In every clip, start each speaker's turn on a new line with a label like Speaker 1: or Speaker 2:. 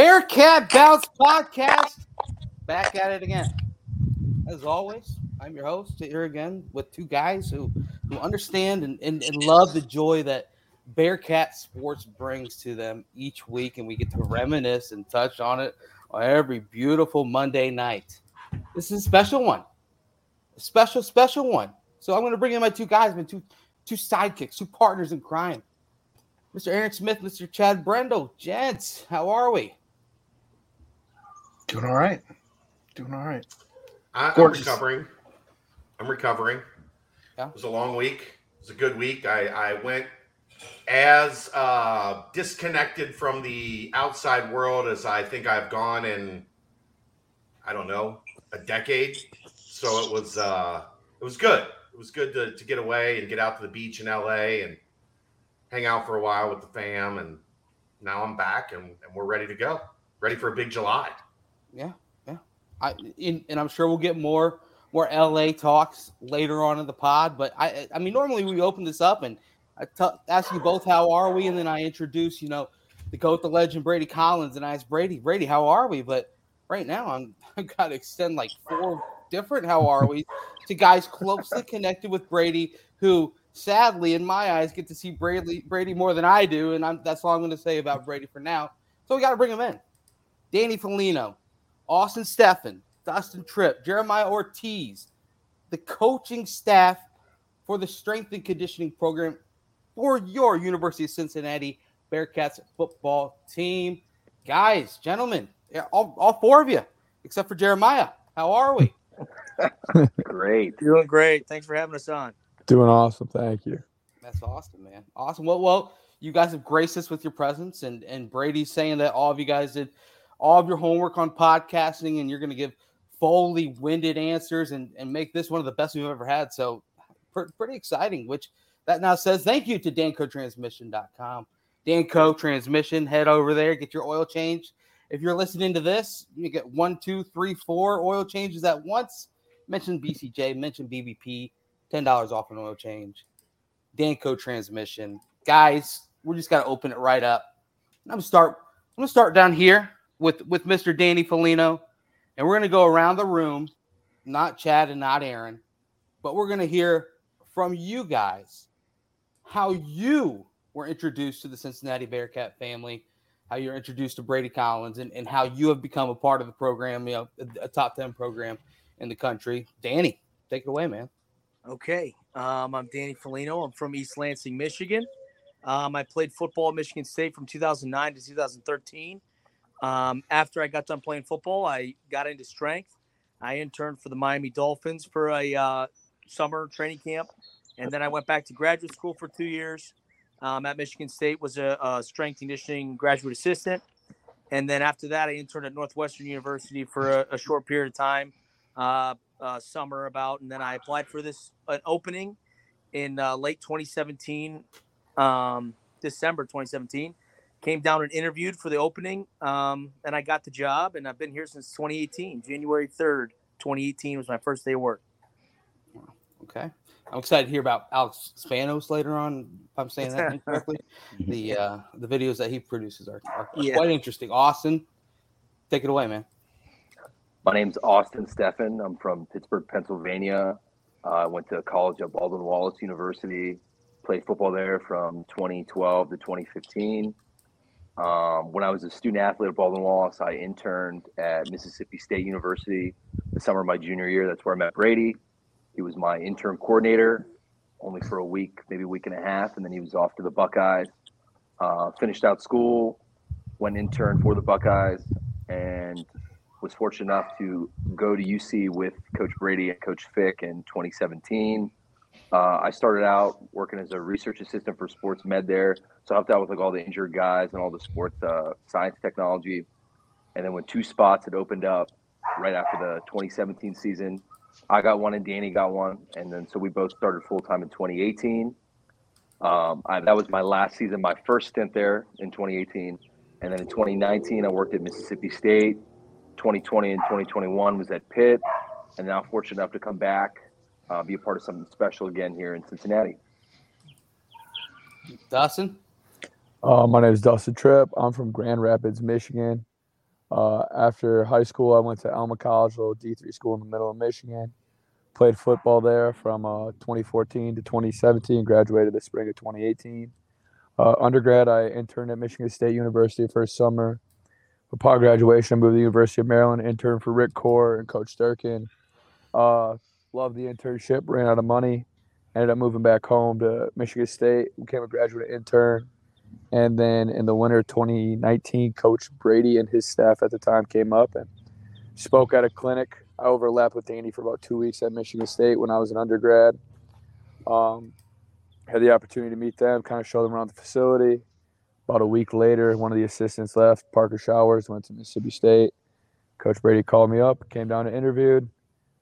Speaker 1: Bearcat Bounce Podcast. Back at it again. As always, I'm your host here again with two guys who, who understand and, and, and love the joy that Bearcat sports brings to them each week, and we get to reminisce and touch on it on every beautiful Monday night. This is a special one, a special, special one. So I'm going to bring in my two guys, my two two sidekicks, two partners in crime. Mr. Aaron Smith, Mr. Chad Brendel. Gents, how are we?
Speaker 2: Doing all right. Doing all right.
Speaker 3: I, am recovering. I'm recovering. Yeah. It was a long week. It was a good week. I, I went as uh, disconnected from the outside world as I think I've gone in, I don't know, a decade. So it was uh, it was good. It was good to, to get away and get out to the beach in LA and hang out for a while with the fam. And now I'm back and, and we're ready to go. Ready for a big July.
Speaker 1: Yeah, yeah. I in, and I'm sure we'll get more more LA talks later on in the pod. But I I mean normally we open this up and I t- ask you both how are we, and then I introduce you know the goat, the legend Brady Collins, and I ask Brady, Brady, how are we? But right now I'm I've got to extend like four different how are we to guys closely connected with Brady who sadly in my eyes get to see Brady Brady more than I do, and I'm, that's all I'm going to say about Brady for now. So we got to bring him in. Danny Felino, Austin Steffen, Dustin Tripp, Jeremiah Ortiz, the coaching staff for the strength and conditioning program for your University of Cincinnati Bearcats football team. Guys, gentlemen, all, all four of you, except for Jeremiah. How are we?
Speaker 4: great.
Speaker 5: Doing great. Thanks for having us on.
Speaker 6: Doing awesome. Thank you.
Speaker 1: That's awesome, man. Awesome. Well, well, you guys have graced us with your presence, and and Brady's saying that all of you guys did all of your homework on podcasting and you're going to give fully winded answers and, and make this one of the best we've ever had. So pr- pretty exciting, which that now says thank you to dancotransmission.com. Danco Transmission, head over there, get your oil change. If you're listening to this, you get one, two, three, four oil changes at once. Mention BCJ, mention BBP, $10 off an oil change. Danco Transmission. Guys, we're just got to open it right up. I'm start. I'm gonna start down here with with Mr. Danny Felino, and we're going to go around the room, not Chad and not Aaron, but we're going to hear from you guys how you were introduced to the Cincinnati Bearcat family, how you're introduced to Brady Collins, and, and how you have become a part of the program, you know, a, top 10 program in the country. Danny, take it away, man.
Speaker 5: Okay. Um, I'm Danny Felino. I'm from East Lansing, Michigan. Um, I played football at Michigan State from 2009 to 2013. Um, after I got done playing football, I got into strength. I interned for the Miami Dolphins for a uh, summer training camp, and then I went back to graduate school for two years. Um, at Michigan State was a, a, strength conditioning graduate assistant, and then after that, I interned at Northwestern University for a, a short period of time, uh, uh, summer about, and then I applied for this an opening in uh, late 2017, um, December 2017 came down and interviewed for the opening, um, and I got the job. And I've been here since 2018. January 3rd, 2018 was my first day of work.
Speaker 1: Okay. I'm excited to hear about Alex Spanos later on. If I'm saying that correctly, the uh, the videos that he produces are, are yeah. quite interesting. Austin, take it away, man.
Speaker 4: My name's Austin Steffen. I'm from Pittsburgh, Pennsylvania. Uh, I went to college at Baldwin Wallace University. Played football there from 2012 to 2015. Um, when I was a student athlete at Baldwin Wallace, I interned at Mississippi State University the summer of my junior year. That's where I met Brady. He was my intern coordinator, only for a week, maybe a week and a half, and then he was off to the Buckeyes. Uh, finished out school, went intern for the Buckeyes, and was fortunate enough to go to UC with Coach Brady and Coach Fick in 2017. Uh, I started out working as a research assistant for sports med there, so I helped out with like all the injured guys and all the sports uh, science technology. And then when two spots had opened up right after the 2017 season, I got one and Danny got one, and then so we both started full time in 2018. Um, I, that was my last season, my first stint there in 2018, and then in 2019 I worked at Mississippi State. 2020 and 2021 was at Pitt, and now fortunate enough to come back uh, be a part of something special again here in Cincinnati.
Speaker 1: Dustin?
Speaker 6: Uh, my name is Dustin Tripp. I'm from Grand Rapids, Michigan. Uh, after high school, I went to Alma College, a little D3 school in the middle of Michigan. Played football there from uh, 2014 to 2017. Graduated the spring of 2018. Uh, undergrad, I interned at Michigan State University first summer. Upon graduation, I moved to the University of Maryland, interned for Rick Court and Coach Durkin. Uh, loved the internship, ran out of money, ended up moving back home to Michigan State, became a graduate intern. And then in the winter 2019, Coach Brady and his staff at the time came up and spoke at a clinic. I overlapped with Danny for about two weeks at Michigan State when I was an undergrad. Um, had the opportunity to meet them, kind of show them around the facility. About a week later, one of the assistants left. Parker Showers went to Mississippi State. Coach Brady called me up, came down and interviewed.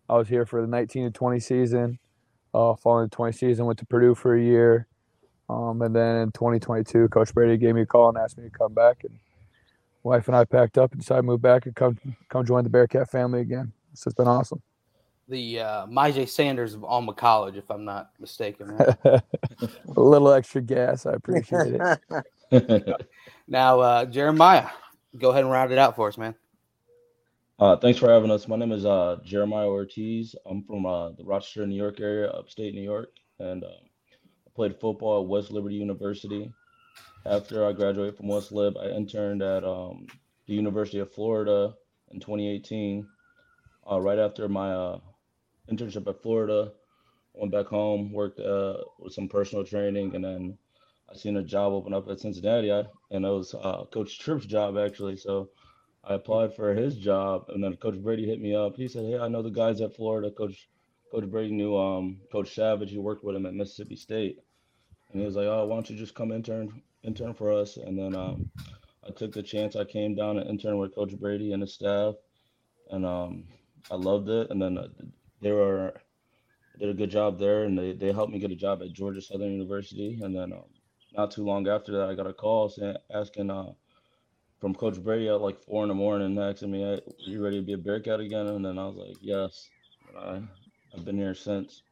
Speaker 6: I was here for the 19 and 20 season. Uh, following the 20 season, went to Purdue for a year. Um, and then in 2022, Coach Brady gave me a call and asked me to come back. And wife and I packed up and decided to move back and come come join the Bearcat family again. So it's been awesome.
Speaker 1: The uh, Myjai Sanders of Alma College, if I'm not mistaken.
Speaker 6: Right? a little extra gas, I appreciate
Speaker 1: it. now, uh, Jeremiah, go ahead and round it out for us, man.
Speaker 7: Uh, thanks for having us. My name is uh, Jeremiah Ortiz. I'm from uh, the Rochester, New York area, upstate New York, and um, I played football at West Liberty University. After I graduated from West Lib, I interned at um, the University of Florida in 2018. Uh, right after my uh, internship at Florida, I went back home, worked uh, with some personal training, and then I seen a job open up at Cincinnati, I, and it was uh, Coach Tripp's job actually. So I applied for his job, and then Coach Brady hit me up. He said, "Hey, I know the guys at Florida. Coach Coach Brady knew um, Coach Savage. He worked with him at Mississippi State." and he was like, "Oh, why don't you just come intern intern for us?" And then um, I took the chance. I came down and interned with Coach Brady and his staff, and um, I loved it. And then uh, they were did a good job there, and they, they helped me get a job at Georgia Southern University. And then um, not too long after that, I got a call saying, asking uh, from Coach Brady at like four in the morning, asking me, hey, "Are you ready to be a Bearcat again?" And then I was like, "Yes." I, I've been here since.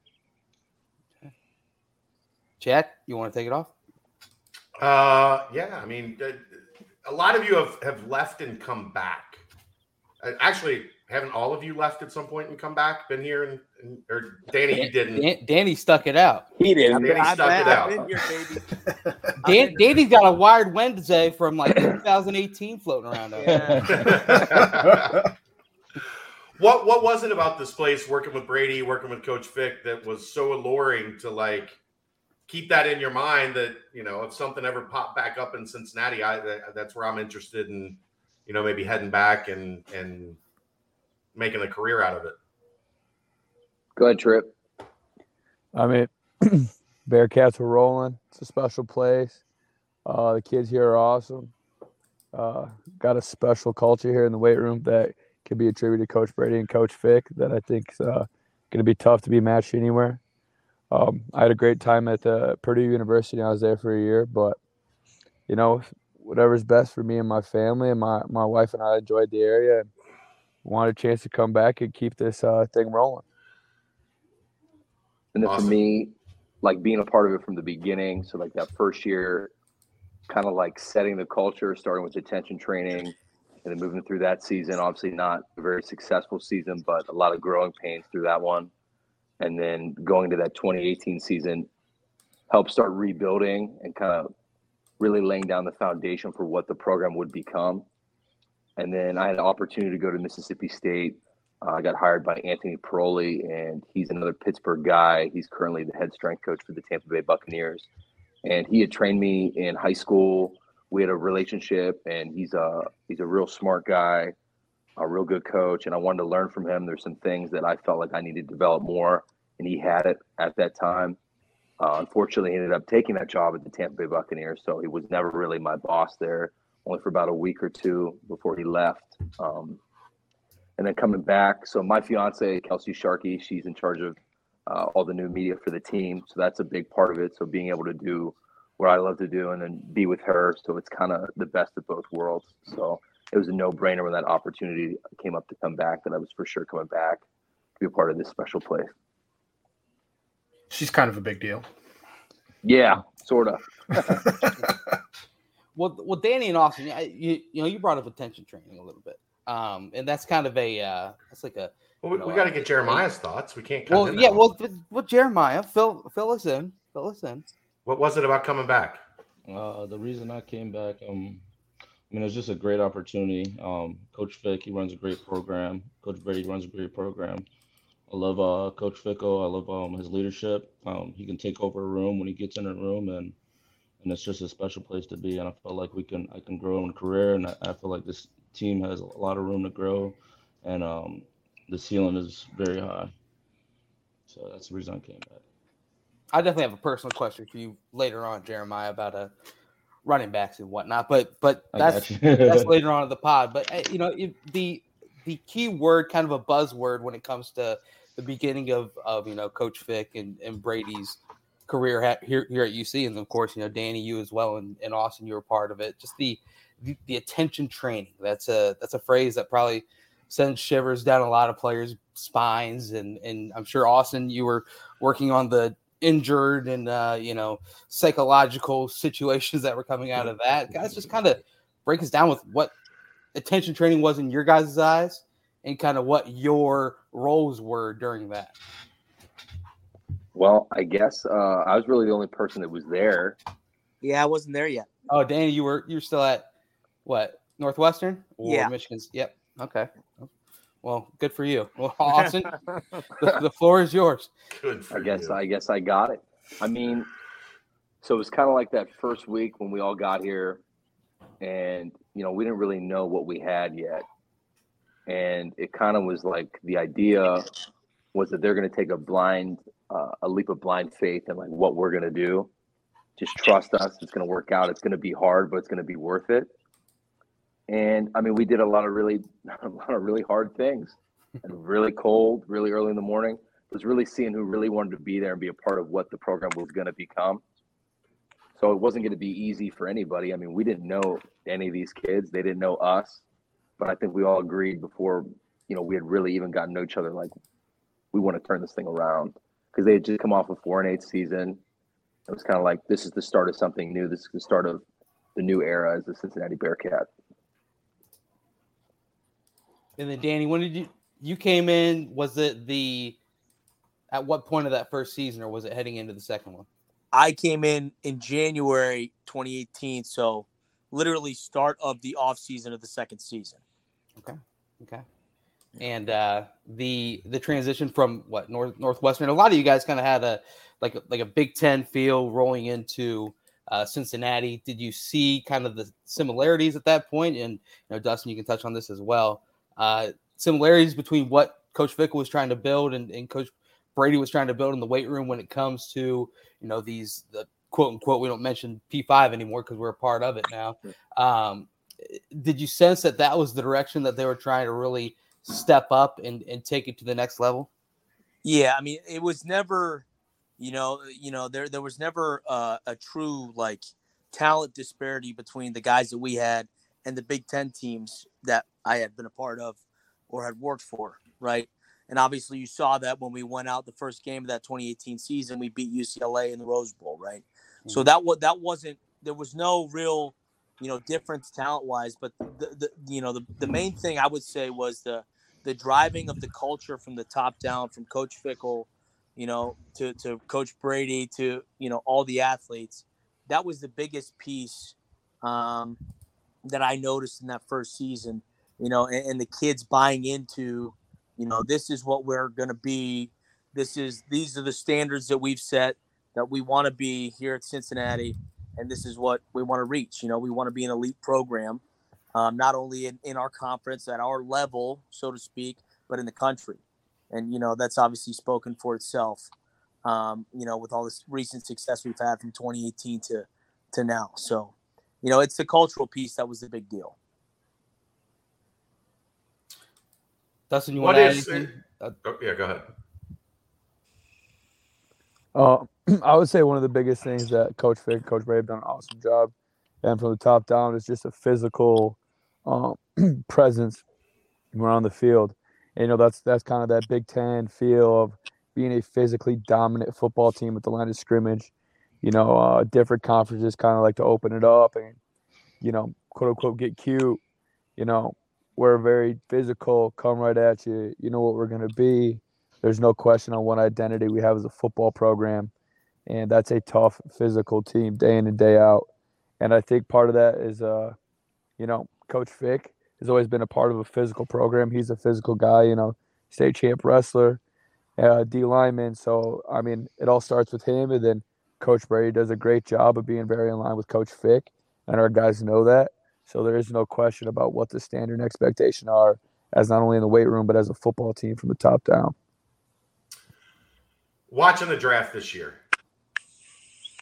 Speaker 1: Chad, you want to take it off?
Speaker 3: Uh, yeah. I mean, a lot of you have have left and come back. Actually, haven't all of you left at some point and come back? Been here and, and or Danny, you didn't.
Speaker 1: Dan, Danny stuck it out.
Speaker 5: He didn't.
Speaker 3: Danny
Speaker 5: I've,
Speaker 3: stuck
Speaker 5: I've,
Speaker 3: it out.
Speaker 5: been here, baby.
Speaker 1: Dan, Danny's got a wired Wednesday from like 2018 floating around.
Speaker 5: Yeah.
Speaker 3: what what was it about this place working with Brady, working with Coach Fick that was so alluring to like keep that in your mind that you know if something ever popped back up in Cincinnati, I that, that's where I'm interested in, you know, maybe heading back and and making a career out of it.
Speaker 4: Go ahead, Tripp.
Speaker 6: I mean, Bearcats are rolling. It's a special place. Uh, the kids here are awesome. Uh, got a special culture here in the weight room that can be attributed to Coach Brady and Coach Fick that I think is uh, going to be tough to be matched anywhere. Um, I had a great time at the Purdue University. I was there for a year, but you know, whatever's best for me and my family and my, my wife and I enjoyed the area and wanted a chance to come back and keep this uh, thing rolling.
Speaker 4: And then
Speaker 3: Awesome.
Speaker 4: for me, like being a part of it from the beginning. So like that first year, kind of like setting the culture, starting with attention training, and then moving through that season. Obviously, not a very successful season, but a lot of growing pains through that one. And then going to that 2018 season, helped start rebuilding and kind of really laying down the foundation for what the program would become. And then I had an opportunity to go to Mississippi State. Uh, I got hired by Anthony Piroli, and he's another Pittsburgh guy. He's currently the head strength coach for the Tampa Bay Buccaneers. And he had trained me in high school. We had a relationship, and he's a he's a real smart guy, a real good coach. And I wanted to learn from him. There's some things that I felt like I needed to develop more, and he had it at that time. Uh, unfortunately, he ended up taking that job at the Tampa Bay Buccaneers, so he was never really my boss there. Only for about a week or two before he left. Um, and then coming back, so my fiance Kelsey Sharkey, she's in charge of uh, all the new media for the team, so that's a big part of it. So being able to do what I love to do and then be with her, so it's kind of the best of both worlds. So it was a no-brainer when that opportunity came up to come back that I was for sure coming back to be a part of this special place.
Speaker 2: She's kind of a big deal.
Speaker 4: Yeah, sort of.
Speaker 1: Well, well, Danny and Austin, you, you know, you brought up attention training a little bit. um, and that's kind of a uh, that's like a.
Speaker 3: Well, we, we got to get Jeremiah's thoughts. We can't.
Speaker 1: Well, yeah. Well, well, Jeremiah, fill fill us in. Fill us in.
Speaker 3: What was it about coming back?
Speaker 7: Uh, the reason I came back, um, I mean, it's just a great opportunity. Um, Coach Fick, he runs a great program. Coach Brady runs a great program. I love uh, Coach Fickell. I love um, his leadership. Um, he can take over a room when he gets in a room, and and it's just a special place to be. And I feel like we can I can grow in career, and I, I feel like this team has a lot of room to grow, and um, the ceiling is very high. So that's the reason I came back.
Speaker 1: I definitely have a personal question for you later on, Jeremiah, about a uh, running backs and whatnot. But but that's that's later on in the pod. But eh, you know the the key word, kind of a buzzword when it comes to the beginning of of you know Coach Fick and, and Brady's career at, here here at UC, and of course you know Danny, you as well, and, and Austin, you were part of it. Just the, the the attention training. That's a that's a phrase that probably sends shivers down a lot of players' spines, and and I'm sure Austin, you were working on the injured and uh, you know psychological situations that were coming out of that. Guys, just kind of break us down with what attention training was in your guys' eyes and kind of what your roles were during that.
Speaker 4: Well, I guess uh, I was really the only person that was there.
Speaker 5: Yeah, I wasn't there yet.
Speaker 1: Oh, Danny, you were you were still at what Northwestern
Speaker 5: or yeah.
Speaker 1: Michigan's? Yep. Okay. Well, good for you. Well, Austin, the, the, floor is yours.
Speaker 3: Good
Speaker 4: I guess you. I guess I got it. I mean, so it was kind of like that first week when we all got here, and you know we didn't really know what we had yet, and it kind of was like the idea was that they're going to take a blind, uh, a leap of blind faith in like what we're going to do. Just trust us. It's going to work out. It's going to be hard, but it's going to be worth it. And I mean, we did a lot of really, a lot of really hard things, and really cold, really early in the morning. It was really seeing who really wanted to be there and be a part of what the program was going to become. So it wasn't going to be easy for anybody. I mean, we didn't know any of these kids; they didn't know us. But I think we all agreed before, you know, we had really even gotten to know each other. Like, we want to turn this thing around because they had just come off a four and eight season. It was kind of like this is the start of something new. This is the start of the new era as the Cincinnati Bearcat.
Speaker 1: And then Danny, when did you you came in? Was it the at what point of that first season, or was it heading into the second one?
Speaker 5: I came in in January 2018, so literally start of the off season of the second season.
Speaker 1: Okay. Okay. And uh, the the transition from what North Northwestern, a lot of you guys kind of had a like a, like a Big Ten feel rolling into uh, Cincinnati. Did you see kind of the similarities at that point? And you know, Dustin, you can touch on this as well uh, similarities between what Coach Fickell was trying to build and, and Coach Brady was trying to build in the weight room when it comes to you know these the quote unquote we don't mention P5 anymore because we're a part of it now. Um, did you sense that that was the direction that they were trying to really step up and, and take it to the next level?
Speaker 5: Yeah, I mean, it was never, you know, you know, there there was never uh, a true like talent disparity between the guys that we had and the Big Ten teams that I had been a part of or had worked for, right? And obviously, you saw that when we went out the first game of that 2018 season, we beat UCLA in the Rose Bowl, right? Mm-hmm. So that was that wasn't there was no real, you know, difference talent wise. But the, the you know the, the main thing I would say was the the driving of the culture from the top down, from Coach Fickell, you know, to to Coach Brady, to you know all the athletes. That was the biggest piece um, that I noticed in that first season, you know, and, and the kids buying into, you know, this is what we're going to be. This is these are the standards that we've set that we want to be here at Cincinnati, and this is what we want to reach. You know, we want to be an elite program, um, not only in, in our conference at our level, so to speak, but in the country. And you know, that's obviously spoken for itself. Um, you know, with all this recent success we've had from 2018 to to now. So you know, it's the cultural piece that was the big deal.
Speaker 1: Dustin, you want to add anything?
Speaker 3: Uh, oh, yeah, go ahead.
Speaker 6: Uh, I would say one of the biggest things that Coach Fick, Coach Ray have done an awesome job, and from the top down is just a physical um, presence around the field. And, you know, that's that's kind of that Big Ten feel of being a physically dominant football team at the line of scrimmage you know, uh, different conferences kind of like to open it up and, you know, quote unquote, get cute. You know, we're very physical, come right at you. You know what we're going to be. There's no question on what identity we have as a football program. And that's a tough physical team day in and day out. And I think part of that is, uh, you know, Coach Fick has always been a part of a physical program. He's a physical guy, you know, state champ wrestler, uh, D lineman. So, I mean, it all starts with him. And then Coach Brady does a great job of being very in line with Coach Fick. And our guys know that. So there is no question about what the standard and expectation are as not only in the weight room but as a football team from the top down.
Speaker 3: Watching the draft this year,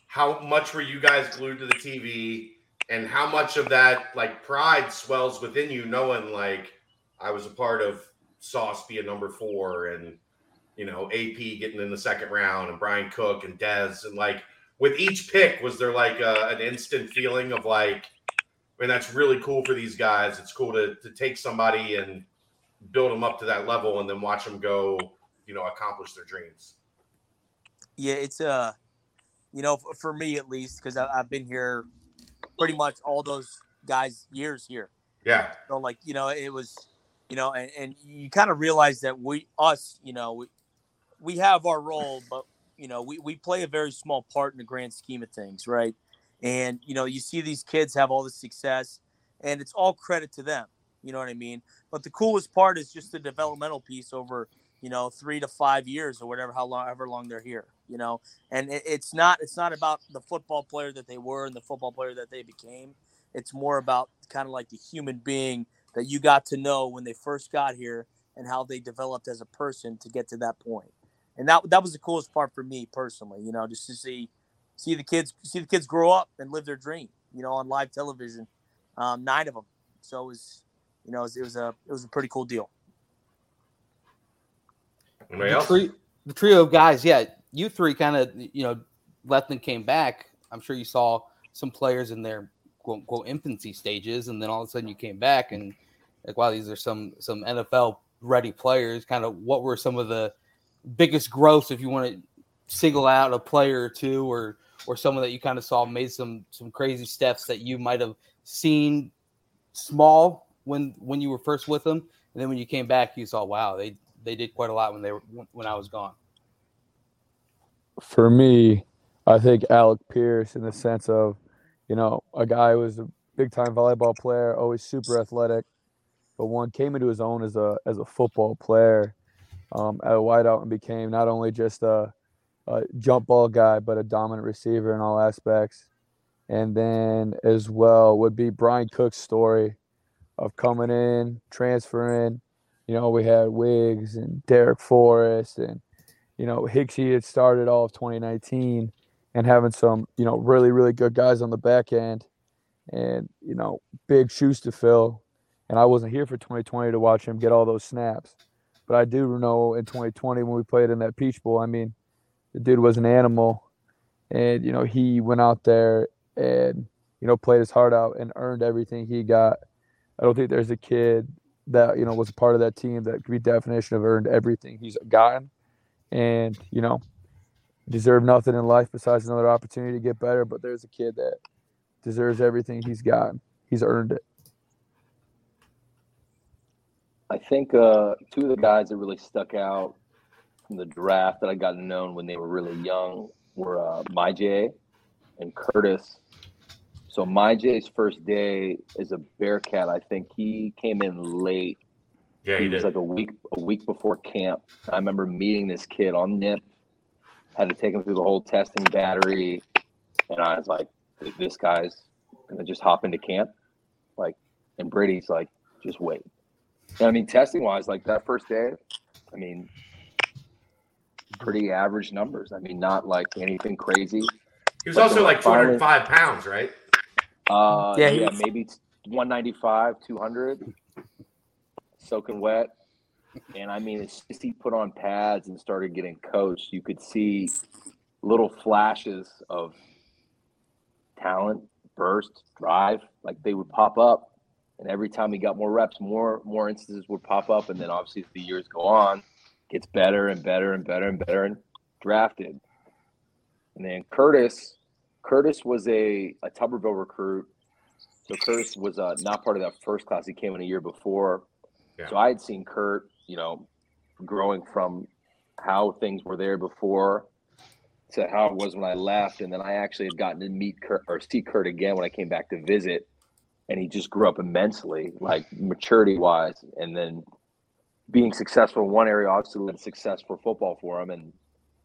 Speaker 3: how much were you guys glued to the TV, and how much of that like pride swells within you, knowing like I was a part of Sauce being number four, and you know AP getting in the second round, and Bryan Cook and Dez, and like with each pick, was there like a, an instant feeling of like I mean, that's really cool for these guys. It's cool to, to take somebody and build them up to that level and then watch them go, you know, accomplish their dreams.
Speaker 5: Yeah, it's uh, you know, for me at least, because I've been here pretty much all those guys years here.
Speaker 3: Yeah.
Speaker 5: So like, you know, it was, you know, and, and you kind of realize that we, us, you know, we, we have our role, but you know, we, we play a very small part in the grand scheme of things, right? And you know, you see these kids have all the success, and it's all credit to them. You know what I mean? But the coolest part is just the developmental piece over you know three to five years or whatever how long ever long they're here you know and it, it's not it's not about the football player that they were and the football player that they became it's more about kind of like the human being that you got to know when they first got here and how they developed as a person to get to that point and that that was the coolest part for me personally you know just to see see the kids see the kids grow up and live their dream. You know, on live television, um, nine of them. So it was, you know, it was, it was, a it was a pretty cool deal.
Speaker 3: Anybody else?
Speaker 1: The, tri- the trio of guys, yeah, you three kind of, you know, left and came back. I'm sure you saw some players in their quote, infancy stages, and then all of a sudden you came back and like, wow, these are some some NFL ready players. Kind of, what were some of the biggest growths if you want to single out a player or two or or someone that you kind of saw made some some crazy steps that you might have seen small when when you were first with them, and then when you came back, you saw wow they they did quite a lot when they were when I was gone.
Speaker 6: For me, I think Alec Pierce in the sense of, you know, a guy who was a big time volleyball player, always super athletic, but one came into his own as a as a football player um, at a wideout and became not only just a a jump ball guy, but a dominant receiver in all aspects. And then as well would be Bryan Cook's story of coming in, transferring. You know, we had Wiggs and Darrick Forrest and, you know, Hicksy had started all of 2019 and having some, you know, really, really good guys on the back end and, you know, big shoes to fill. And I wasn't here for 2020 to watch him get all those snaps. But I do know in 2020 when we played in that Peach Bowl, I mean, the dude was an animal, and you know he went out there and you know played his heart out and earned everything he got. I don't think there's a kid that you know was a part of that team that could be definition of earned everything he's gotten, and you know deserve nothing in life besides another opportunity to get better. But there's a kid that deserves everything he's gotten. He's earned it.
Speaker 4: I think uh, two of the guys that really stuck out from the draft that I got known when they were really young were uh, Myjai and Curtis. So Myjai's first day as a Bearcat, I think he came in late.
Speaker 3: Yeah,
Speaker 4: he,
Speaker 3: he
Speaker 4: was
Speaker 3: did.
Speaker 4: like a week a week before camp. I remember meeting this kid on NIP, had to take him through the whole testing battery, and I was like, "This guy's gonna just hop into camp." Like, and Brady's like, "Just wait." And I mean, testing wise, like that first day, I mean, pretty average numbers. I mean, not like anything crazy.
Speaker 3: He was also like 205 pounds, right?
Speaker 4: Uh,
Speaker 5: Yeah,
Speaker 4: yeah, maybe 195, 200, soaking wet. And I mean, as he put on pads and started getting coached, you could see little flashes of talent, burst, drive, like they would pop up. And every time he got more reps, more more instances would pop up. And then obviously, as the years go on, gets better and better and better and better and drafted. And then Curtis, Curtis was a, a Tuberville recruit So Curtis was uh, not part of that first class. He came in a year before. Yeah. So I had seen Kurt, you know, growing from how things were there before to how it was when I left. And then I actually had gotten to meet Kurt or see Kurt again when I came back to visit. And he just grew up immensely, like maturity wise. And then being successful in one area obviously led success for football for him. And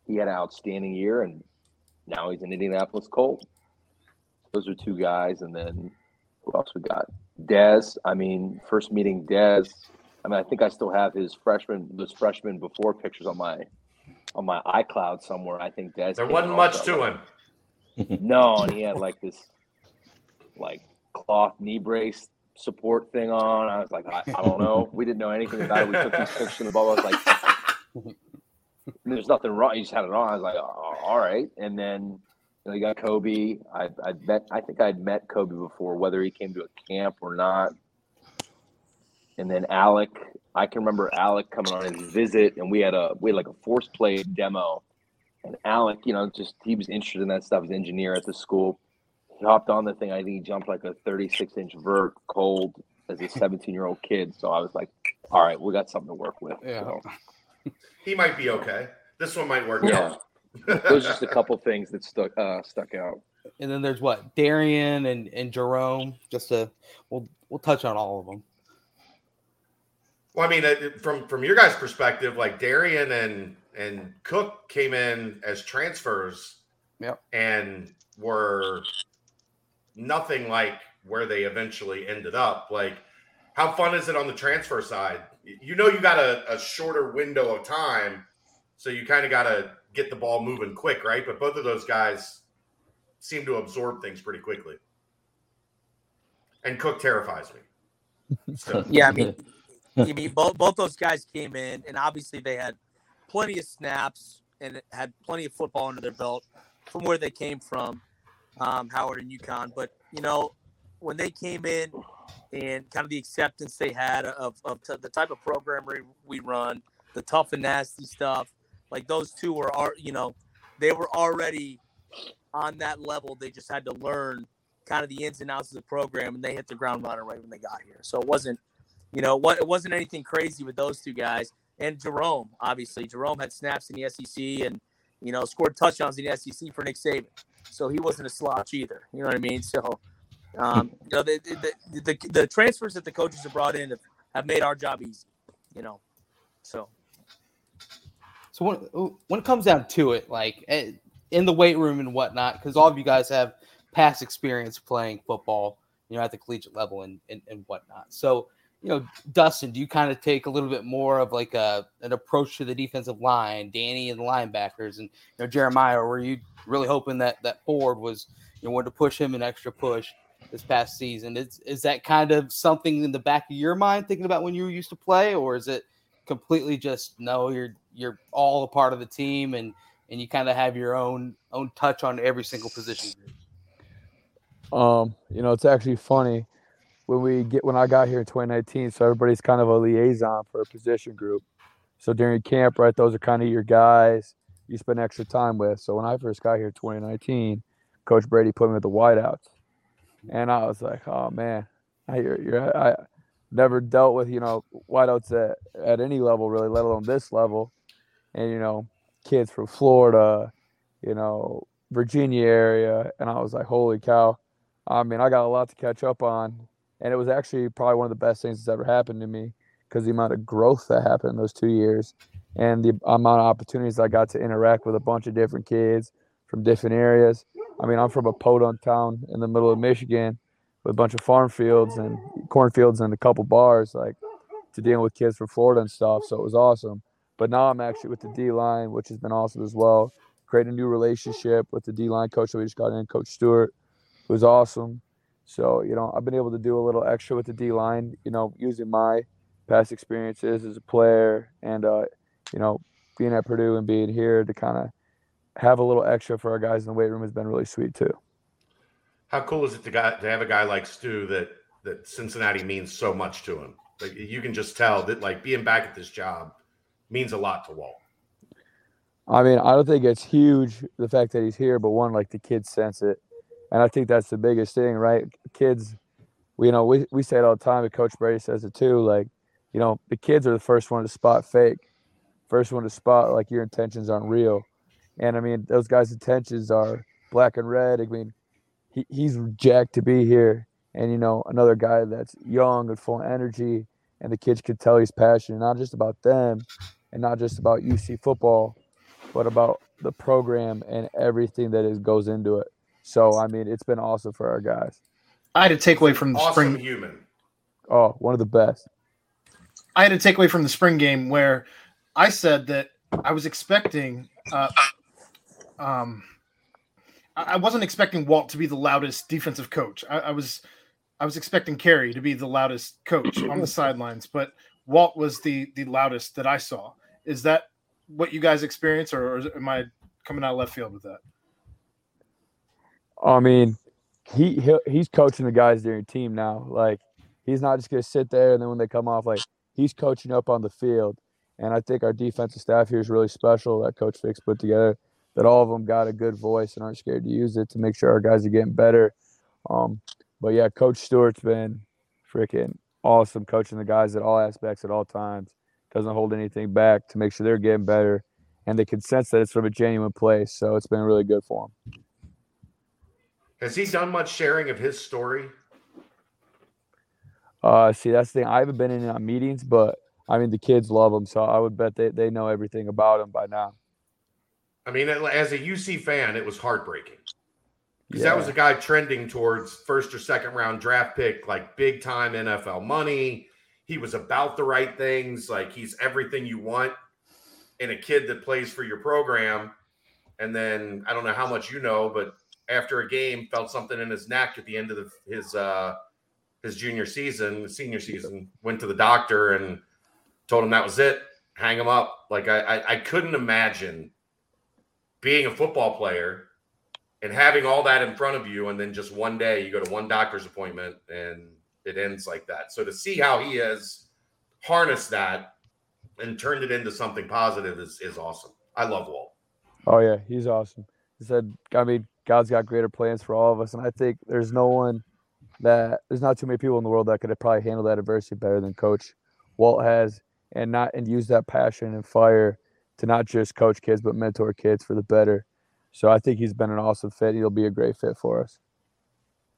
Speaker 4: he had an outstanding year. And now he's in Indianapolis Colt. Those are two guys. And then who else we got? Dez. I mean, first meeting Dez. I mean, I think I still have his freshman, those freshman before pictures on my on my iCloud somewhere. I think Dez.
Speaker 3: There wasn't much to him.
Speaker 4: no, and he had like this, like cloth knee brace support thing on. I was like, I, I don't know. We didn't know anything about it. We took these pictures in the bubble. I was like, there's nothing wrong. He just had it on. I was like, oh, all right. And then you, know, you got Coby. I I met. I think I'd met Coby before, whether he came to a camp or not. And then Alec, I can remember Alec coming on his visit, and we had a we had like a force plate demo. And Alec, you know, just he was interested in that stuff. He's an engineer at the school. He hopped on the thing. I think he jumped like a 36 inch vert cold as a 17 year old kid. So I was like, all right, we got something to work with. Yeah. So.
Speaker 3: He might be okay. This one might work
Speaker 4: yeah. out. There's just a couple things that stuck uh, stuck out.
Speaker 1: And then there's what Darrian and, and Jerome. Just to we'll we'll touch on all of them.
Speaker 3: Well, I mean, uh, from from your guys' perspective, like Darrian and and Cook came in as transfers,
Speaker 1: yep.
Speaker 3: and were nothing like where they eventually ended up. Like, how fun is it on the transfer side? You know, you got a, a shorter window of time, so you kind of got to get the ball moving quick, right? But both of those guys seem to absorb things pretty quickly. And Cook terrifies me.
Speaker 5: So. yeah, I mean, I mean, both both those guys came in, and obviously they had plenty of snaps and had plenty of football under their belt from where they came from, um, Howard and UConn. But you know, when they came in and kind of the acceptance they had of, of t- the type of program we run, the tough and nasty stuff, like those two were, are you know, they were already on that level. They just had to learn kind of the ins and outs of the program, and they hit the ground running right when they got here. So it wasn't you know, what it wasn't anything crazy with those two guys. And Jerome, obviously, Jerome had snaps in the SEC and you know scored touchdowns in the SEC for Nick Saban, so he wasn't a slouch either. You know what I mean? So, um, you know, the, the the, the transfers that the coaches have brought in have, have made our job easy. You know, so.
Speaker 1: So when when it comes down to it, like eh, in the weight room and whatnot, because all of you guys have past experience playing football, you know, at the collegiate level and and, and whatnot. So you know, Dustin, do you kind of take a little bit more of like a an approach to the defensive line, Danny and the linebackers, and you know Jeremiah? Were you really hoping that that Ford was you know wanted to push him an extra push this past season? Is is that kind of something in the back of your mind thinking about when you used to play, or is it completely just no? You're you're all a part of the team and and you kind of have your own own touch on every single position.
Speaker 6: Um, you know, it's actually funny when we get when I got here in 2019. So everybody's kind of a liaison for a position group. So during camp, right, those are kind of your guys you spend extra time with. So when I first got here in 2019, Coach Brady put me with the wideouts, and I was like, oh man, I you're, you're I never dealt with you know wideouts at at any level really, let alone this level, and you know kids from Florida, you know Virginia area, and I was like, holy cow. I mean, I got a lot to catch up on and it was actually probably one of the best things that's ever happened to me because the amount of growth that happened in those two years and the amount of opportunities I got to interact with a bunch of different kids from different areas. I mean, I'm from a podunk town in the middle of Michigan with a bunch of farm fields and cornfields and a couple bars, like to dealing with kids from Florida and stuff. So it was awesome. But now I'm actually with the D line, which has been awesome as well. Creating a new relationship with the D line coach that we just got in, Coach Stewart. Was awesome. So, you know, I've been able to do a little extra with the D line, you know, using my past experiences as a player and, uh, you know, being at Purdue and being here to kind of have a little extra for our guys in the weight room has been really sweet too.
Speaker 3: How cool is it to, got, to have a guy like Stu that, that Cincinnati means so much to him? Like you can just tell that like being back at this job means a lot to Walt.
Speaker 6: I mean, I don't think it's huge the fact that he's here, but one, like the kids sense it and I think that's the biggest thing, right? Kids you know we, we say it all the time, and Coach Brady says it too. Like, you know, the kids are the first one to spot fake, first one to spot like your intentions aren't real. And I mean, those guys' intentions are black and red. I mean, he, he's jacked to be here. And, you know, another guy that's young and full of energy, and the kids could tell he's passionate, not just about them and not just about UC football, but about the program and everything that is, goes into it. So, I mean, it's been awesome for our guys.
Speaker 2: I had a takeaway from the
Speaker 3: awesome
Speaker 2: spring.
Speaker 3: human.
Speaker 6: Oh, one of the best.
Speaker 2: I had a takeaway from the spring game where I said that I was expecting uh, um, I wasn't expecting Walt to be the loudest defensive coach. I, I was I was expecting Kerry to be the loudest coach on the sidelines, but Walt was the the loudest that I saw. Is that what you guys experience, or, or am I coming out left field with that?
Speaker 6: I mean, he, he he's coaching the guys during team now. Like he's not just gonna sit there and then when they come off, like he's coaching up on the field. And I think our defensive staff here is really special that Coach Fick's put together that all of them got a good voice and aren't scared to use it to make sure our guys are getting better. Um, but yeah, Coach Stewart's been freaking awesome coaching the guys at all aspects at all times. Doesn't hold anything back to make sure they're getting better, and they can sense that it's from a genuine place. So it's been really good for them.
Speaker 3: Has he done much sharing of his story?
Speaker 6: Uh, see, that's the thing. I haven't been in on meetings, but I mean, the kids love him, so I would bet they, they know everything about him by now.
Speaker 3: I mean, as a UC fan, it was heartbreaking because yeah. that was a guy trending towards first or second round draft pick, like big time NFL money. He was about the right things, like he's everything you want in a kid that plays for your program. And then I don't know how much you know, but after a game, felt something in his neck at the end of the, his uh, his junior season, senior season. Went to the doctor and told him that was it. Hang him up. Like I, I, I couldn't imagine being a football player and having all that in front of you, and then just one day you go to one doctor's appointment and it ends like that. So to see how he has harnessed that and turned it into something positive is is awesome. I love Walt.
Speaker 6: Oh yeah, he's awesome. He said, I mean, God's got greater plans for all of us, and I think there's no one that there's not too many people in the world that could have probably handled that adversity better than Coach Walt has, and not and use that passion and fire to not just coach kids but mentor kids for the better. So I think he's been an awesome fit. He'll be a great fit for us.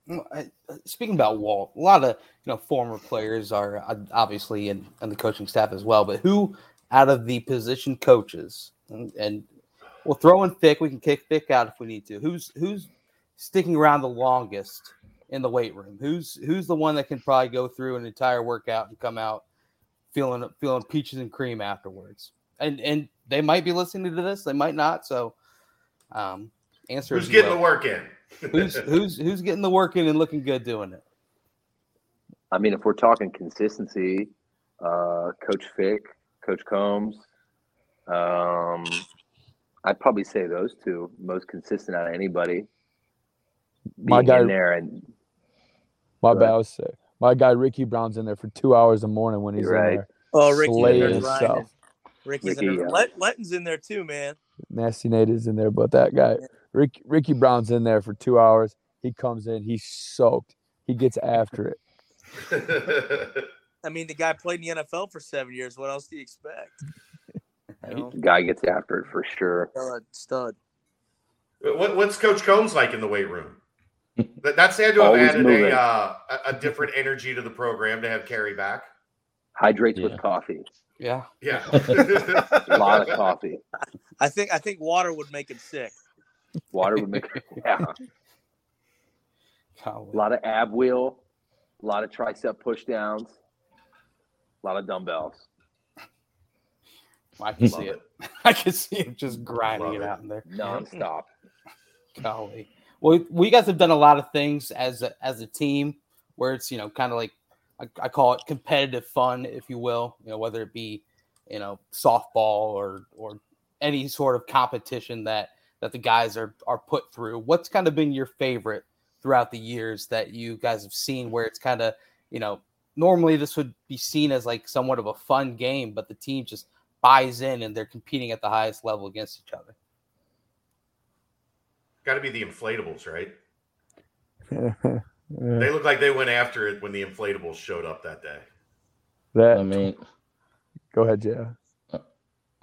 Speaker 1: Uh, speaking about Walt, a lot of you know former players are uh, obviously in, in the coaching staff as well. But who out of the position coaches and, and we'll throw in Fick. We can kick Fick out if we need to. Who's who's sticking around the longest in the weight room? Who's who's the one that can probably go through an entire workout and come out feeling feeling peaches and cream afterwards? And and they might be listening to this, they might not. So, um, answer
Speaker 3: who's getting the work in?
Speaker 1: who's who's who's getting the work in and looking good doing it?
Speaker 4: I mean, if we're talking consistency, uh, Coach Fick, Coach Coombs, um, I'd probably say those two most consistent out of anybody.
Speaker 6: My guy
Speaker 4: there and
Speaker 6: my bad, I was sick. My guy Ricky Brown's in there for two hours a morning when he's right. in there.
Speaker 5: Oh, Ricky, Ricky's Ricky, in there. Uh, Letton's in there too, man.
Speaker 6: Nasty Nate is in there, but that guy, Rick, Ricky Brown's in there for two hours. He comes in, he's soaked. He gets after it.
Speaker 5: I mean, the guy played in the NFL for seven years. What else do you expect?
Speaker 4: You know? Guy gets after it for sure.
Speaker 5: Stud. stud.
Speaker 3: What, what's Coach Coombs like in the weight room? That's had to have added a, uh, a different energy to the program to have Kerry back.
Speaker 4: Hydrates yeah. with coffee.
Speaker 1: Yeah.
Speaker 3: Yeah.
Speaker 4: a lot of coffee.
Speaker 5: I think I think water would make him sick.
Speaker 4: Water would make him. yeah. A lot of ab wheel, a lot of tricep push downs, a lot of dumbbells.
Speaker 1: I can see it. it. I can see him just grinding it, it out in there
Speaker 4: nonstop.
Speaker 1: Golly. Well, we guys have done a lot of things as a, as a team where it's you know kind of like I, I, call it competitive fun, if you will. You know, whether it be you know softball or or any sort of competition that that the guys are are put through. What's kind of been your favorite throughout the years that you guys have seen, where it's kind of you know normally this would be seen as like somewhat of a fun game, but the team just buys in and they're competing at the highest level against each other.
Speaker 3: Got to be the inflatables, right? They look like they went after it when the inflatables showed up that day.
Speaker 6: That
Speaker 7: I mean,
Speaker 6: go ahead, yeah.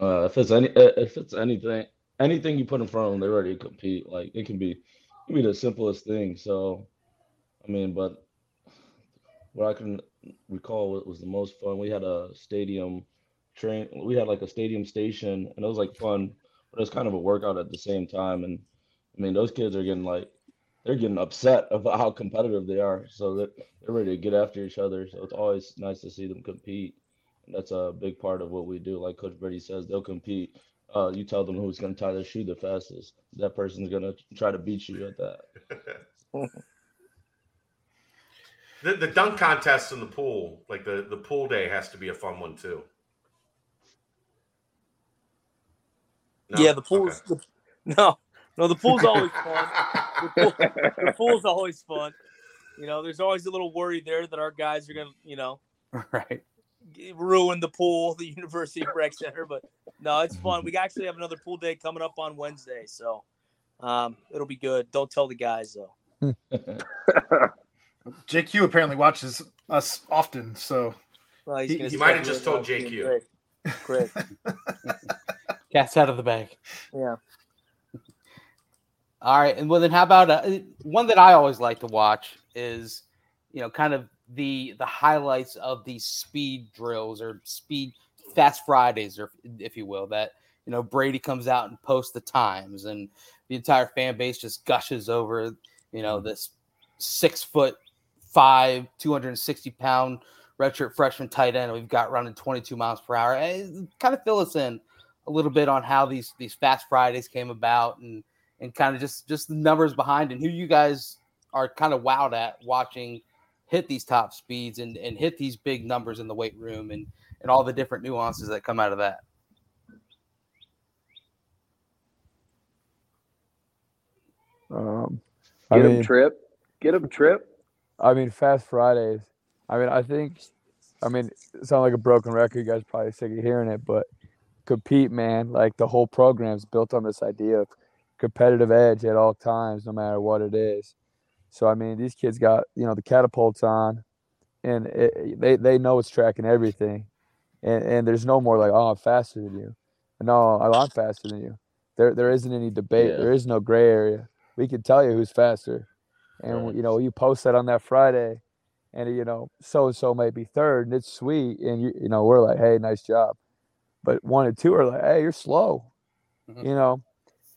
Speaker 7: Uh, if it's any, if it's anything, anything you put in front of them, they're ready to compete. Like it can be, it can be the simplest thing. So, I mean, but what I can recall was the most fun. We had a stadium train. We had like a stadium station, and it was like fun, but it was kind of a workout at the same time. And I mean, those kids are getting like they're getting upset about how competitive they are, so that they're ready to get after each other. So it's always nice to see them compete. And that's a big part of what we do. Like Coach Brady says, they'll compete. Uh, you tell them who's going to tie their shoe the fastest. That person's going to try to beat you at that.
Speaker 3: the, the dunk contest in the pool, like the, the pool day, has to be a fun one too.
Speaker 5: No? Yeah, the pool's okay. the, no, no, the pool's always fun. The, pool, the pool's always fun. You know, there's always a little worry there that our guys are gonna, you know,
Speaker 1: right,
Speaker 5: ruin the pool, the University of Rec Center. But no, it's fun. We actually have another pool day coming up on Wednesday, so um, it'll be good. Don't tell the guys though.
Speaker 2: JQ apparently watches us often, so
Speaker 3: well, he, he might have just told JQ.
Speaker 5: Great.
Speaker 1: Cat's out of the bag.
Speaker 5: Yeah.
Speaker 1: All right, and well then, how about uh, one that I always like to watch is, you know, kind of the the highlights of these speed drills or speed fast Fridays, or if you will, that you know Brady comes out and posts the times, and the entire fan base just gushes over, you know, this six foot five, two hundred and sixty pound redshirt freshman tight end we've got running twenty two miles per hour. And kind of fill us in a little bit on how these these fast Fridays came about and and kind of just just the numbers behind and who you guys are kind of wowed at watching hit these top speeds and, and hit these big numbers in the weight room and and all the different nuances that come out of that.
Speaker 6: Um,
Speaker 4: Get I mean, Tripp. Get him Tripp.
Speaker 6: I mean, Fast Fridays. I mean, I think. I mean, it sounds like a broken record. You guys probably sick of hearing it, but compete, man. Like the whole program's built on this idea of competitive edge at all times, no matter what it is. So I mean, these kids got you know the catapults on, and it, they they know it's tracking everything, and and there's no more like oh I'm faster than you, no oh, I'm faster than you. There there isn't any debate. Yeah. There is no gray area. We can tell you who's faster, and right. you know you post that on that Friday, and you know so and so may be third, and it's sweet, and you you know we're like hey nice job, but one and two are like hey you're slow, mm-hmm. you know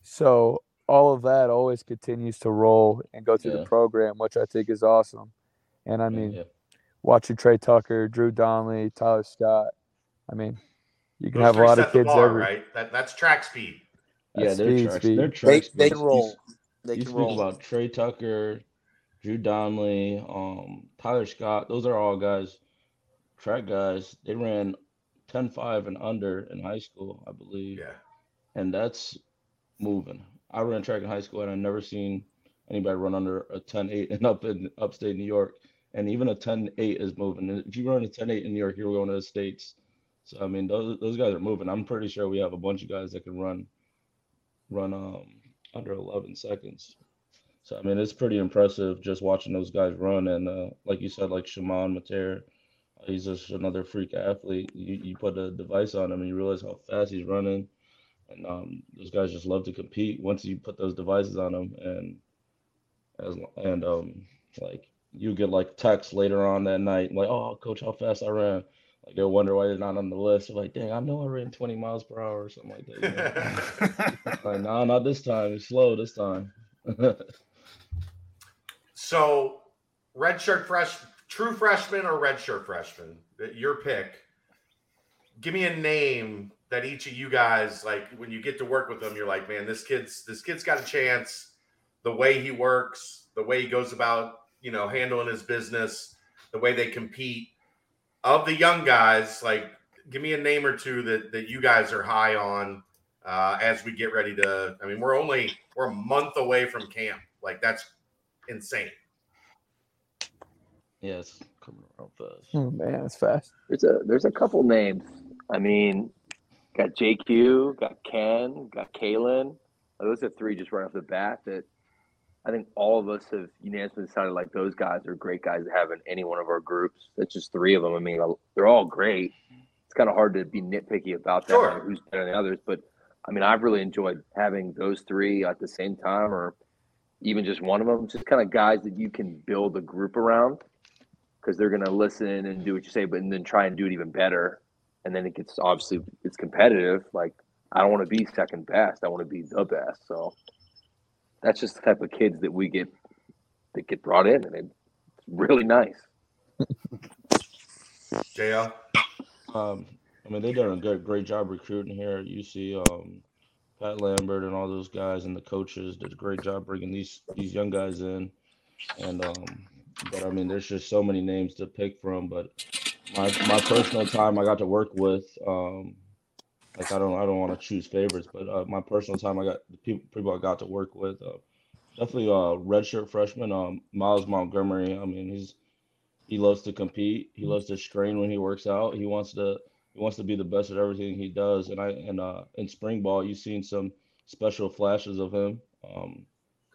Speaker 6: so all of that always continues to roll and go through yeah. the program, which I think is awesome. And I mean, yeah. watching Tre Tucker, Drew Donnelly, Tyler Scott. I mean, you can Those have a lot of kids bar, every
Speaker 3: right. That, that's track speed.
Speaker 7: That's yeah, they're speed, track, speed. They're track
Speaker 5: they, they can roll. They
Speaker 7: you
Speaker 5: can
Speaker 7: speak roll. about Tre Tucker, Drew Donnelly, um, Tyler Scott. Those are all guys, track guys. They ran 10-5 and under in high school, I believe.
Speaker 3: Yeah.
Speaker 7: And that's moving. I ran track in high school and I never seen anybody run under a 10-8 and up in upstate New York. And even a 10-8 is moving. And If you run a 10-8 in New York, you're going to the States. So I mean those those guys are moving. I'm pretty sure we have a bunch of guys that can run run um under 11 seconds. So I mean it's pretty impressive just watching those guys run and uh, like you said like Chamon Metayer, he's just another freak athlete. You you put a device on him and you realize how fast he's running. And um, those guys just love to compete. Once you put those devices on them and as and um like you get like text later on that night like oh coach how fast i ran. Like they wonder why they're not on the list. They're like dang i know i ran 20 miles per hour or something like that you know? like no not this time. It's slow this time.
Speaker 3: So red shirt fresh true freshman or red shirt freshman your pick give me a name that each of you guys like when you get to work with them you're like man this kid's this kid's got a chance. The way he works the way he goes about you know handling his business the way they compete. Of the young guys like give me a name or two that that you guys are high on uh, as we get ready to i mean we're only we're a month away from camp. Like that's insane
Speaker 7: yes coming around fast
Speaker 6: oh man it's fast
Speaker 4: there's a there's a couple names i mean Got JQ, got Ken, got Kalen. Those are three just right off the bat that I think all of us have unanimously decided like those guys are great guys to have in any one of our groups. That's just three of them. I mean, they're all great. It's kind of hard to be nitpicky about that, sure. who's better than the others. But I mean, I've really enjoyed having those three at the same time, or even just one of them. Just kind of guys that you can build a group around because they're going to listen and do what you say, but and then try and do it even better. And then it gets obviously it's competitive. Like I don't want to be second best. I want to be the best. So that's just the type of kids that we get that get brought in, and it's really nice.
Speaker 3: JL.
Speaker 7: Um, I mean, they've done a good, great job recruiting here at UC. Um, Pat Lambert and all those guys and the coaches did a great job bringing these these young guys in. And um, but I mean, there's just so many names to pick from. But my my personal time, I got to work with. Um, like I don't I don't want to choose favorites, but uh, my personal time I got the people people I got to work with. Uh, definitely a redshirt freshman, um, Myles Montgomery. I mean, he's he loves to compete. He loves to strain when he works out. He wants to he wants to be the best at everything he does. And I and uh, in spring ball, you've seen some special flashes of him. Um,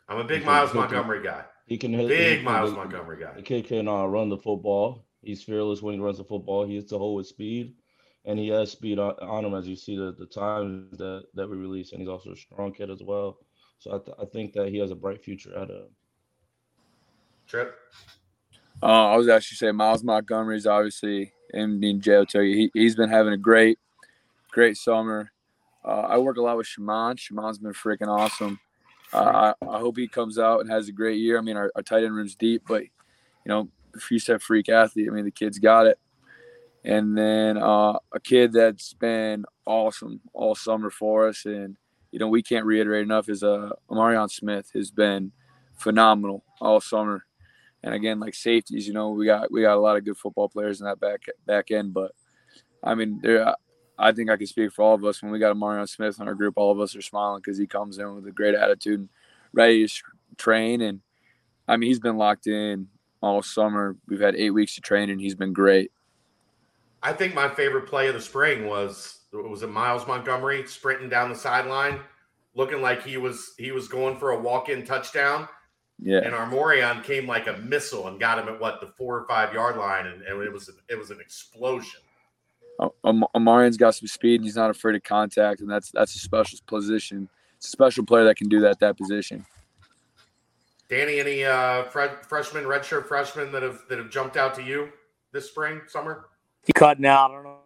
Speaker 3: I'm a big Myles Montgomery guy.
Speaker 7: He can hit
Speaker 3: big he, Myles the, Montgomery guy.
Speaker 7: The kid can uh, run the football. He's fearless when he runs the football. He hits the hole with speed and he has speed on, on him as you see the, the times that, that we release, and he's also a strong kid as well. So I, th- I think that he has a bright future ahead of him.
Speaker 3: Tripp.
Speaker 6: Uh, I was actually saying Myles Montgomery's obviously in being jail tell you he, he's been having a great, great summer. Uh, I work a lot with Chamon. Chamon's been freaking awesome. I, I, hope he comes out and has a great year. I mean, our, our tight end room's deep, but you know, said freak athlete, I mean, the kid's got it. And then uh, a kid that's been awesome all summer for us, and you know we can't reiterate enough is uh, Amarion Smith has been phenomenal all summer. And again, like safeties, you know we got we got a lot of good football players in that back back end, but I mean there. I think I can speak for all of us when we got Amarion Smith in our group. All of us are smiling because he comes in with a great attitude and ready to train. And I mean, he's been locked in all summer. We've had eight weeks to train, and he's been great.
Speaker 3: I think my favorite play of the spring was was it Myles Montgomery sprinting down the sideline, looking like he was he was going for a walk in touchdown.
Speaker 6: Yeah.
Speaker 3: And Amarion came like a missile and got him at what the four or five yard line, and, and it was it was an explosion.
Speaker 6: Um, Amarion's got some speed, and he's not afraid of contact, and that's that's a special position. It's a special player that can do that that position.
Speaker 3: Danny, any uh, fre- freshmen, redshirt freshmen that have that have jumped out to you this spring, summer?
Speaker 5: You cutting out? I don't know.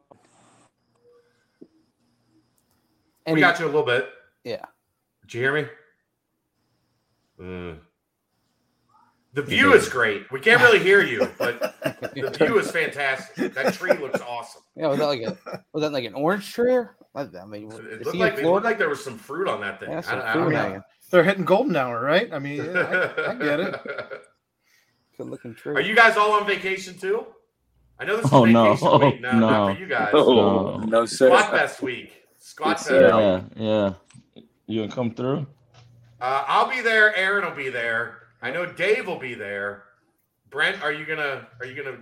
Speaker 3: And we got you a little bit.
Speaker 1: Yeah.
Speaker 3: Did you hear me? Mm. The view is great. We can't really hear you, but the view is fantastic. That tree looks awesome.
Speaker 1: Yeah, was that like a was that like an orange tree? I mean,
Speaker 3: it looked like, it looked like there was some fruit on that thing. Yeah, I, I, don't know.
Speaker 2: They're hitting golden hour, right? I mean, yeah, I, I, get it.
Speaker 1: Good looking tree.
Speaker 3: Are you guys all on vacation too? I know this is oh, vacation no. week. No, no, not for you guys.
Speaker 6: No, no sir.
Speaker 3: Squat Fest week. Squat Fest.
Speaker 7: Yeah, yeah. You gonna come through?
Speaker 3: Uh, I'll be there. Aaron will be there. I know Dave will be there. Brent, are you gonna are you gonna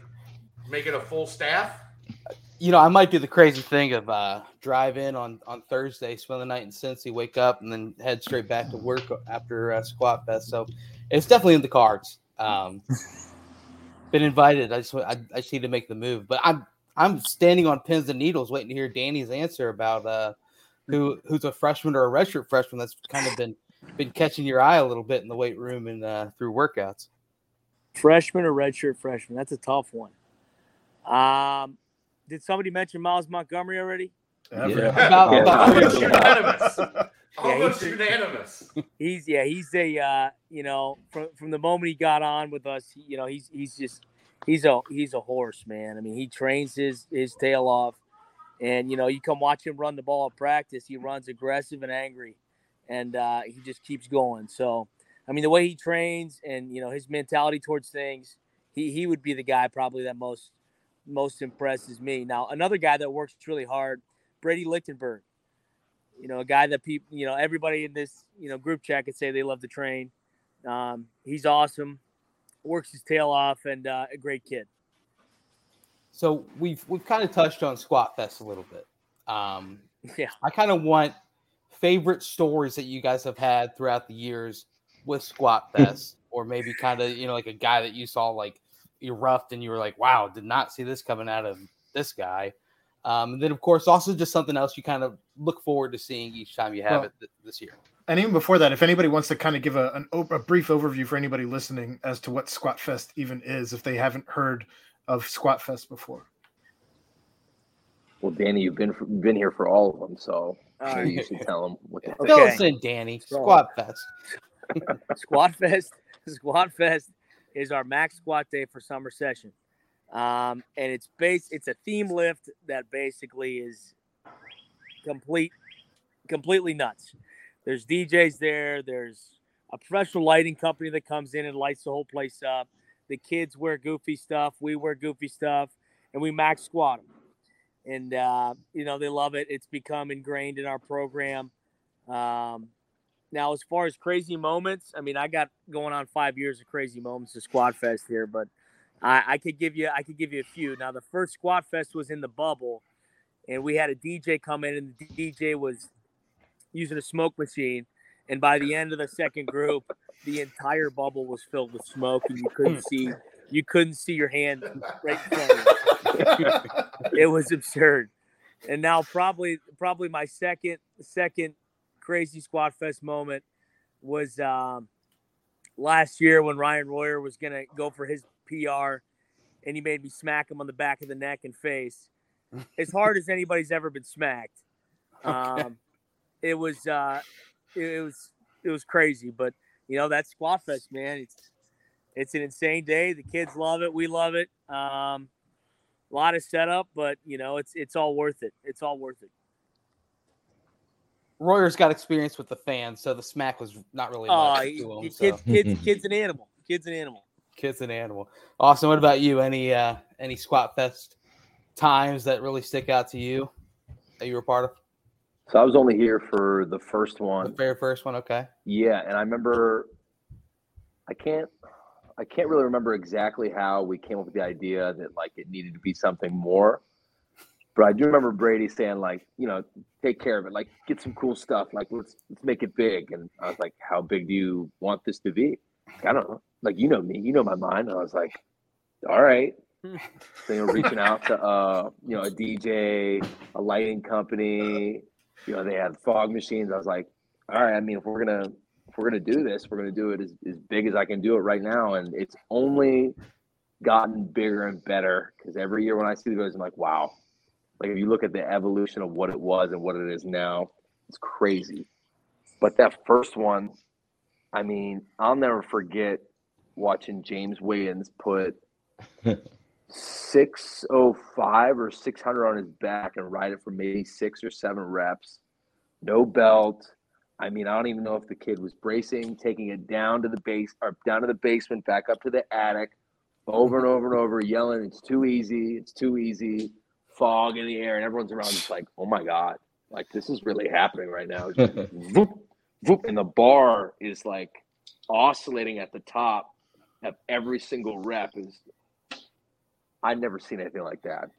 Speaker 3: make it a full staff?
Speaker 1: You know, I might do the crazy thing of uh, drive in on on Thursday, spend the night in Cincy, wake up, and then head straight back to work after uh, Squat Fest. So it's definitely in the cards. Um, been invited. I just I, I just need to make the move. But I'm I'm standing on pins and needles waiting to hear Danny's answer about uh who who's a freshman or a redshirt freshman that's kind of been been catching your eye a little bit in the weight room and uh, through workouts.
Speaker 5: Freshman or redshirt freshman? That's a tough one. Um, did somebody mention Myles Montgomery already?
Speaker 3: Yeah. about, about unanimous. Almost yeah, unanimous.
Speaker 5: He's yeah, he's a uh, you know from from the moment he got on with us, you know he's he's just he's a he's a horse, man. I mean, he trains his his tail off, and you know you come watch him run the ball at practice. He runs aggressive and angry, and uh, he just keeps going. So, I mean, the way he trains and you know his mentality towards things, he he would be the guy probably that most most impresses me. Now, another guy that works really hard, Brady Lichtenberg you know, a guy that people, you know, everybody in this, you know, group chat could say they love the train. Um, he's awesome, works his tail off, and uh, a great kid.
Speaker 1: So we've we've kind of touched on Squat Fest a little bit. Um,
Speaker 5: yeah,
Speaker 1: I kind of want favorite stories that you guys have had throughout the years with Squat Fest, or maybe kind of you know like a guy that you saw like erupt and you were like, wow, did not see this coming out of this guy. Um, and then of course also just something else you kind of look forward to seeing each time you have well, it th- this year.
Speaker 2: And even before that, if anybody wants to kind of give a, an, a brief overview for anybody listening as to what Squat Fest even is, if they haven't heard of Squat Fest before.
Speaker 4: Well, Danny, you've been been here for all of them, so uh, you should tell them what
Speaker 1: the okay. Fill us in, Danny. Squat Fest.
Speaker 5: squat Fest. Squat Fest is our max squat day for summer session, um, and it's base. It's a theme lift that basically is complete, completely nuts. There's DJs there. There's a professional lighting company that comes in and lights the whole place up. The kids wear goofy stuff. We wear goofy stuff, and we max squat them and uh, you know they love it. It's become ingrained in our program. Um, now, as far as crazy moments, I mean, I got going on five years of crazy moments of Squat Fest here, but I, I could give you I could give you a few. Now, the first Squat Fest was in the bubble, and we had a DJ come in, and the DJ was using a smoke machine. And by the end of the second group, the entire bubble was filled with smoke, and you couldn't see you couldn't see your hand right in front of you. it was absurd. And now probably probably my second second crazy squat fest moment was um, last year when Ryan Royer was gonna go for his PR and he made me smack him on the back of the neck and face. As hard as anybody's ever been smacked. Okay. Um, it was uh, it was it was crazy, but you know that's squat fest, man. It's it's an insane day. The kids love it. We love it. Um, a lot of setup, but you know, it's it's all worth it. It's all worth it.
Speaker 1: Royer's got experience with the fans, so the smack was not really. Oh,
Speaker 5: him, kids, so. kids, kids, an animal. Kids, an animal.
Speaker 1: Kids, an animal. Awesome. What about you? Any uh any squat fest times that really stick out to you that you were part of?
Speaker 4: So I was only here for the first one.
Speaker 1: The very first one, okay.
Speaker 4: Yeah, and I remember. I can't. I can't really remember exactly how we came up with the idea that like it needed to be something more. But I do remember Brady saying like, you know, take care of it, like get some cool stuff, like let's let's make it big. And I was like, how big do you want this to be? I don't know. Like you know me, you know my mind. And I was like, all right. so you know, reaching out to uh, you know, a DJ, a lighting company, you know, they had fog machines. I was like, all right, I mean, if we're gonna we're going to do this, we're going to do it as, as big as I can do it right now. And it's only gotten bigger and better because every year when I see the videos, I'm like, wow. Like if you look at the evolution of what it was and what it is now, it's crazy. But that first one, I mean, I'll never forget watching James Wiggins put 605 or 600 on his back and ride it for maybe six or seven reps. No belt, I mean, I don't even know if the kid was bracing, taking it down to the base or down to the basement, back up to the attic, over and over and over, yelling, "It's too easy! It's too easy!" Fog in the air, and everyone's around just like, "Oh my god!" Like this is really happening right now. Just, whoop, whoop, and the bar is like oscillating at the top of every single rep. Is I've never seen anything like that.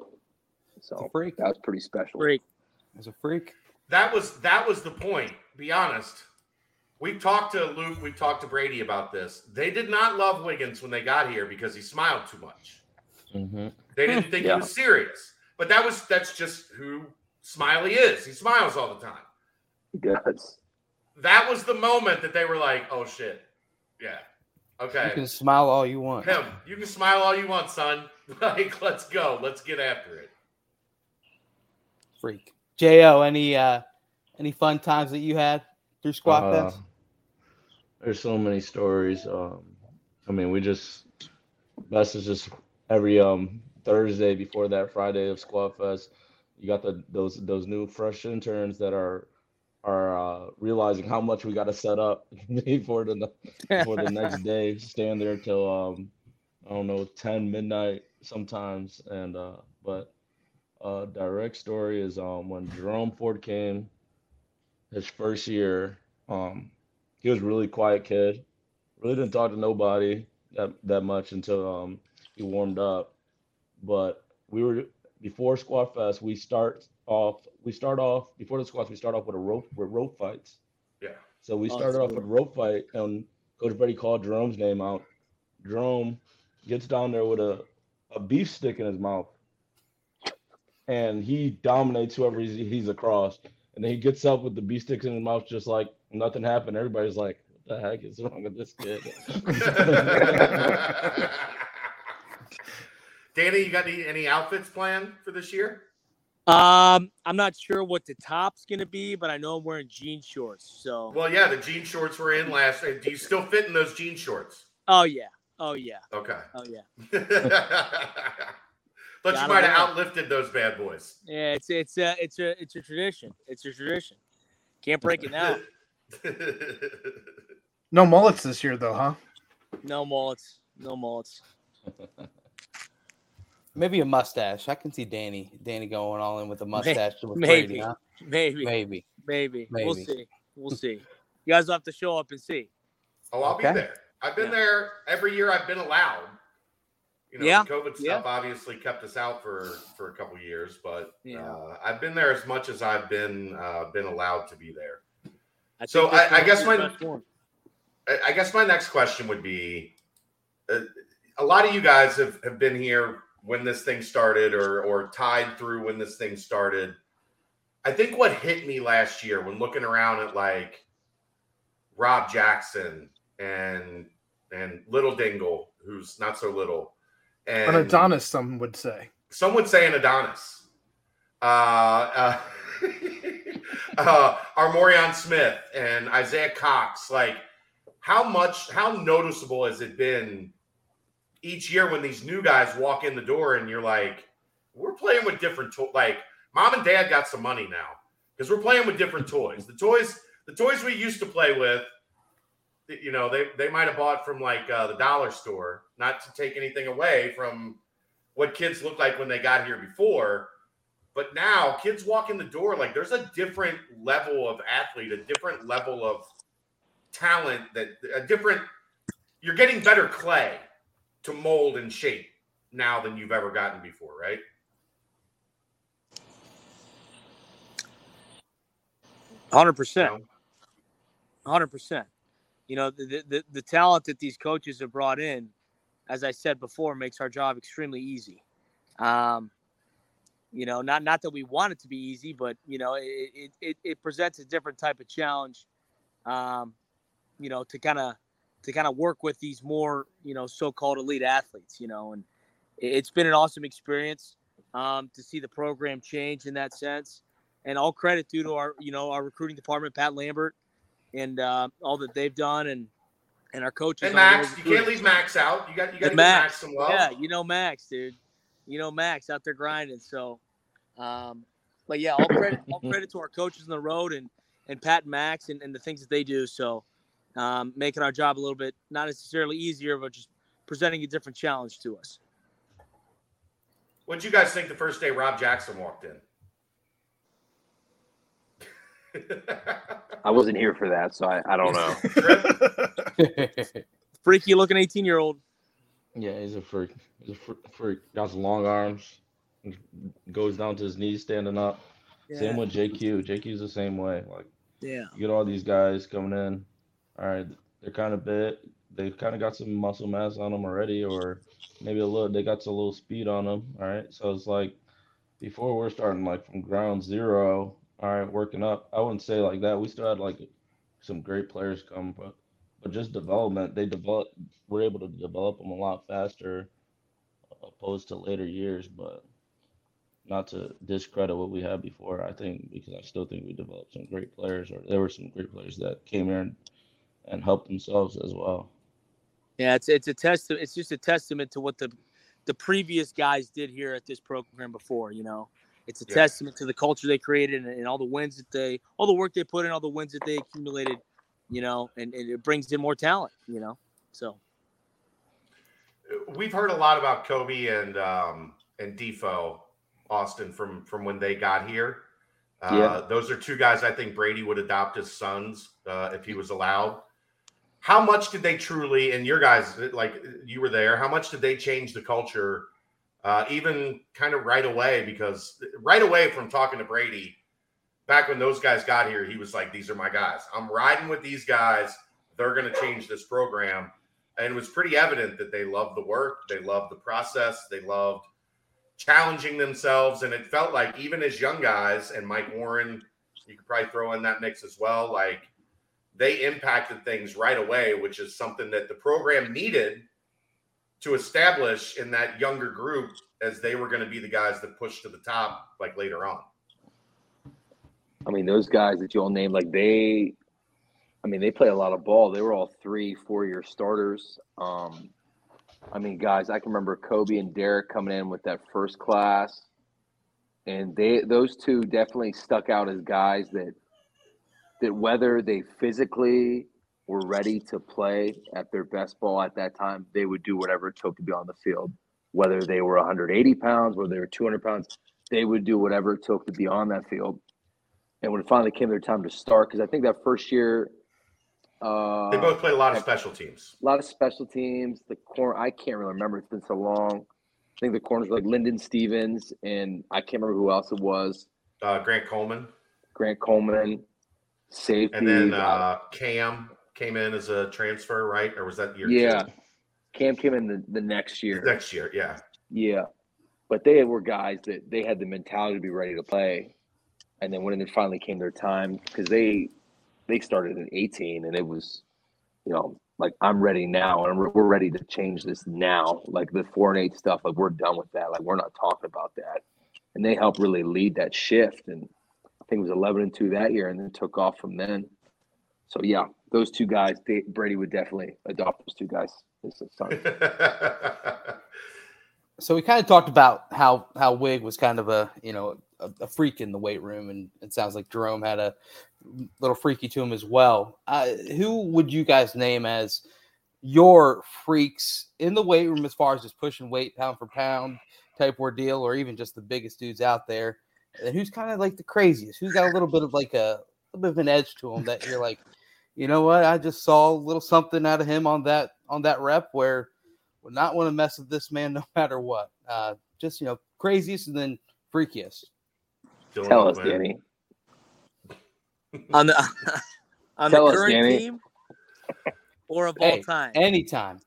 Speaker 4: So that was pretty special.
Speaker 5: Freak.
Speaker 1: As a freak.
Speaker 3: That was that was the point be honest. We've talked to Luke, we've talked to Brady about this. They did not love Wiggins when they got here because he smiled too much. Mm-hmm. They didn't think yeah. he was serious. But that was that's just who Smiley is. He smiles all the time.
Speaker 4: He does.
Speaker 3: That was the moment that they were like, "Oh shit, yeah, okay."
Speaker 1: You can smile all you want.
Speaker 3: Him, you can smile all you want, son. Like, let's go. Let's get after it.
Speaker 1: Freak. Jo, any uh any fun times that you had through Squat uh, Fest?
Speaker 7: There's so many stories. Um, I mean, we just best is just every um Thursday before that Friday of Squat Fest. You got the those those new fresh interns that are are uh, realizing how much we got to set up before the before the next day. Stand there till um I don't know 10 midnight sometimes. And uh, but uh, direct story is um when Jerome Ford came his first year. Um, he was really quiet kid. Really didn't talk to nobody that that much until um he warmed up. But we were before Squat Fest. We start off. We start off before the squats. We start off with a rope with rope fights.
Speaker 3: Yeah.
Speaker 7: So we oh, started off with a rope fight, and Coach Brady called Jerome's name out. Jerome gets down there with a, a beef stick in his mouth. And he dominates whoever he's, he's across. And then he gets up with the beef sticks in his mouth, just like nothing happened. Everybody's like, what the heck is wrong with this kid?
Speaker 3: Danny, you got any, any outfits planned for this year?
Speaker 5: Um, I'm not sure what the top's gonna be, but I know I'm wearing jean shorts. So.
Speaker 3: Well, yeah, the jean shorts were in last. Do you still fit in those jean shorts?
Speaker 5: Oh yeah. Oh yeah.
Speaker 3: Okay.
Speaker 5: Oh yeah.
Speaker 3: but you might have outlifted those bad boys.
Speaker 5: Yeah, it's it's a it's a it's a tradition. It's a tradition. Can't break it now.
Speaker 2: no mullets this year, though, huh?
Speaker 5: No mullets. No mullets.
Speaker 1: Maybe a mustache. I can see Danny Danny going all in with a mustache.
Speaker 5: Maybe.
Speaker 1: With
Speaker 5: Maybe.
Speaker 1: Huh?
Speaker 5: Maybe.
Speaker 1: Maybe.
Speaker 5: Maybe.
Speaker 1: Maybe.
Speaker 5: We'll see. We'll see. You guys will have to show up and see.
Speaker 3: Oh, I'll
Speaker 1: Okay.
Speaker 3: be there. I've been
Speaker 5: Yeah.
Speaker 3: there every year. I've been allowed. You know,
Speaker 5: Yeah.
Speaker 3: COVID
Speaker 5: Yeah.
Speaker 3: stuff obviously kept us out for for a couple years, but
Speaker 5: Yeah.
Speaker 3: uh, I've been there as much as I've been uh, been allowed to be there.
Speaker 5: I
Speaker 3: So I- I guess my-
Speaker 5: the best one.
Speaker 3: I, I guess my next question would be: uh, a lot of you guys have, have been here when this thing started, or or tied through when this thing started. I think what hit me last year when looking around at like Rob Jackson and and Little Dingle, who's not so little, and
Speaker 2: An Adonis, some would say.
Speaker 3: some would say an Adonis. Uh, uh, uh, Amarion Smith and Isaiah Cox. Like, how much, how noticeable has it been each year when these new guys walk in the door and you're like, we're playing with different toys. Like, mom and dad got some money now because we're playing with different toys. The toys, the toys we used to play with, you know, they they might have bought from like uh, the dollar store. Not to take anything away from what kids looked like when they got here before. But now kids walk in the door like there's a different level of athlete, a different level of talent that a different you're getting better clay to mold and shape now than you've ever gotten before, right?
Speaker 5: Hundred percent. Hundred percent. You know the, the the talent that these coaches have brought in, as I said before, makes our job extremely easy. Um, you know, not not that we want it to be easy, but you know, it it, it, presents a different type of challenge. Um, you know, to kind of to kind of work with these more you know so-called elite athletes. You know, and it- it's been an awesome experience um, to see the program change in that sense. And all credit due to our you know our recruiting department, Pat Lambert, and uh, all that they've done, and and our coaches.
Speaker 3: And Max, you can't leave Max out. You got you got to
Speaker 5: Max,
Speaker 3: Max some love.
Speaker 5: Yeah, you know Max, dude. You know Max out there grinding. So, um, but yeah, all credit, all credit to our coaches on the road and and Pat and Max and, and the things that they do. So, um, making our job a little bit not necessarily easier, but just presenting a different challenge to us.
Speaker 3: What'd you guys think the first day Rob Jackson walked in?
Speaker 4: I wasn't here for that, so I, I don't know.
Speaker 5: Freaky looking eighteen year old.
Speaker 7: Yeah, he's a freak. He's a freak. Got some long arms. Goes down to his knees standing up. Same with JQ. JQ's the same way. Like
Speaker 5: Yeah.
Speaker 7: you get all these guys coming in. All right, they're kind of bit. They've kind of got some muscle mass on them already, or maybe a little. They got a little speed on them. All right, so it's like before we're starting like from ground zero. All right, working up. I wouldn't say like that. We still had like some great players come, but but just development. They develop. We're able to develop them a lot faster, opposed to later years. But not to discredit what we had before. I think because I still think we developed some great players, or there were some great players that came here and, and helped themselves as well.
Speaker 5: Yeah, it's it's a test. It's just a testament to what the the previous guys did here at this program before. You know, it's a
Speaker 3: Yeah.
Speaker 5: testament to the culture they created and, and all the wins that they, all the work they put in, all the wins that they accumulated. You know, and, and it brings in more talent. You know, so
Speaker 3: We've heard a lot about Coby and um, and Defoe Austin from from when they got here. Uh,
Speaker 4: Yeah.
Speaker 3: Those are two guys I think Brady would adopt as sons uh, if he was allowed. How much did they truly, and your guys, like you were there, how much did they change the culture, uh, even kind of right away? Because right away from talking to Brady, back when those guys got here, he was like, These are my guys. I'm riding with these guys. they're going to change this program. And it was pretty evident that they loved the work, they loved the process, they loved challenging themselves. And it felt like even as young guys, and Mike Warren, you could probably throw in that mix as well, like they impacted things right away, which is something that the program needed to establish in that younger group as they were going to be the guys that pushed to the top like later on.
Speaker 4: I mean, those guys that you all named, like they, I mean, they play a lot of ball. They were all three, four year starters. Um, I mean, guys, I can remember Coby and Darrick coming in with that first class, and they those two definitely stuck out as guys that that whether they physically were ready to play at their best ball at that time, they would do whatever it took to be on the field. Whether they were 180 pounds, whether they were 200 pounds, they would do whatever it took to be on that field. And when it finally came their time to start, because I think that first year, uh,
Speaker 3: they both played a lot of special teams.
Speaker 4: A lot of special teams. The corner, I can't really remember. It's been so long. I think the corners were like Linden Stephens, and I can't remember who else it was.
Speaker 3: Uh, Grant Coleman.
Speaker 4: Grant Coleman, safety.
Speaker 3: And then uh, Cam came in as a transfer, right? Or was that year?
Speaker 4: Yeah,
Speaker 3: two?
Speaker 4: Cam came in the, the next year.
Speaker 3: Next year, yeah.
Speaker 4: Yeah, but they were guys that they had the mentality to be ready to play, and then when it finally came their time, because they they started at 18, and it was, you know, like I'm ready now, and we're, we're ready to change this now. Like the four and eight stuff, like we're done with that. Like we're not talking about that, and they helped really lead that shift. And I think it was 11 and two that year, and then took off from then. So yeah, those two guys, they, Brady would definitely adopt those two guys.
Speaker 1: so we kind of talked about how how Wig was kind of a you know a, a, freak in the weight room, and it sounds like Jerome had a little freaky to him as well. Uh, who would you guys name as your freaks in the weight room as far as just pushing weight pound for pound type ordeal, or even just the biggest dudes out there? And who's kind of like the craziest? Who's got a little bit of like a, a bit of an edge to him that you're like, you know what? I just saw a little something out of him on that on that rep where would not want to mess with this man no matter what. Uh, just you know, craziest and then freakiest.
Speaker 4: Tell us, Danny.
Speaker 5: on the on Tell the current us, team or of
Speaker 1: hey,
Speaker 5: all time?
Speaker 1: Anytime.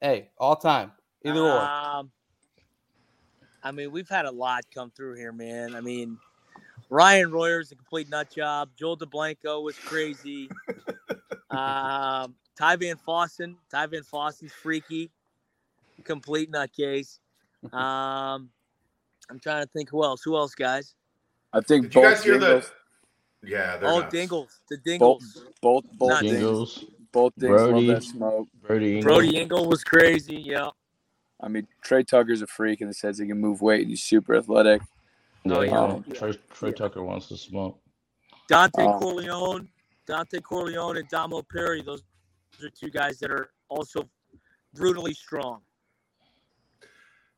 Speaker 1: Hey, all time. Either um, or.
Speaker 5: I mean, we've had a lot come through here, man. I mean, Ryan Royer's a complete nut job. Joel Dublanko was crazy. um, Ty Van Fossen. Ty Van Fossen's freaky. Complete nutcase. Um, I'm trying to think who else. Who else, guys?
Speaker 6: I think
Speaker 3: Did you guys hear Dingles, the? Yeah,
Speaker 5: oh nuts. Dingles, the Dingles,
Speaker 6: both both both
Speaker 7: Dingles,
Speaker 6: both Dingles Brody, that smoke.
Speaker 7: Brody, Ingle.
Speaker 5: Brody Ingle was crazy. Yeah.
Speaker 6: I mean, Tre Tucker's a freak in the sense he can move weight and he's super athletic.
Speaker 7: Yeah, um, Trey, Tre Tucker wants to smoke.
Speaker 5: Dontay um, Corleone, Dontay Corleone, and Damo Perry. Those are two guys that are also brutally strong.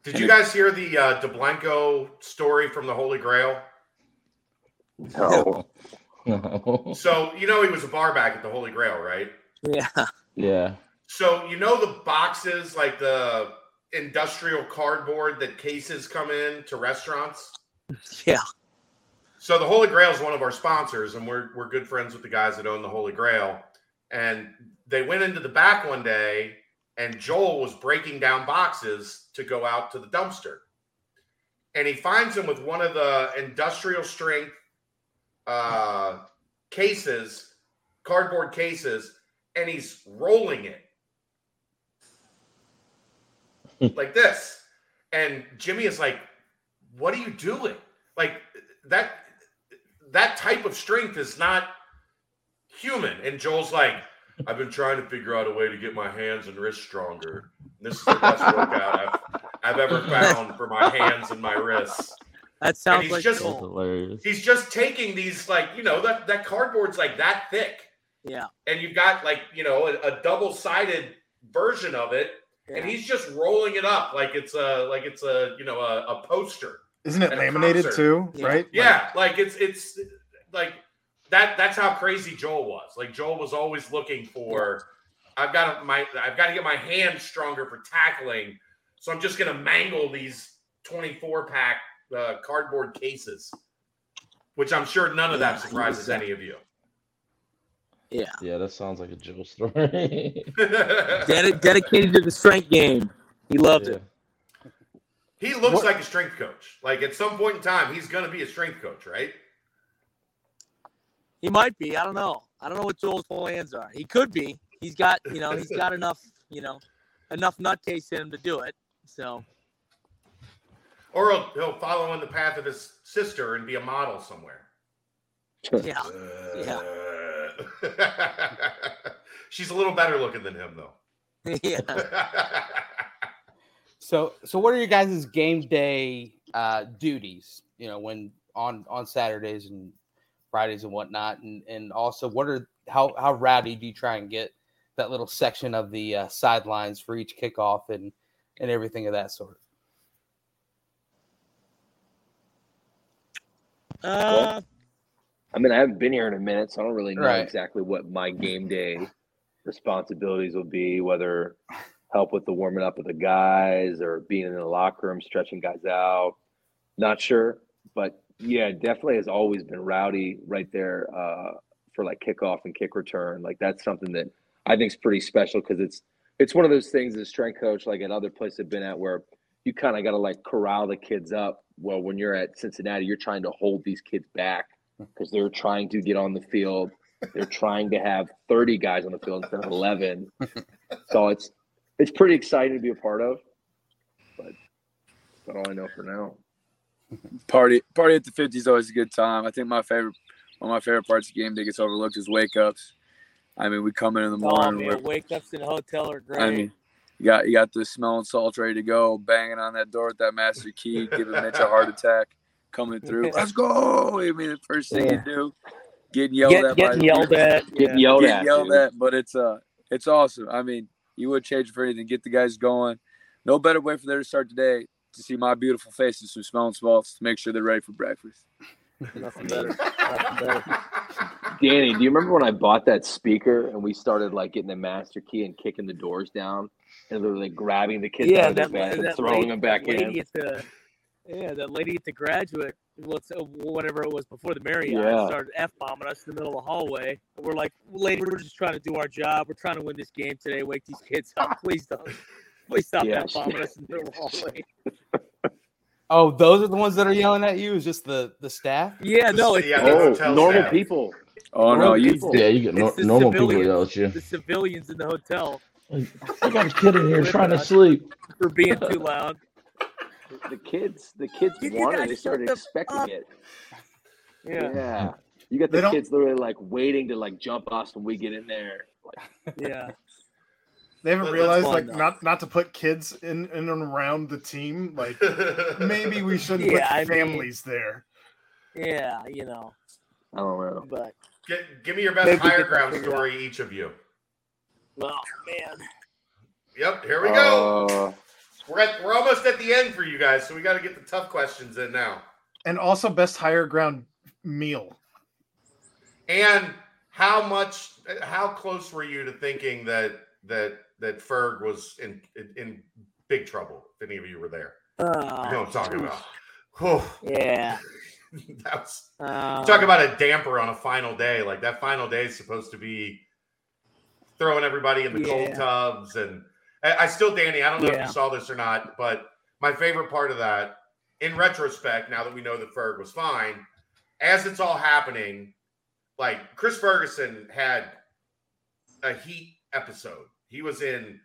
Speaker 3: Did you guys hear the uh, Dublanko story from the Holy Grail?
Speaker 4: No. No.
Speaker 3: so you know he was a bar back at the Holy Grail, right?
Speaker 5: Yeah.
Speaker 7: Yeah.
Speaker 3: So you know the boxes, like the industrial cardboard that cases come in to restaurants.
Speaker 5: Yeah.
Speaker 3: So the Holy Grail is one of our sponsors, and we're we're good friends with the guys that own the Holy Grail. And they went into the back one day, and Joel was breaking down boxes to go out to the dumpster. And he finds him with one of the industrial strength uh, cases, cardboard cases, and he's rolling it like this. And Jimmy is like, What are you doing? Like that that type of strength is not human. And Joel's like, I've been trying to figure out a way to get my hands and wrists stronger. And this is the best workout I've, I've ever found for my hands and my wrists.
Speaker 5: That sounds
Speaker 3: he's
Speaker 5: like
Speaker 3: just hilarious. he's just taking these like you know that that cardboard's like that thick.
Speaker 5: Yeah.
Speaker 3: And you've got like you know a, a double sided version of it, yeah. and he's just rolling it up like it's a like it's a you know a, a poster.
Speaker 2: Isn't it laminated too?
Speaker 3: Yeah.
Speaker 2: Right?
Speaker 3: Yeah, like, like it's it's like that. That's how crazy Joel was. Like Joel was always looking for. I've got my I've got to get my hands stronger for tackling, so I'm just gonna mangle these 24 pack uh, cardboard cases, which I'm sure none of that surprises any of you.
Speaker 5: Yeah.
Speaker 7: Yeah, that sounds like a Joe story.
Speaker 5: Ded- dedicated to the strength game. He loved
Speaker 7: Yeah.
Speaker 5: it.
Speaker 3: He looks
Speaker 1: What-
Speaker 3: like a strength coach. Like at some point in time, he's going to be a strength coach, right?
Speaker 5: He might be. I don't know. I don't know what Joel's plans are. He could be. He's got, you know, he's got enough, you know, enough nutcase in him to do it. So
Speaker 3: Or he'll, he'll follow in the path of his sister and be a model somewhere.
Speaker 5: yeah. Yeah.
Speaker 3: Uh, She's a little better looking than him, though.
Speaker 5: yeah.
Speaker 1: So, so what are your guys' game day uh, duties? You know, when on on Saturdays and Fridays and whatnot, and and also what are how how rowdy do you try and get that little section of the uh, sidelines for each kickoff and and everything of that sort?
Speaker 5: Uh,
Speaker 4: I mean, I haven't been here in a minute, so I don't really know
Speaker 1: Right.
Speaker 4: exactly what my game day responsibilities will be, whether help with the warming up of the guys or being in the locker room, stretching guys out. Not sure, but yeah, definitely has always been rowdy right there uh, for like kickoff and kick return. Like that's something that I think is pretty special because it's it's one of those things as a strength coach, like at other places I've been at, where you kind of got to like corral the kids up. Well, when you're at Cincinnati, you're trying to hold these kids back because they're trying to get on the field. They're trying to have 30 guys on the field instead of 11. so it's it's pretty exciting to be a part of. But that's all I know for now.
Speaker 6: Party party at the 50 is always a good time. I think my favorite one of my favorite parts of the game that gets overlooked is wake ups. I mean, we come in in the
Speaker 5: oh
Speaker 6: morning.
Speaker 5: man, wake ups in a hotel are great.
Speaker 6: I mean, you got you got the smelling salts ready to go, banging on that door with that master key, giving Mitch a heart attack, coming through. Let's go! I mean, the first thing you do, getting yelled
Speaker 5: Get,
Speaker 6: at,
Speaker 5: getting
Speaker 6: the
Speaker 5: yelled
Speaker 6: people.
Speaker 5: at.
Speaker 4: Getting yelled
Speaker 6: getting
Speaker 4: at.
Speaker 6: yelled at, but it's uh it's awesome. I mean, you would change it for anything. Get the guys going. No better way for them to start today to see my beautiful faces from smelling salts to make sure they're ready for breakfast.
Speaker 5: Nothing better. Nothing better.
Speaker 4: Danny, do you remember when I bought that speaker and we started like getting the master key and kicking the doors down and literally grabbing the kids
Speaker 5: Yeah,
Speaker 4: out of the
Speaker 5: that,
Speaker 4: bed and throwing
Speaker 5: lady,
Speaker 4: them back in?
Speaker 5: At the, yeah, that lady at the graduate, uh, whatever it was before the Marriott,
Speaker 4: Yeah.
Speaker 5: started f bombing us in the middle of the hallway. We're like, lady, we're just trying to do our job. We're trying to win this game today. Wake these kids up, please don't. Please stop
Speaker 4: Yeah,
Speaker 5: f bombing us in the middle of the hallway.
Speaker 1: Oh, those are the ones that are yelling at you. Is just the the staff?
Speaker 5: Yeah, no, it's
Speaker 3: Yeah,
Speaker 4: Oh, normal
Speaker 3: staff.
Speaker 4: people.
Speaker 6: Oh no, you
Speaker 5: people.
Speaker 7: yeah, you get nor- normal people
Speaker 5: civilians.
Speaker 7: yell at you.
Speaker 5: the civilians in the hotel
Speaker 7: I got a kid in here trying to sleep.
Speaker 5: for being too loud.
Speaker 4: The kids, the kids
Speaker 5: You
Speaker 4: wanted.
Speaker 5: guys
Speaker 4: They started
Speaker 5: the
Speaker 4: expecting
Speaker 5: up.
Speaker 4: it.
Speaker 5: Yeah,
Speaker 4: Yeah. You got the kids literally like waiting to like jump us when we get in there. Like,
Speaker 5: yeah.
Speaker 2: They haven't
Speaker 3: That's
Speaker 2: realized like
Speaker 5: though.
Speaker 2: not not to put kids in, in and around the team. Like maybe we shouldn't
Speaker 5: Yeah,
Speaker 2: put
Speaker 5: I mean-
Speaker 2: families there.
Speaker 5: Yeah, you know,
Speaker 4: I don't know.
Speaker 5: but
Speaker 3: Get, give me your best
Speaker 5: Maybe
Speaker 3: higher ground
Speaker 5: figured
Speaker 3: story, each of you.
Speaker 5: oh man.
Speaker 3: Yep, here we uh, go.
Speaker 4: Uh,
Speaker 3: We're at we're almost at the end for you guys, so we got to get the tough questions in now.
Speaker 2: And also best higher ground meal.
Speaker 3: And how much, how close were you to thinking that that that Ferg was in in, in big trouble? If any of you were there, you know what I'm talking about. Whew,
Speaker 5: yeah.
Speaker 3: that was
Speaker 5: Um,
Speaker 3: talk about a damper on a final day. Like that final day is supposed to be throwing everybody in the cold tubs, and I, I still, Danny, I don't know if you saw this or not, but my favorite part of that, in retrospect, now that we know that Ferg was fine, as it's all happening, like Chris Ferguson had a heat episode. He was in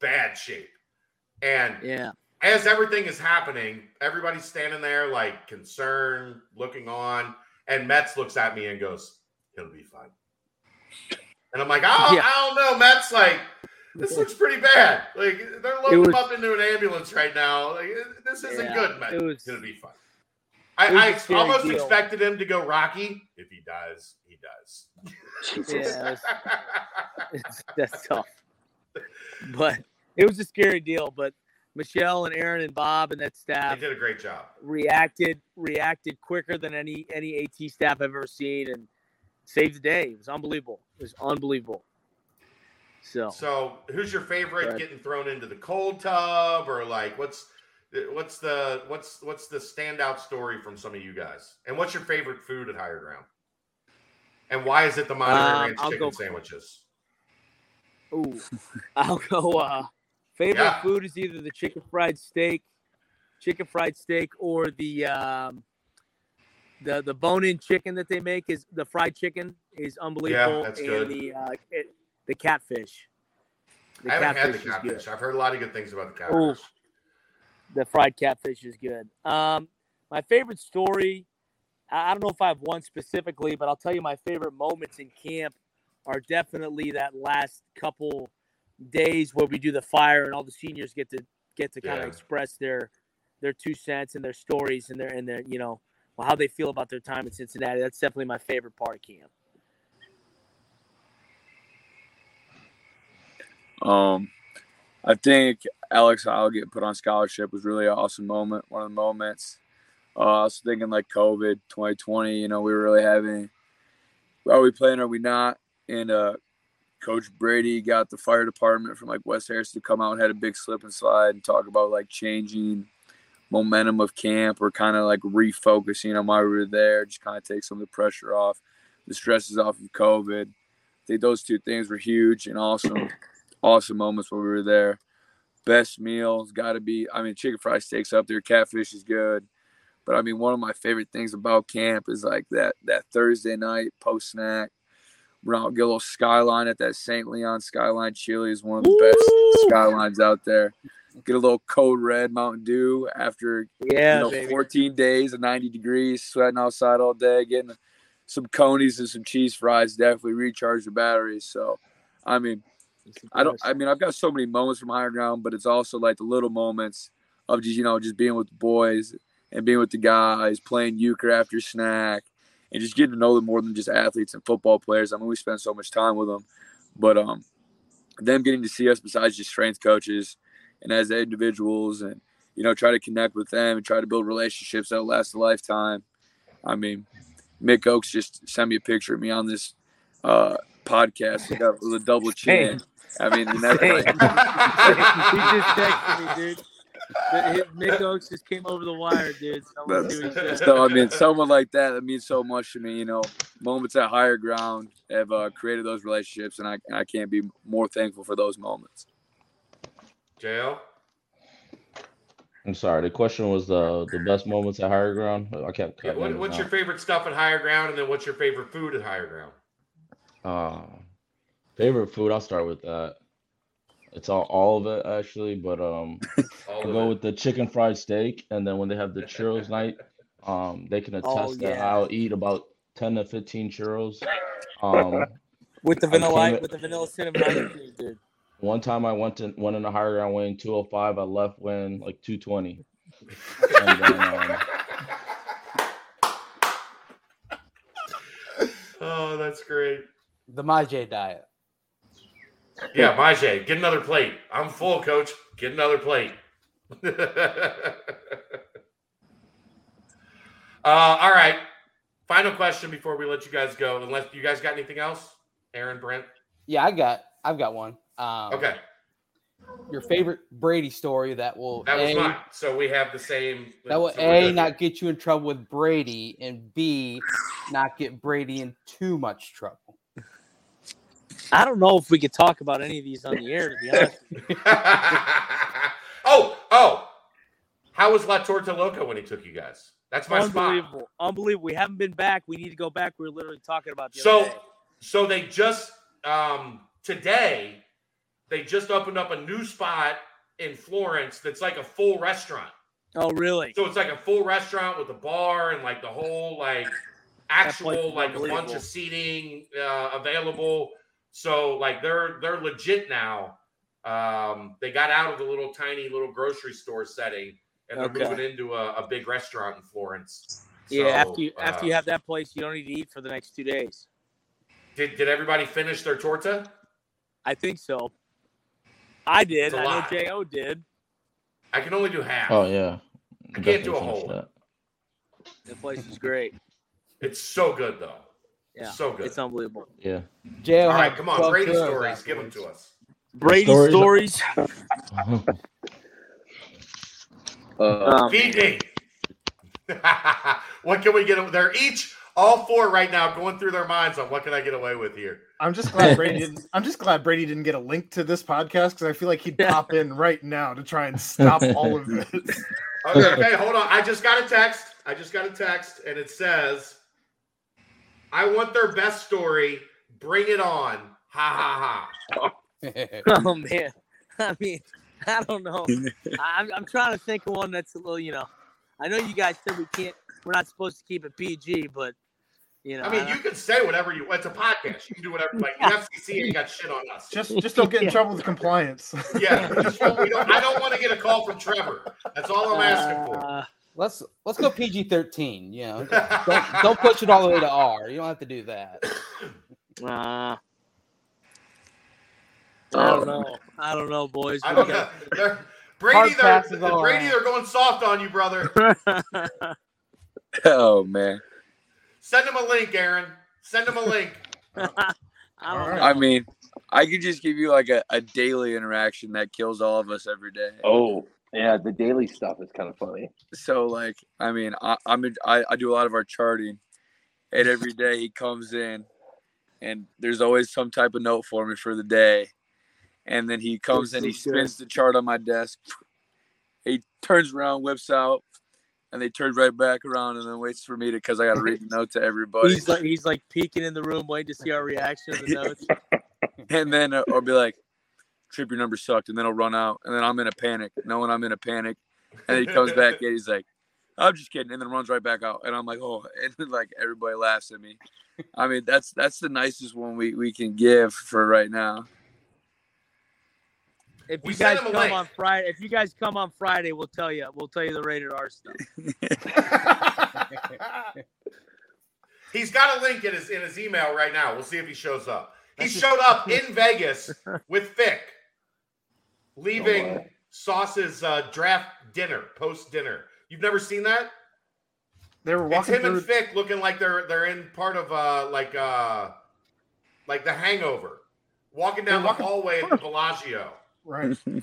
Speaker 3: bad shape, and
Speaker 5: Yeah.
Speaker 3: as everything is happening, everybody's standing there like concerned, looking on, and Metz looks at me and goes, "It'll be fine." And I'm like, "Oh,
Speaker 5: Yeah.
Speaker 3: I don't know." Metz like, "This looks pretty bad. Like they're loading
Speaker 5: was-
Speaker 3: him up into an ambulance right now. Like this isn't
Speaker 5: Yeah,
Speaker 3: good, Metz.
Speaker 5: it was-
Speaker 3: It's gonna be fun.
Speaker 5: I, was
Speaker 3: I,
Speaker 5: a
Speaker 3: I
Speaker 5: scary
Speaker 3: almost
Speaker 5: deal.
Speaker 3: expected him to go Rocky. If he does, he does.
Speaker 4: Jesus.
Speaker 5: Yeah, was- that's tough. But it was a scary deal. But Michelle and Aaron and Bob and that
Speaker 3: they
Speaker 5: staff
Speaker 3: did a great job.
Speaker 5: reacted reacted quicker than any any AT staff I've ever seen and saved the day. It was unbelievable. It was unbelievable. So,
Speaker 3: So, who's your favorite getting thrown into the cold tub, or like what's what's the what's what's the standout story from some of you guys? And what's your favorite food at Higher Ground? And why is it the Monterey um, Ranch chicken go, sandwiches?
Speaker 5: Ooh, I'll go. Uh, favorite yeah. food is either the chicken fried steak, chicken fried steak, or the um, the the bone-in chicken that they make is the fried chicken is unbelievable.
Speaker 3: Yeah, that's and good.
Speaker 5: the uh, it, the catfish.
Speaker 3: The I haven't catfish had the catfish. I've heard a lot of good things about the catfish. Ooh,
Speaker 5: the fried catfish is good. Um, my favorite story. I don't know if I have one specifically, but I'll tell you my favorite moments in camp are definitely that last couple days where we do the fire and all the seniors get to get to kind yeah. of express their their two cents and their stories and their and their you know how they feel about their time in Cincinnati. That's definitely my favorite part of camp.
Speaker 6: Um, I think Alex Heil getting put on scholarship was really an awesome moment. One of the moments. Uh, I was thinking like COVID 2020. You know, we were really having. Are we playing? Are we not? And uh, Coach Brady got the fire department from like West Harris to come out and had a big slip and slide and talk about like changing momentum of camp or kind of like refocusing on why we were there, just kind of take some of the pressure off, the stresses off of COVID. I think those two things were huge and awesome, awesome moments when we were there. Best meals got to be, I mean, chicken fried steaks up there, catfish is good. But I mean, one of my favorite things about camp is like that that Thursday night post snack. Run out, get a little skyline at that St. Leon Skyline Chili is one of the best skylines out there get a little code red Mountain Dew after
Speaker 5: yeah,
Speaker 6: you know, 14 days of 90 degrees, sweating outside all day, getting some conies and some cheese fries definitely recharge the batteries. So, I mean, I don't. I mean, I've got so many moments from higher ground, but it's also like the little moments of just you know just being with the boys and being with the guys, playing euchre after snack, and just getting to know them more than just athletes and football players. I mean, we spend so much time with them, but um, them getting to see us besides just strength coaches and as individuals and you know try to connect with them and try to build relationships that last a lifetime i mean mick oaks just sent me a picture of me on this uh podcast with a double chin i mean and that's like,
Speaker 5: he just texted me dude Mick Oaks just came over the wire, dude.
Speaker 6: So I mean, someone like that that means so much to me. You know, moments at higher ground have uh, created those relationships, and I I can't be more thankful for those moments.
Speaker 3: JL?
Speaker 7: I'm sorry. The question was the the best moments at higher ground. I kept.
Speaker 3: Yeah, what, what's your favorite stuff at higher ground, and then what's your favorite food at higher ground?
Speaker 7: Uh, favorite food. I'll start with that. It's all all of it actually, but um, I'll go it. with the chicken fried steak, and then when they have the churros night, um, they can attest oh, yeah. that I'll eat about ten to fifteen churros. Um,
Speaker 5: with the vanilla, with the vanilla cinnamon ice cream, dude.
Speaker 7: One time I went to went in a higher ground weighing 205. I left weighing like 220. um,
Speaker 3: oh, that's great.
Speaker 1: The Majay diet.
Speaker 3: Yeah, Majay, get another plate. I'm full, coach. Get another plate. uh, all right. Final question before we let you guys go. Unless you guys got anything else, Aaron, Brent.
Speaker 1: Yeah, I got. I've got one.
Speaker 3: Um, okay.
Speaker 1: Your favorite Brady story that will
Speaker 3: that was a, mine. So we have the same.
Speaker 1: That will so a not get you in trouble with Brady, and b not get Brady in too much trouble.
Speaker 5: I don't know if we could talk about any of these on the air. To be honest.
Speaker 3: oh, oh! How was La Torta Loca when he took you guys? That's my
Speaker 5: unbelievable, spot. unbelievable. Unbelievable. We haven't been back. We need to go back. We are literally talking about the
Speaker 3: so. So they just um today they just opened up a new spot in Florence that's like a full restaurant.
Speaker 5: Oh, really?
Speaker 3: So it's like a full restaurant with a bar and like the whole like actual like a bunch of seating uh, available. So like they're they're legit now. Um, they got out of the little tiny little grocery store setting and they're okay. moving into a, a, big restaurant in Florence.
Speaker 5: Yeah, after you uh, after you have that place, you don't need to eat for the next two days.
Speaker 3: Did did everybody finish their torta?
Speaker 5: I think so. I did. I know Jo did.
Speaker 3: I can only do half.
Speaker 7: Oh yeah.
Speaker 3: I can't do a whole. That.
Speaker 5: The place is great.
Speaker 3: It's so good though. Yeah, so good.
Speaker 5: It's unbelievable.
Speaker 7: Yeah.
Speaker 1: Jo,
Speaker 3: all right, come on, Brady stories. Give them to us.
Speaker 5: Brady stories. stories.
Speaker 3: uh, Feed me. what can we get them? They're each all four right now going through their minds on what can I get away with here.
Speaker 2: I'm just glad Brady didn't. I'm just glad Brady didn't get a link to this podcast because I feel like he'd pop in right now to try and stop all of this.
Speaker 3: Okay, okay, hold on. I just got a text. I just got a text, and it says, "I want their best story. Bring it on." Ha ha
Speaker 5: ha. oh man, I mean, I don't know. I'm, I'm trying to think of one that's a little, you know. I know you guys said we can't. We're not supposed to keep it PG, but you know.
Speaker 3: I mean, you can say whatever you. Want. It's a podcast. You can do whatever. Like the FCC ain't got shit on us.
Speaker 2: Just, just don't get in yeah. trouble with compliance.
Speaker 3: yeah, just, don't, I don't want to get a call from Trevor. That's all I'm asking for. Uh,
Speaker 1: Let's let's go PG thirteen. You know, don't, don't push it all the way to R. You don't have to do that.
Speaker 5: Uh, I don't know. I don't know, boys.
Speaker 3: I don't know. They're, Brady, they're, Brady, they're going soft on you, brother.
Speaker 8: oh man.
Speaker 3: Send him a link, Aaron. Send him a link.
Speaker 8: I, I mean, I could just give you like a, a daily interaction that kills all of us every day.
Speaker 4: Oh, yeah, the daily stuff is kind of funny.
Speaker 8: So, like, I mean, I, I'm in, I, I do a lot of our charting, and every day he comes in, and there's always some type of note for me for the day, and then he comes in, he spins the chart on my desk, he turns around, whips out and they turn right back around and then waits for me to because I got to read the note to everybody.
Speaker 5: He's like he's like peeking in the room, waiting to see our reaction to the notes.
Speaker 8: and then uh, I'll be like, "Tripp, your number sucked," and then I'll run out, and then I'm in a panic, knowing I'm in a panic, and he comes back and he's like, "I'm just kidding," and then runs right back out, and I'm like, "Oh," and then like everybody laughs at me. I mean, that's that's the nicest one we we can give for right now
Speaker 5: if you guys come link. on Friday, if you guys come on Friday, we'll tell you. We'll tell you the rated R stuff.
Speaker 3: He's got a link in his in his email right now. We'll see if he shows up. He showed up in Vegas with Fick, leaving oh Sauce's uh, draft dinner, post dinner. You've never seen that?
Speaker 2: They were walking.
Speaker 3: It's him through... and Fick looking like they're they're in part of uh like uh like the Hangover, walking down the hallway at the Bellagio.
Speaker 2: Right.
Speaker 1: you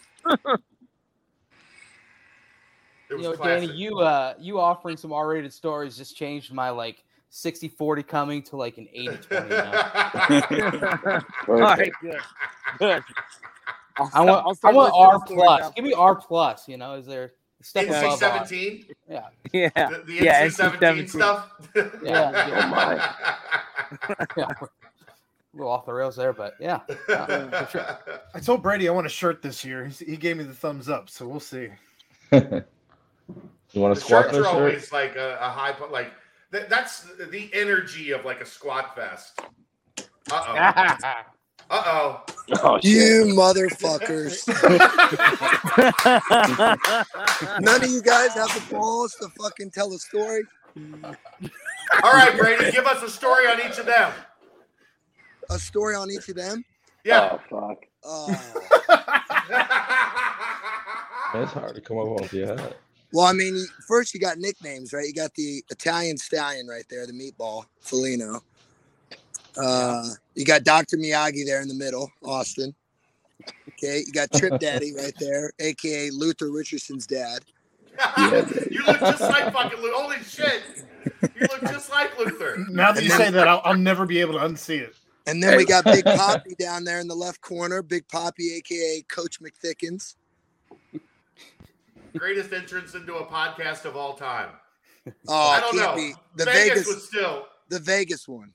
Speaker 1: know, classic. Danny, you uh you offering some R-rated stories just changed my like 60-40 coming to like an 80-20 now.
Speaker 5: All right, good. Good.
Speaker 1: I want I want R plus. Give me R plus. You know, is there
Speaker 3: step NC seventeen?
Speaker 1: Yeah,
Speaker 5: yeah,
Speaker 3: the, the yeah, NC seventeen stuff.
Speaker 1: yeah, yeah. Oh my. yeah little off the rails there, but yeah.
Speaker 2: sure. I told Brady I want a shirt this year. He gave me the thumbs up, so we'll see.
Speaker 7: you want
Speaker 3: to
Speaker 7: squat
Speaker 3: shirts are always like a, a high, like th- that's the energy of like a squat fest. Uh oh. Uh oh.
Speaker 9: You motherfuckers. None of you guys have the balls to fucking tell a story.
Speaker 3: All right, Brady, give us a story on each of them
Speaker 9: a story on each of them?
Speaker 3: Yeah.
Speaker 4: Oh fuck.
Speaker 9: Oh.
Speaker 7: That's hard to come up with. Yeah.
Speaker 9: Well, I mean, first you got nicknames, right? You got the Italian stallion right there, the meatball, Felino. Uh, you got Dr. Miyagi there in the middle, Austin. Okay, you got Tripp Daddy right there, aka Luther Richardson's dad.
Speaker 3: you look just like fucking Luther. Holy shit. You look just like Luther.
Speaker 2: Now that you say that, I'll, I'll never be able to unsee it.
Speaker 9: And then we got Big Poppy down there in the left corner. Big Poppy, aka Coach McThickens.
Speaker 3: Greatest entrance into a podcast of all time.
Speaker 9: Oh, I don't know. Be. The Vegas, Vegas
Speaker 3: was still
Speaker 9: the Vegas one.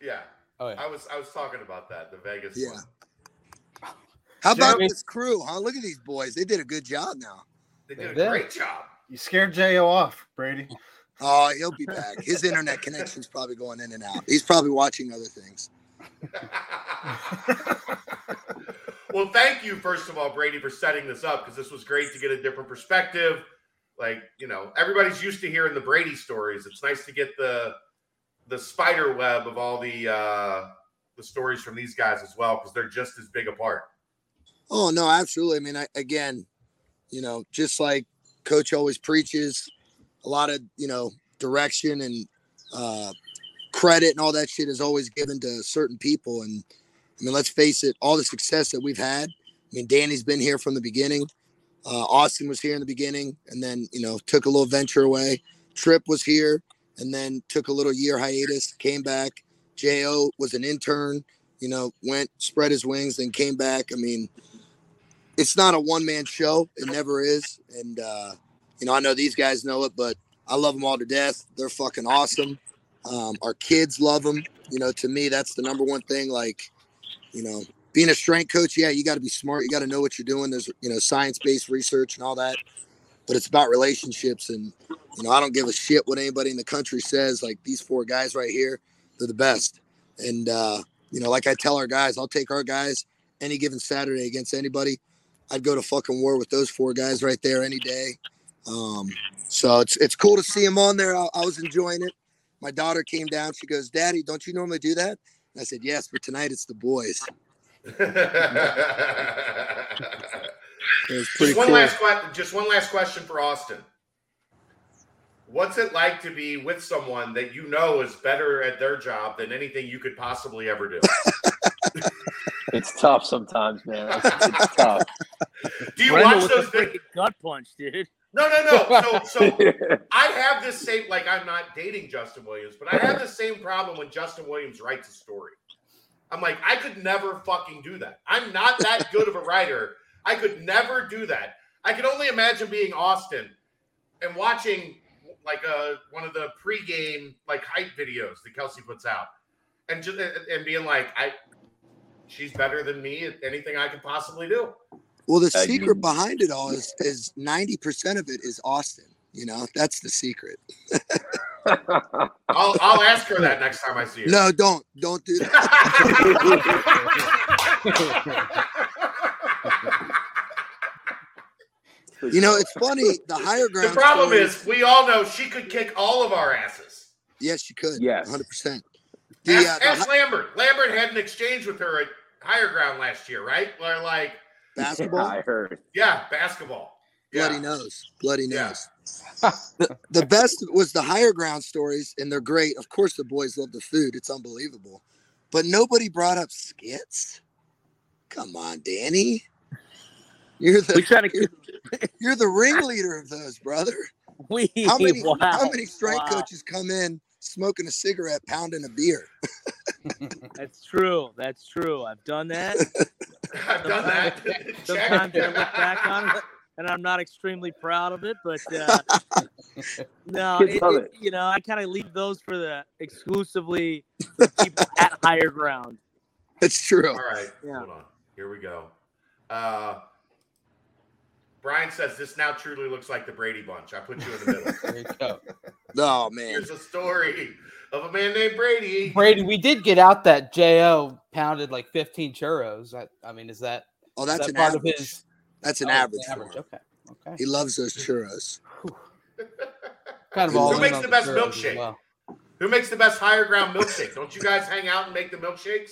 Speaker 3: Yeah. Oh, yeah. I was I was talking about that. The Vegas yeah.
Speaker 9: One. How about Jeremy? this crew, huh? Look at these boys. They did a good job now.
Speaker 3: They did a great job.
Speaker 2: You scared Jo off, Brady.
Speaker 9: Oh, he'll be back. His internet connection's probably going in and out. He's probably watching other things.
Speaker 3: well, thank you, first of all, Brady, for setting this up because this was great to get a different perspective. Like, you know, everybody's used to hearing the Brady stories. It's nice to get the the spider web of all the uh the stories from these guys as well because they're just as big a part.
Speaker 9: Oh no, absolutely. I mean, I, again, you know, just like Coach always preaches, a lot of you know direction and uh, credit and all that shit is always given to certain people. And I mean, let's face it, all the success that we've had. I mean, Danny's been here from the beginning. Uh, Austin was here in the beginning, and then you know took a little venture away. Tripp was here, and then took a little year hiatus, came back. Jo was an intern, you know, went spread his wings, then came back. I mean, it's not a one man show. It never is. And uh, you know, I know these guys know it, but I love them all to death. They're fucking awesome. Um, our kids love them. You know, to me, that's the number one thing. Like, you know, being a strength coach, yeah, you got to be smart. You got to know what you're doing. There's, you know, science based research and all that, but it's about relationships. And, you know, I don't give a shit what anybody in the country says. Like these four guys right here, they're the best. And, uh, you know, like I tell our guys, I'll take our guys any given Saturday against anybody. I'd go to fucking war with those four guys right there any day. Um, so it's it's cool to see him on there. I, I, was enjoying it. My daughter came down. She goes, "Daddy, don't you normally do that?" And I said, "Yes, but tonight it's the boys."
Speaker 3: just one cool. last. Just one last question for Austin. What's it like to be with someone that you know is better at their job than anything you could possibly ever do?
Speaker 4: it's tough sometimes, man. It's, it's tough.
Speaker 3: Do you watch those big
Speaker 5: gut punch, dude?
Speaker 3: No, no, no. So, so I have this same like I'm not dating Justin Williams, but I have the same problem when Justin Williams writes a story. I'm like, I could never fucking do that. I'm not that good of a writer. I could never do that. I could only imagine being Austin and watching like a uh, one of the pregame like hype videos that Kelsey puts out, and just and being like, I, she's better than me at anything I could possibly do.
Speaker 9: Well, the uh, secret you, behind it all is is ninety percent of it is Austin. You know, that's the secret.
Speaker 3: I'll I'll ask her that next time I see her.
Speaker 9: No, don't don't do that. you know, it's funny. The higher ground.
Speaker 3: The problem story, is, we all know she could kick all of our asses.
Speaker 9: Yes, she could.
Speaker 4: Yes,
Speaker 9: hundred percent.
Speaker 3: Ask, uh, ask Lambert. Lambert had an exchange with her at higher ground last year, right? Where like
Speaker 9: Basketball?
Speaker 4: Yeah, I heard.
Speaker 3: Yeah, basketball.
Speaker 9: Bloody yeah. nose. Bloody nose. Yeah. the, the best was the higher ground stories, and they're great. Of course, the boys love the food. It's unbelievable. But nobody brought up skits. Come on, Danny. You're the you're, you're, the ringleader of those, brother.
Speaker 5: We
Speaker 9: how many
Speaker 5: wow,
Speaker 9: how many strength
Speaker 5: wow.
Speaker 9: coaches come in smoking a cigarette, pounding a beer?
Speaker 5: That's true. That's true. I've done that.
Speaker 3: I've done that.
Speaker 5: sometimes I look back on it and I'm not extremely proud of it, but uh, no, it, it, you know, I kind of leave those for the exclusively for people at higher ground.
Speaker 9: That's true.
Speaker 3: All right, yeah. hold on. Here we go. Uh, Brian says this now truly looks like the Brady Bunch. I put you in the middle. there you go.
Speaker 9: Oh man,
Speaker 3: here's a story of a man named Brady.
Speaker 1: Brady, we did get out that Jo pounded like 15 churros. I, I mean, is that?
Speaker 9: Oh, that's
Speaker 1: that
Speaker 9: an part average. of his. That's an oh, average. average.
Speaker 1: Okay. Okay.
Speaker 9: He loves those churros.
Speaker 3: kind of all. Who makes the best milkshake? Well. Who makes the best higher ground milkshake? Don't you guys hang out and make the milkshakes?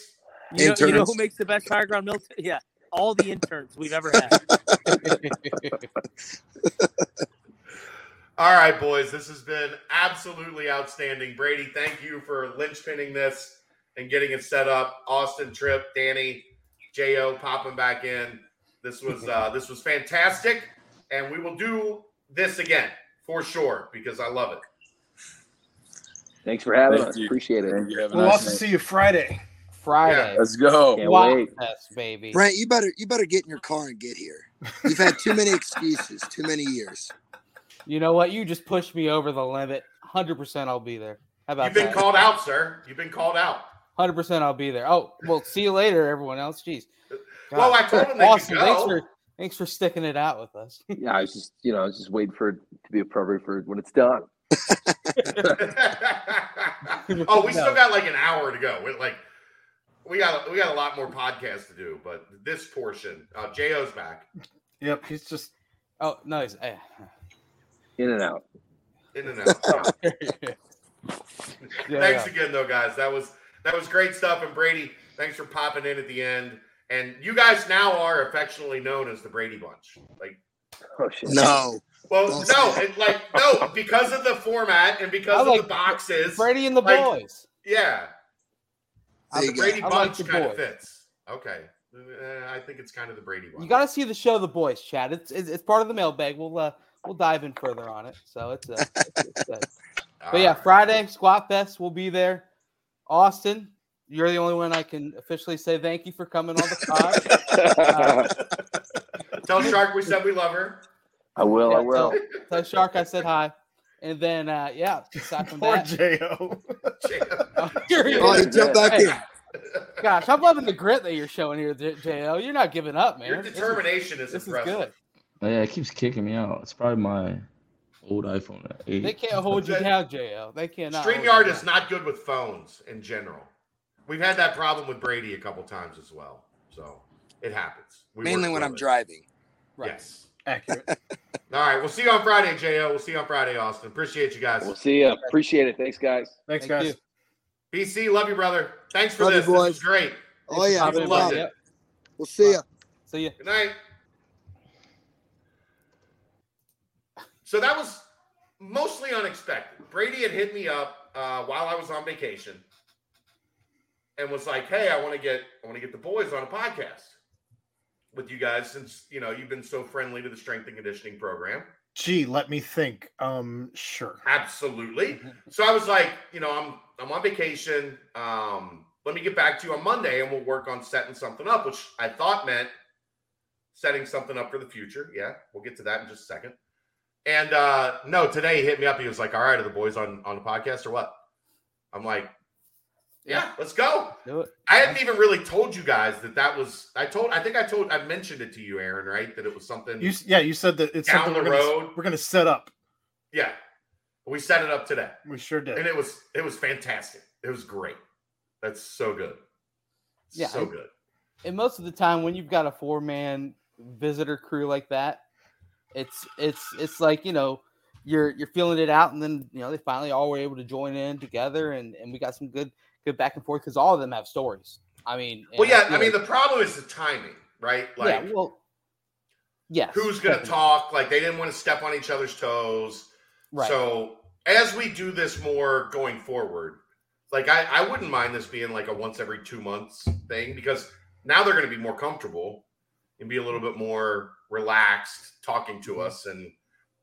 Speaker 5: You know, you know who makes the best higher ground milkshake? Yeah, all the interns we've ever had.
Speaker 3: All right, boys, this has been absolutely outstanding. Brady, thank you for linchpinning this and getting it set up. Austin, Tripp, Danny, Jo popping back in. This was uh, this was fantastic, and we will do this again for sure because I love it.
Speaker 4: Thanks for having Thank us. You. Appreciate it.
Speaker 2: We'll nice also night. see you Friday.
Speaker 1: Friday.
Speaker 8: Yeah. Let's go.
Speaker 4: Can't wait.
Speaker 1: baby.
Speaker 9: Brent, you better you better get in your car and get here. You've had too many excuses, too many years.
Speaker 1: You know what? You just pushed me over the limit. Hundred percent, I'll be there. How about
Speaker 3: You've been
Speaker 1: that?
Speaker 3: called out, sir. You've been called out.
Speaker 1: Hundred percent, I'll be there. Oh, well, see you later, everyone else. Jeez.
Speaker 3: God. Well, I told him awesome.
Speaker 1: Thanks for thanks for sticking it out with us.
Speaker 4: yeah, I was just you know I was just waiting for it to be appropriate for when it's done.
Speaker 3: oh, we still got like an hour to go. We're like we got we got a lot more podcasts to do, but this portion, uh, Jo's back.
Speaker 2: Yep, he's just.
Speaker 1: Oh no, he's. Eh.
Speaker 4: In and out.
Speaker 3: In and out. yeah, thanks yeah. again, though, guys. That was that was great stuff. And Brady, thanks for popping in at the end. And you guys now are affectionately known as the Brady Bunch. Like,
Speaker 9: oh, shit. no.
Speaker 3: Well, no, it, like no, because of the format and because like of the boxes.
Speaker 1: Brady and the
Speaker 3: like,
Speaker 1: boys.
Speaker 3: Yeah. Uh, the Brady. Bunch like kind of fits. Okay. Uh, I think it's kind of the Brady one.
Speaker 1: You got to see the show, The Boys, Chad. It's, it's, it's part of the mailbag. We'll uh, we'll dive in further on it. So it's, uh, it's, it's But yeah, Friday Squat Fest will be there. Austin, you're the only one I can officially say thank you for coming on the pod. uh,
Speaker 3: Tell Shark we said we love her.
Speaker 4: I will. I will.
Speaker 1: Tell, tell Shark I said hi. And then, uh, yeah, aside from
Speaker 2: Poor
Speaker 1: that,
Speaker 2: Jo.
Speaker 1: Oh, here he
Speaker 9: Oh,
Speaker 1: is.
Speaker 9: he jumped back
Speaker 1: Hey,
Speaker 9: in.
Speaker 1: Gosh, I'm loving the grit that you're showing here, J- JL. You're not giving up, man.
Speaker 3: Your
Speaker 1: This is-
Speaker 3: determination is,
Speaker 1: This is,
Speaker 3: impressive.
Speaker 1: good.
Speaker 7: Oh, yeah, it keeps kicking me out. It's probably my old iPhone 8.
Speaker 1: They can't hold you
Speaker 3: That-
Speaker 1: down, JL. They cannot. hold you
Speaker 3: StreamYard
Speaker 1: down.
Speaker 3: is not good with phones in general. We've had that problem with Brady a couple times as well. So it happens. We
Speaker 9: Mainly when I'm
Speaker 3: it.
Speaker 9: driving.
Speaker 1: Right.
Speaker 3: Yes.
Speaker 2: Accurate.
Speaker 3: All right. We'll see you on Friday, Jo. We'll see you on Friday, Austin. Appreciate you guys.
Speaker 4: We'll see you. Appreciate it. Thanks, guys.
Speaker 2: Thanks,
Speaker 1: Thank
Speaker 2: guys.
Speaker 1: you.
Speaker 3: BC, love you, brother. Thanks for
Speaker 9: Love you,
Speaker 3: this. This was great.
Speaker 9: Oh yeah,
Speaker 1: Popping
Speaker 9: no
Speaker 3: loved it.
Speaker 9: We'll see you.
Speaker 1: See you.
Speaker 3: Good night. So that was mostly unexpected. Brady had hit me up uh, while I was on vacation and was like, "Hey, I want to get I want to get the boys on a podcast with you guys since you know you've been so friendly to the strength and conditioning program."
Speaker 2: Gee, let me think. Um, sure.
Speaker 3: Absolutely. So I was like, you know, I'm I'm on vacation. Um, let me get back to you on Monday and we'll work on setting something up, which I thought meant setting something up for the future. Yeah, we'll get to that in just a second. And uh no, today he hit me up. He was like, All right, are the boys on on the podcast or what? I'm like, Yeah, let's go.
Speaker 1: Do it.
Speaker 3: I hadn't even really told you guys that that was. I told. I think I told. I mentioned it to you, Aaron. Right? That it was something.
Speaker 2: You yeah, you said that it's
Speaker 3: Down
Speaker 2: something
Speaker 3: the
Speaker 2: we're gonna,
Speaker 3: road.
Speaker 2: we're gonna set up.
Speaker 3: yeah, we set it up today.
Speaker 2: We sure did.
Speaker 3: and it was it was fantastic. It was great. That's so good.
Speaker 1: Yeah,
Speaker 3: so good.
Speaker 1: And most of the time, when you've got a four man visitor crew like that, it's it's it's like you know you're you're feeling it out, and then you know they finally all were able to join in together, and and we got some good back and forth because all of them have stories. I mean,
Speaker 3: Well, yeah. I
Speaker 1: feel
Speaker 3: mean,
Speaker 1: like-
Speaker 3: the problem is the timing, right? Like,
Speaker 1: yeah, well, yes,
Speaker 3: who's going to talk? Like, they didn't want to step on each other's toes.
Speaker 1: Right.
Speaker 3: So, as we do this more going forward, like I, I wouldn't mind this being like a once every two months thing because now they're going to be more comfortable and be a little bit more relaxed talking
Speaker 1: Mm-hmm.
Speaker 3: to us and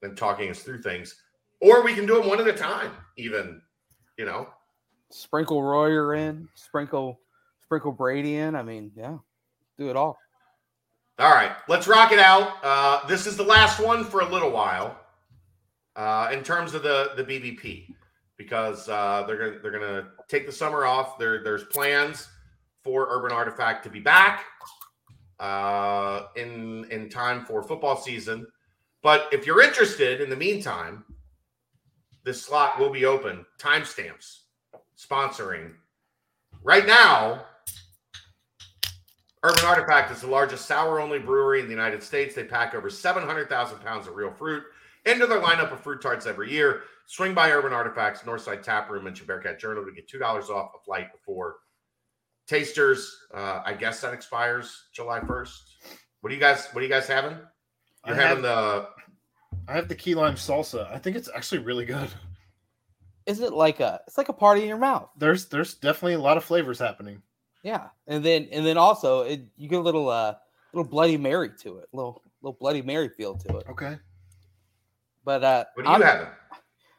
Speaker 3: and talking us through things. Or we can do them one at a time, even. You know,
Speaker 1: sprinkle Royer in, sprinkle sprinkle Brady in. I mean, yeah, do it all.
Speaker 3: All right, let's rock it out. Uh, this is the last one for a little while, uh, in terms of the the BBP, because uh, they're gonna they're gonna take the summer off. There there's plans for Urban Artifact to be back uh, in in time for football season. But if you're interested, in the meantime, this slot will be open. Timestamps sponsoring right now. Urban Artifact is the largest sour only brewery in the United States. They pack over 700,000 pounds of real fruit into their lineup of fruit tarts every year. Swing by Urban Artifacts, Northside Tap Room, and Bearcat Journal to get $2 off a flight before tasters. Uh, I guess that expires July 1st. What do you guys what are you guys having? You're
Speaker 2: I have-
Speaker 3: having the
Speaker 2: I have the key lime salsa. I think it's actually really good.
Speaker 1: Is it like a? It's like a party in your mouth.
Speaker 2: There's there's definitely a lot of flavors happening.
Speaker 1: Yeah, and then and then also it, you get a little uh little Bloody Mary to it, little little Bloody Mary feel to it.
Speaker 2: Okay.
Speaker 1: But uh,
Speaker 3: what are you
Speaker 1: I'm-
Speaker 3: having?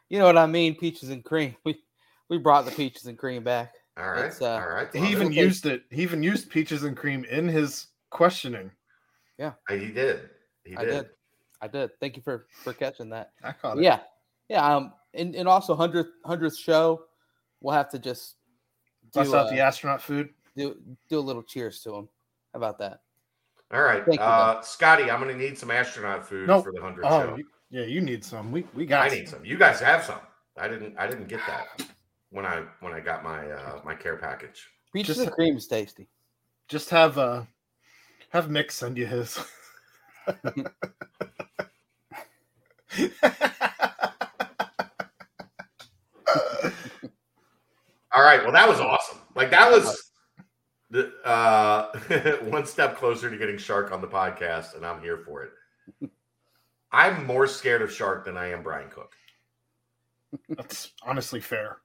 Speaker 1: You know what I mean? Peaches and cream. We we brought the peaches and cream back.
Speaker 3: All right.
Speaker 1: It's, uh,
Speaker 3: all right.
Speaker 2: He even
Speaker 3: it.
Speaker 2: used it. He even used peaches and cream in his questioning.
Speaker 3: Yeah. he did. He
Speaker 1: I
Speaker 3: did.
Speaker 1: did. I did. Thank you for for catching that.
Speaker 2: I caught it.
Speaker 1: Yeah, yeah. Um, and, and also hundredth hundredth show, we'll have to just do
Speaker 2: Bust out the
Speaker 1: uh,
Speaker 2: astronaut food.
Speaker 1: do do a little cheers to him. How about that?
Speaker 3: All right.
Speaker 1: Thank you,
Speaker 3: uh, Scotty, I'm going to need some astronaut food
Speaker 2: No.
Speaker 3: for the 100th
Speaker 2: Oh,
Speaker 3: show.
Speaker 2: you- yeah, you need some. We we got.
Speaker 3: I
Speaker 2: got.
Speaker 3: need some. You guys have some. I didn't. I didn't get that when I when I got my uh, my care package.
Speaker 1: Peaches
Speaker 2: Just-
Speaker 1: and cream is tasty.
Speaker 2: Just have uh have Mick send you his.
Speaker 3: All right. Well, that was awesome. Like that was the uh, one step closer to getting Shark on the podcast, and I'm here for it. I'm more scared of Shark than I am Bryan Cook.
Speaker 2: That's honestly fair.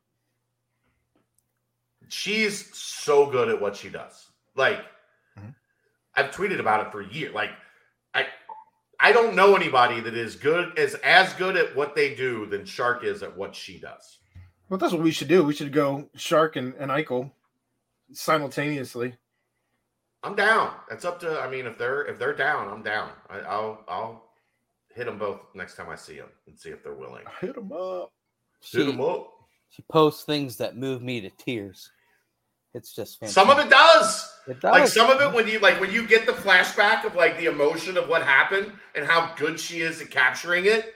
Speaker 3: She's so good at what she does. Like
Speaker 2: Mhm.
Speaker 3: I've tweeted about it for years. Like I I don't know anybody that is good is as good at what they do than Shark is at what she does.
Speaker 2: Well, that's what we should do. We should go Shark and, and Eichel simultaneously.
Speaker 3: I'm down. That's up to. I mean, if they're if they're down, I'm down. I, I'll I'll hit them both next time I see them and see if they're willing.
Speaker 2: Hit them up.
Speaker 3: Hit them up.
Speaker 1: she posts things that move me to tears. It's just fantastic.
Speaker 3: Some of it does.
Speaker 1: It does.
Speaker 3: Like some of it when you like when you get the flashback of like the emotion of what happened and how good she is at capturing it.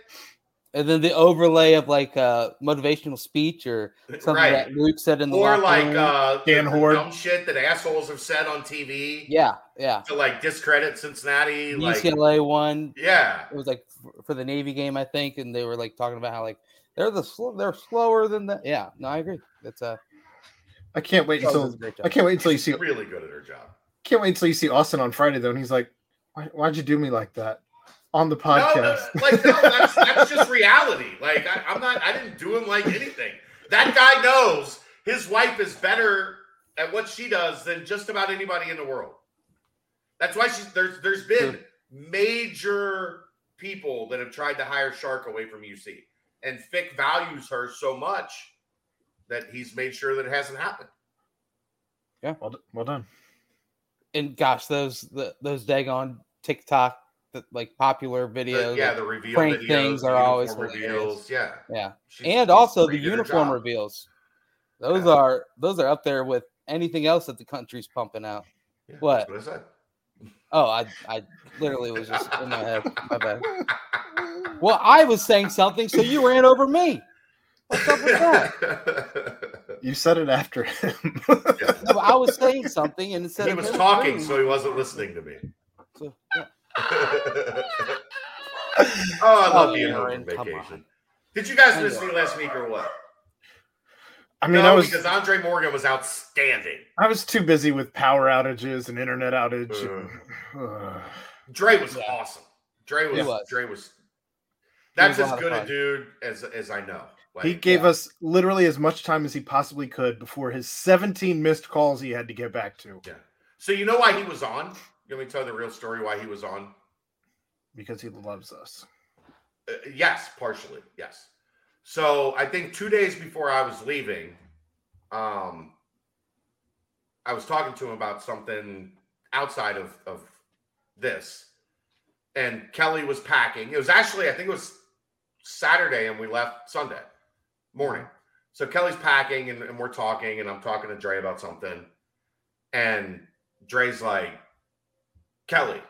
Speaker 1: And then the overlay of like uh motivational speech or something
Speaker 3: Right.
Speaker 1: that Luke said in the
Speaker 3: Or like
Speaker 1: room.
Speaker 3: uh
Speaker 2: Dan
Speaker 3: the, the
Speaker 2: Hoard.
Speaker 3: dumb shit that assholes have said on TV
Speaker 1: yeah, yeah.
Speaker 3: to like discredit Cincinnati.
Speaker 1: The
Speaker 3: Like
Speaker 1: UCLA one.
Speaker 3: yeah.
Speaker 1: It was like f- for the Navy game, I think, and they were like talking about how like they're the sl- they're slower than that. Yeah, no, I agree. That's uh,
Speaker 2: I can't wait until
Speaker 1: does a great job.
Speaker 2: I can't wait until you see
Speaker 3: really good at her job.
Speaker 2: can't wait until you see Austin on Friday though, and he's like, Why, "Why'd you do me like that on the podcast?"
Speaker 3: no, like no, that's, that's just reality. Like I, I'm not. I didn't do him like anything. That guy knows his wife is better at what she does than just about anybody in the world. That's why she's there's there's been major people that have tried to hire Shark away from UC, and Fick values her so much that he's made sure that it hasn't happened.
Speaker 2: well, well done.
Speaker 1: and gosh, those the, those daggone TikTok the, like popular
Speaker 3: The-
Speaker 1: videos.
Speaker 3: yeah, the reveal
Speaker 1: prank
Speaker 3: videos,
Speaker 1: things are always
Speaker 3: uniform
Speaker 1: hilarious.
Speaker 3: reveals. Yeah,
Speaker 1: yeah,
Speaker 3: She's-
Speaker 1: and
Speaker 3: she's
Speaker 1: also the uniform reveals. Those
Speaker 3: Yeah.
Speaker 1: are those are up there with anything else that the country's pumping out.
Speaker 3: Yeah,
Speaker 1: What?
Speaker 3: That's what I said.
Speaker 1: Oh, I I literally was just in my head. My bad. Well, I was saying something, so you ran over me. What's up with that?
Speaker 2: You said it after him.
Speaker 1: No, I was saying something, and instead
Speaker 3: he
Speaker 1: of
Speaker 3: was talking, so he wasn't listening to me.
Speaker 1: so, yeah.
Speaker 3: Oh, I love
Speaker 1: Oh,
Speaker 3: being home
Speaker 1: Aaron,
Speaker 3: from vacation. Did you guys miss me last week or what?
Speaker 2: I mean,
Speaker 3: no,
Speaker 2: I was
Speaker 3: because Andre Morgan was outstanding.
Speaker 2: I was too busy with power outages and internet outage.
Speaker 3: Uh.
Speaker 2: and-
Speaker 3: Dre was awesome. Dre was,
Speaker 1: was.
Speaker 3: Dre was. That's
Speaker 1: was
Speaker 3: as
Speaker 1: lot
Speaker 3: good a dude as as I know.
Speaker 2: he gave
Speaker 1: yeah.
Speaker 2: us literally as much time as he possibly could before his 17 missed calls he had to get back to
Speaker 3: yeah. So you know why he was on? Let me tell you the real story why he was on.
Speaker 2: because he loves us.
Speaker 3: Uh, yes, partially. Yes. So I think two days before I was leaving, um, I was talking to him about something outside of of this, and Kelly was packing. It was actually I think it was Saturday, and we left Sunday morning. So Kelly's packing, and, and we're talking, and I'm talking to Dre about something, and Dre's like, Kelly,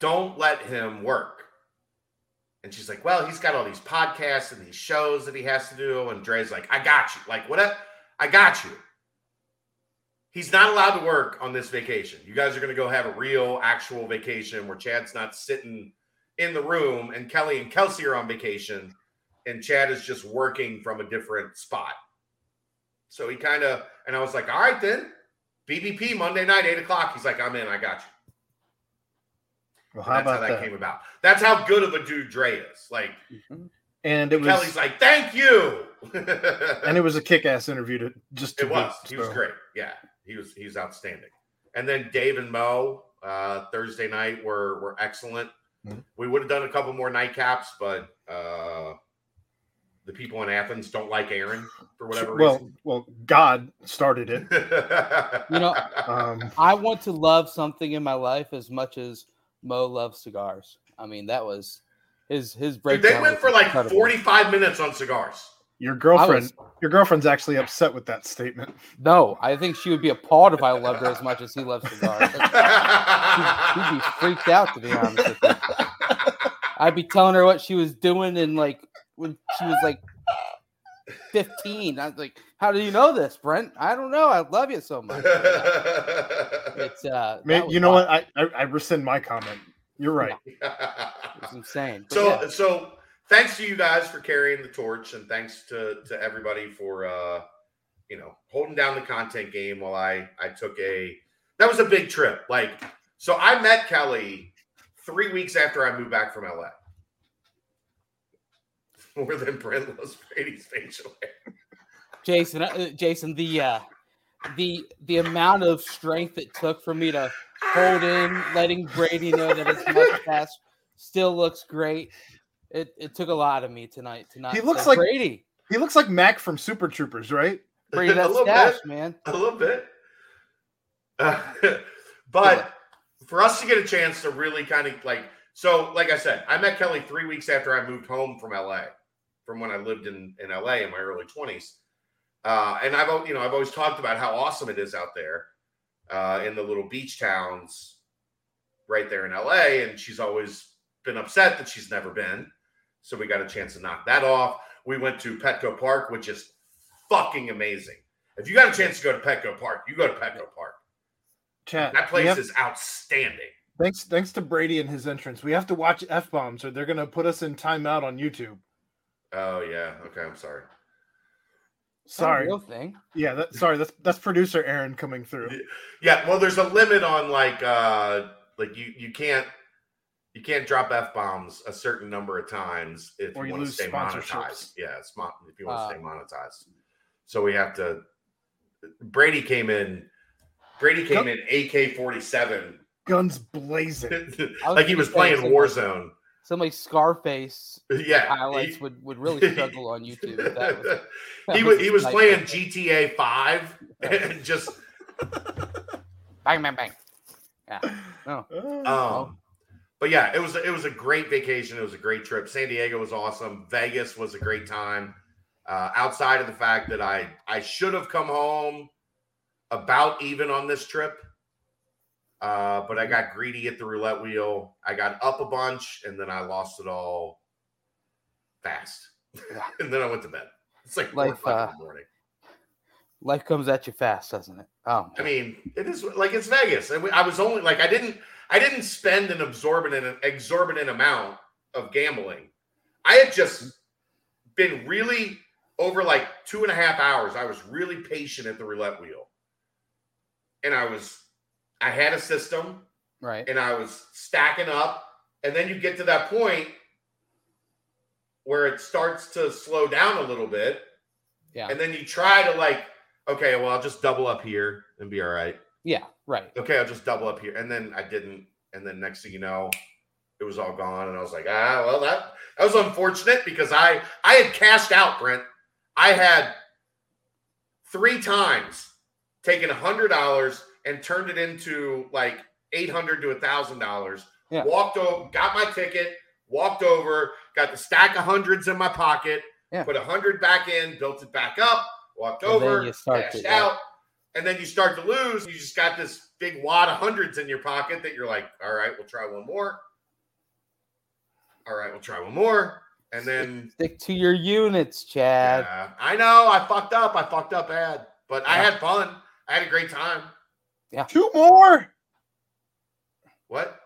Speaker 3: don't let him work. And she's like, well, he's got all these podcasts and these shows that he has to do. And Dre's like, I got you. Like, what? I got you. He's not allowed to work on this vacation. You guys are going to go have a real, actual vacation where Chad's not sitting in the room and Kelly and Kelsey are on vacation and Chad is just working from a different spot. So he kind of, and I was like, all right, then BBP Monday night, eight o'clock. He's like, I'm in. I got you.
Speaker 2: Well, how
Speaker 3: that's how that,
Speaker 2: that?
Speaker 3: came about. That's how good of a dude Dre is. Like
Speaker 2: And it was
Speaker 3: Kelly's like, thank you.
Speaker 2: and it was a kick-ass interview to just to
Speaker 3: it was.
Speaker 2: boot,
Speaker 3: He was great. Yeah, he was. He's outstanding. And then Dave and Mo uh, Thursday night were were excellent.
Speaker 2: Mhm.
Speaker 3: We would have done a couple more nightcaps, but uh, the people in Athens don't like Aaron for whatever
Speaker 2: Well,
Speaker 3: reason.
Speaker 2: well, God started it.
Speaker 1: You know,
Speaker 2: Um,
Speaker 1: I want to love something in my life as much as Mo loves cigars. I mean, that was his his
Speaker 3: Dude,
Speaker 1: breakdown.
Speaker 3: they went for like 45 minutes on cigars.
Speaker 2: your girlfriend,
Speaker 1: was-
Speaker 2: your girlfriend's actually upset with that statement.
Speaker 1: No, I think she would be appalled if I loved her as much as he loves cigars. She'd, she'd be freaked out, to be honest with you. I'd be telling her what she was doing and like when she was like 15. I was like, How do you know this, Brent? I don't know. I love you so much. It's uh
Speaker 2: Man, you know
Speaker 1: wild.
Speaker 2: what? I, I I rescind my comment. You're right.
Speaker 1: It was insane. But
Speaker 3: so
Speaker 1: yeah.
Speaker 3: so thanks to you guys for carrying the torch and thanks to to everybody for uh you know holding down the content game while i i took a that was a big trip like so i met kelly three weeks after i moved back from la more than brent loves brady's facial hair
Speaker 1: Jason, uh, Jason, the uh, the the amount of strength it took for me to hold in, letting Brady know that his mustache still looks great. It it took a lot of me tonight. Tonight,
Speaker 2: He looks like-
Speaker 1: Brady.
Speaker 2: He looks like Mac from Super Troopers, right?
Speaker 1: Brady,
Speaker 3: A
Speaker 1: that
Speaker 3: little
Speaker 1: stash,
Speaker 3: bit.
Speaker 1: man.
Speaker 3: a little bit. Uh, but for us to get a chance to really kind of like, so like I said, I met Kelly three weeks after I moved home from LA, from when I lived in in LA in my early twenties. Uh, and I've you know I've always talked about how awesome it is out there uh, in the little beach towns right there in LA, and she's always been upset that she's never been. So we got a chance to knock that off. We went to Petco Park, which is fucking amazing. If you got a chance to go to Petco Park, you go to Petco Park.
Speaker 2: Chat.
Speaker 3: That place
Speaker 2: have-
Speaker 3: is outstanding.
Speaker 2: Thanks, thanks to Brady and his entrance. We have to watch f bombs, or they're gonna put us in timeout on YouTube.
Speaker 3: Oh yeah. Okay, I'm sorry.
Speaker 1: It's not a
Speaker 2: Sorry.
Speaker 1: real thing.
Speaker 2: Yeah, that, sorry. That's that's producer Aaron coming through.
Speaker 3: Yeah, well, there's a limit on like uh like you you can't you can't drop f bombs a certain number of times if
Speaker 2: Or
Speaker 3: you,
Speaker 2: you
Speaker 3: want to
Speaker 2: lose
Speaker 3: stay monetized. Yeah, it's mon- if you want to
Speaker 1: Uh,
Speaker 3: stay monetized. So we have to. Brady came in. Brady came in AK forty seven,
Speaker 2: Guns blazing.
Speaker 1: I was
Speaker 3: like he was playing
Speaker 1: something.
Speaker 3: Warzone.
Speaker 1: Some like Scarface
Speaker 3: Yeah,
Speaker 1: highlights
Speaker 3: he-
Speaker 1: would, would really struggle on YouTube. That was, that
Speaker 3: he was
Speaker 1: a
Speaker 3: he was
Speaker 1: sniper.
Speaker 3: playing GTA Five and just
Speaker 1: bang bang bang. Yeah. No.
Speaker 3: um. But yeah, it was it was a great vacation. It was a great trip. San Diego was awesome. Vegas was a great time. Uh, outside of the fact that I I should have come home about even on this trip, uh, but I got greedy at the roulette wheel. I got up a bunch and then I lost it all fast, and then I went to bed. It's like
Speaker 1: Life,
Speaker 3: o'clock
Speaker 1: uh,
Speaker 3: in the morning.
Speaker 1: Life comes at you fast, doesn't it? Oh,
Speaker 3: I mean, it is like it's Vegas. And I was only like I didn't I didn't spend an exorbitant an exorbitant amount of gambling. I had just been really over like two and a half hours. I was really patient at the roulette wheel, and I was I had a system,
Speaker 1: right.
Speaker 3: and I was stacking up, and then you get to that point where it starts to slow down a little bit,
Speaker 1: Yeah.
Speaker 3: and then you try to like, okay, well, I'll just double up here and be all right
Speaker 1: Yeah. Right.
Speaker 3: okay, I'll just double up here. And then I didn't. And then next thing you know, it was all gone. And I was like, ah, well, that that was unfortunate because I I had cashed out, Brent. I had three times taken a hundred dollars and turned it into like eight hundred to a thousand dollars. Walked over, got my ticket, walked over, got the stack of hundreds in my pocket,
Speaker 1: Yeah.
Speaker 3: put a hundred back in, built it back up, walked
Speaker 1: And
Speaker 3: over,
Speaker 1: you start
Speaker 3: cashed
Speaker 1: to- yeah.
Speaker 3: out, and then you start to lose. You just got this big wad of hundreds in your pocket that you're like, all right, we'll try one more. All right, we'll try one more. And then
Speaker 1: Stick to your units, Chad.
Speaker 3: yeah, I know I fucked up. I fucked up bad, but I had fun. I had a great time.
Speaker 2: Two more.
Speaker 3: What?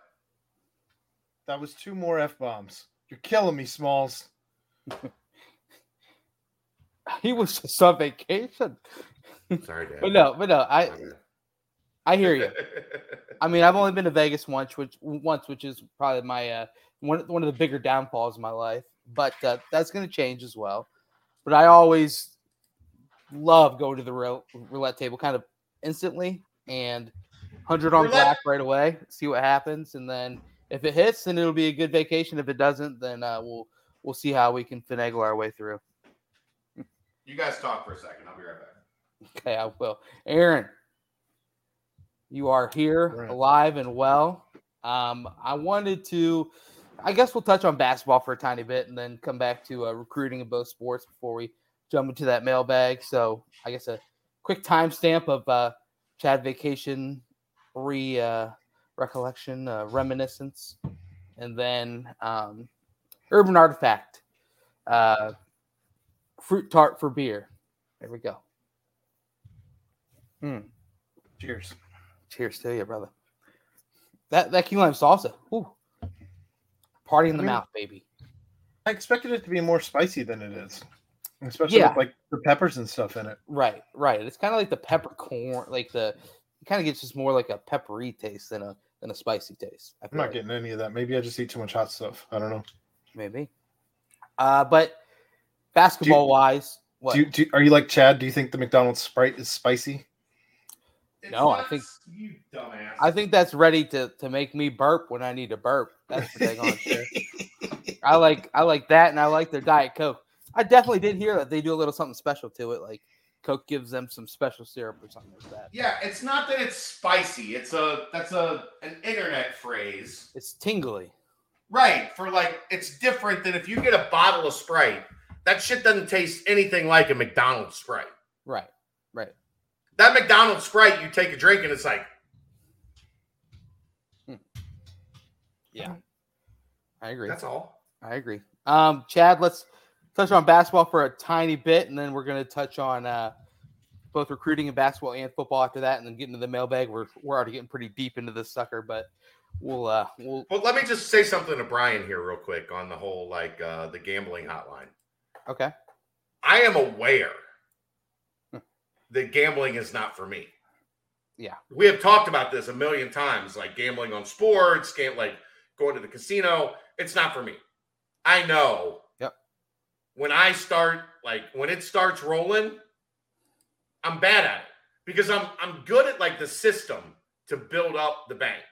Speaker 2: That was two more f bombs. You're killing me, Smalls.
Speaker 1: He was just on vacation.
Speaker 3: Sorry, Dad.
Speaker 1: But no, but no, I I hear you. I mean, I've only been to Vegas once, which once, which is probably my uh, one one of the bigger downfalls in my life. But uh, that's going to change as well. But I always love going to the roulette table kind of instantly and hundred on
Speaker 3: Roulette-
Speaker 1: black right away. See what happens, and then if it hits, then it'll be a good vacation. If it doesn't, then uh, we'll we'll see how we can finagle our way through.
Speaker 3: you guys talk for a second. I'll be right back.
Speaker 1: Okay, I will. Aaron, you are here,
Speaker 2: Right.
Speaker 1: alive and well. Um, I wanted to, I guess we'll touch on basketball for a tiny bit and then come back to uh, recruiting in both sports before we jump into that mailbag. So, I guess a quick timestamp of uh, Chad vacation re uh, recollection, uh, reminiscence, and then um, urban artifact, uh, fruit tart for beer. There we go. Hmm.
Speaker 2: Cheers.
Speaker 1: Cheers to you, brother. That that key lime salsa. Ooh. Party in the
Speaker 2: I mean-
Speaker 1: mouth, baby.
Speaker 2: I expected it to be more spicy than it is, especially
Speaker 1: Yeah.
Speaker 2: with like the peppers and stuff in it.
Speaker 1: Right, right. It's kind of like the peppercorn, like the it kind of gets just more like a peppery taste than a than a spicy taste. I
Speaker 2: I'm not
Speaker 1: like,
Speaker 2: getting any of that. Maybe I just eat too much hot stuff. I don't know.
Speaker 1: maybe. Uh, but basketball wise, what?
Speaker 2: Do you, do you- are you like Chad? Do you think the McDonald's Sprite is spicy?
Speaker 1: No, I think-
Speaker 3: you dumbass.
Speaker 1: I think that's ready to to make me burp when I need to burp. That's the thing on there. I like I like that, and I like their diet coke. I definitely did hear that they do a little something special to it, like Coke gives them some special syrup or something like that.
Speaker 3: Yeah, it's not that it's spicy. It's a that's a an internet phrase.
Speaker 1: It's tingly.
Speaker 3: Right. For like it's different than if you get a bottle of Sprite. That shit doesn't taste anything like a McDonald's Sprite.
Speaker 1: Right. Right.
Speaker 3: That McDonald's Sprite, you take a drink and it's like
Speaker 1: Yeah. I agree.
Speaker 3: That's all.
Speaker 1: I agree. Um, Chad, let's touch on basketball for a tiny bit, and then we're going to touch on uh, both recruiting and basketball and football after that, and then get into the mailbag. We're we're already getting pretty deep into this sucker, but we'll uh, we'll.
Speaker 3: Well, let me just say something to Brian here, real quick, on the whole like uh, the gambling hotline.
Speaker 1: Okay.
Speaker 3: I am aware that gambling is not for me.
Speaker 1: Yeah.
Speaker 3: We have talked about this a million times, like gambling on sports, game like going to the casino. It's not for me. I know. When I start, like when it starts rolling, I'm bad at it because I'm I'm good at like the system to build up the bank.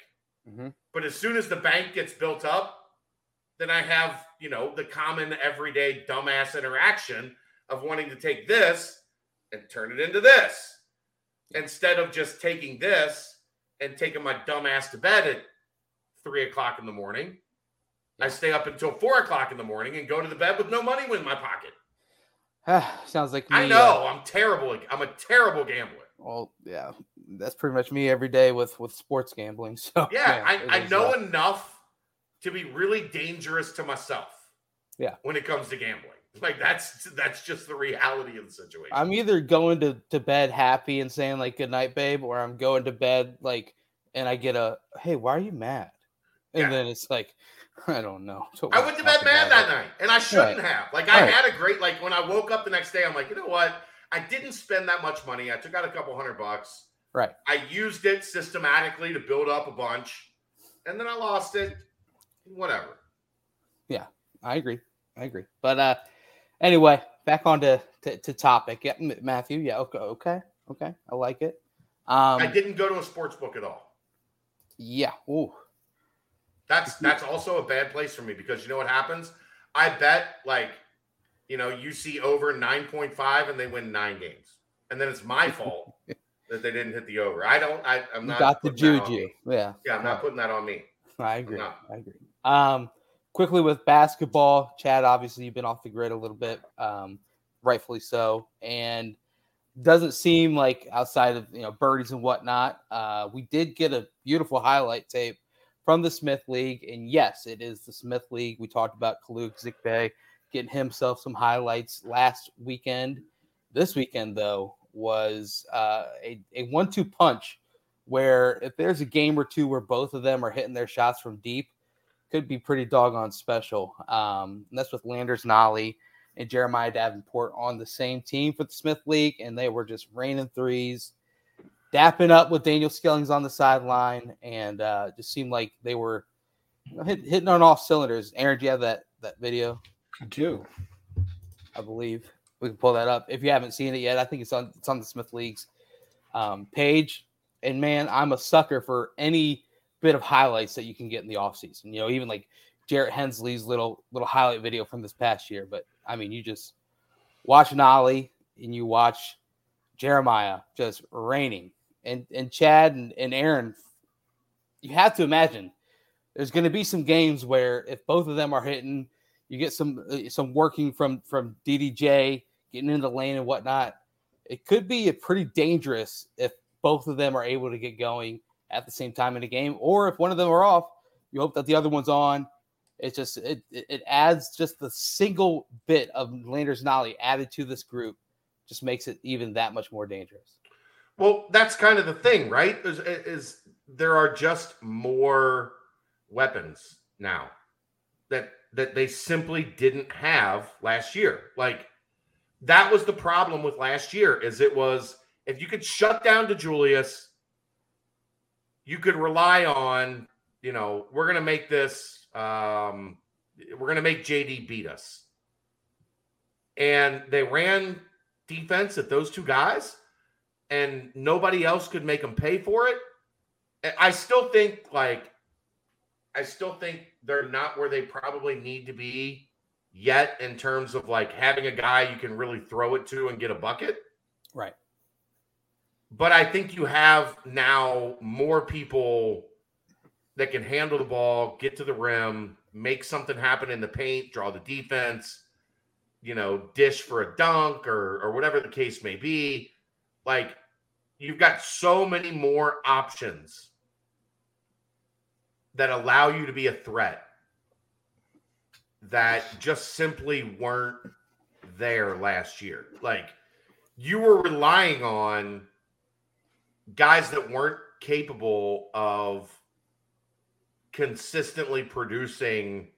Speaker 1: Mm-hmm.
Speaker 3: But as soon as the bank gets built up, then I have, you know, the common everyday dumbass interaction of wanting to take this and turn it into this instead of just taking this and taking my dumbass to bed at three o'clock in the morning. I stay up until four o'clock in the morning and go to the bed with no money in my pocket.
Speaker 1: Sounds like me,
Speaker 3: I know uh, I'm terrible. I'm a terrible gambler.
Speaker 1: Well, yeah, that's pretty much me every day with with sports gambling. So
Speaker 3: yeah, I, I know
Speaker 1: uh,
Speaker 3: enough to be really dangerous to myself.
Speaker 1: Yeah.
Speaker 3: when it comes to gambling, like that's that's just the reality of the situation.
Speaker 1: I'm either going to, to bed happy and saying like good night, babe, or I'm going to bed like and I get a hey, why are you mad? And
Speaker 3: Yeah.
Speaker 1: then it's like, I don't know. So
Speaker 3: I went to bed mad that
Speaker 1: it.
Speaker 3: night, and I shouldn't
Speaker 1: Right.
Speaker 3: have. Like I
Speaker 1: Right.
Speaker 3: had a great like when I woke up the next day, I'm like, you know what? I didn't spend that much money. I took out a couple hundred bucks.
Speaker 1: Right.
Speaker 3: I used it systematically to build up a bunch, and then I lost it. Whatever.
Speaker 1: Yeah, I agree. I agree. But uh anyway, back on to, to, to topic. Yeah, Matthew. Yeah, okay, okay, okay. I like it. Um
Speaker 3: I didn't go to a sports book at all.
Speaker 1: yeah. Ooh.
Speaker 3: That's that's also a bad place for me because you know what happens? I bet like you know you see over 9.5 and they win nine games. And then it's my fault that they didn't hit the over. I don't I, I'm
Speaker 1: You
Speaker 3: not
Speaker 1: got the
Speaker 3: putting that on
Speaker 1: juju. Yeah.
Speaker 3: Yeah, I'm not putting that on me.
Speaker 1: I agree. I agree. Um, quickly with basketball, Chad. Obviously, you've been off the grid a little bit, um, rightfully so, and doesn't seem like outside of you know birdies and whatnot. Uh, we did get a beautiful highlight tape from the Smith League, and yes, it is the Smith League. We talked about Kalu Ezikpe getting himself some highlights last weekend. This weekend, though, was uh, a, a one-two punch where if there's a game or two where both of them are hitting their shots from deep, could be pretty doggone special. Um, that's with Landers Nolley and Jeremiah Davenport on the same team for the Smith League, and they were just raining threes, dapping up with Daniel Skillings on the sideline, and uh, just seemed like they were you know, hit, hitting on all cylinders. Aaron, do you have that that video?
Speaker 2: I do.
Speaker 1: I believe we can pull that up. If you haven't seen it yet, I think it's on it's on the Smith League's um, page. And man, I'm a sucker for any bit of highlights that you can get in the offseason. You know, even like Jarrett Hensley's little little highlight video from this past year. But I mean, you just watch Nolley and you watch Jeremiah just raining. And and Chad and, and Aaron, you have to imagine there's going to be some games where if both of them are hitting, you get some uh, some working from from DDJ getting in the lane and whatnot. It could be pretty dangerous if both of them are able to get going at the same time in a game, or if one of them are off, you hope that the other one's on. It just it it it adds just the single bit of Landers Nolley added to this group, just makes it even that much more dangerous.
Speaker 3: Well, that's kind of the thing, right? Is, is there are just more weapons now that that they simply didn't have last year. Like that was the problem with last year is it was if you could shut down DeJulius, you could rely on, you know, we're going to make this um we're going to make JD beat us. And they ran defense at those two guys and nobody else could make them pay for it. I still think like I still think they're not where they probably need to be yet in terms of like having a guy you can really throw it to and get a bucket.
Speaker 1: Right.
Speaker 3: But I think you have now more people that can handle the ball, get to the rim, make something happen in the paint, draw the defense, you know, dish for a dunk or or whatever the case may be. Like you've got so many more options that allow you to be a threat that just simply weren't there last year. Like you were relying on guys that weren't capable of consistently producing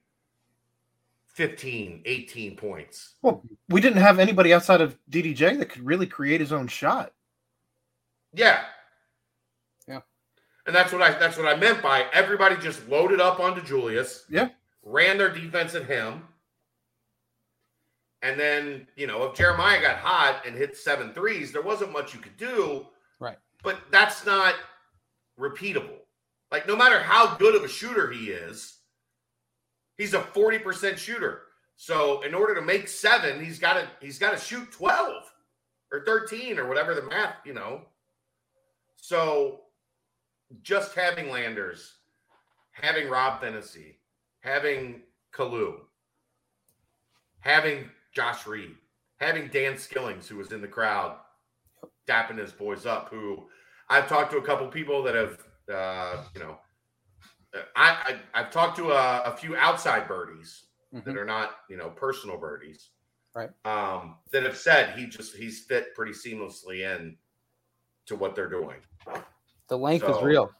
Speaker 3: 15, 18 points.
Speaker 2: Well, we didn't have anybody outside of DDJ that could really create his own shot.
Speaker 3: Yeah.
Speaker 1: Yeah.
Speaker 3: And that's what I that's what I meant by everybody just loaded up onto Julius.
Speaker 2: Yeah.
Speaker 3: Ran their defense at him. And then, you know, if Jeremiah got hot and hit seven threes, there wasn't much you could do.
Speaker 1: Right.
Speaker 3: But that's not repeatable. Like, no matter how good of a shooter he is, he's a 40% shooter. So in order to make seven, he's got to he's got to shoot 12 or 13 or whatever the math, you know. So just having Landers, having Rob Phinisee, having Kalu, having Josh Reed, having Dan Skillings, who was in the crowd, dapping his boys up, who I've talked to a couple people that have, uh, you know, I, I have talked to a, a, few outside birdies mm-hmm. that are not, you know, personal birdies,
Speaker 1: right?
Speaker 3: Um, that have said he just he's fit pretty seamlessly in to what they're doing.
Speaker 1: The length so, is real.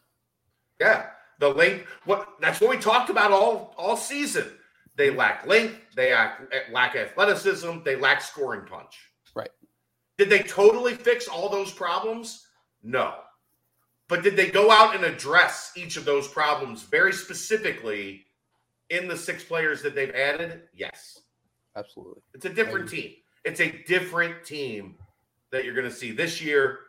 Speaker 3: Yeah, the length. What that's what we talked about all all season. They lack length. They lack athleticism. They lack scoring punch.
Speaker 1: Right.
Speaker 3: Did they totally fix all those problems? No. But did they go out and address each of those problems very specifically in the six players that they've added? Yes.
Speaker 1: Absolutely.
Speaker 3: It's a different team. It's a different team that you're going to see this year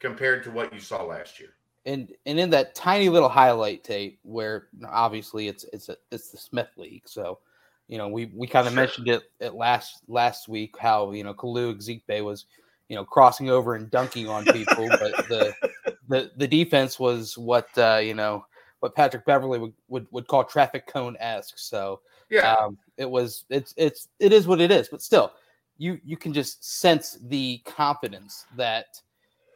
Speaker 3: compared to what you saw last year.
Speaker 1: And and in that tiny little highlight tape where obviously it's it's a, it's the Smith League, so you know we we kind of sure. mentioned it at last last week how you know Kalu Ezikpe was you know crossing over and dunking on people, but the the the defense was what uh, you know what Patrick Beverley would would, would call traffic cone esque. So
Speaker 3: yeah,
Speaker 1: um, it was it's it's it is what it is. But still, you you can just sense the confidence that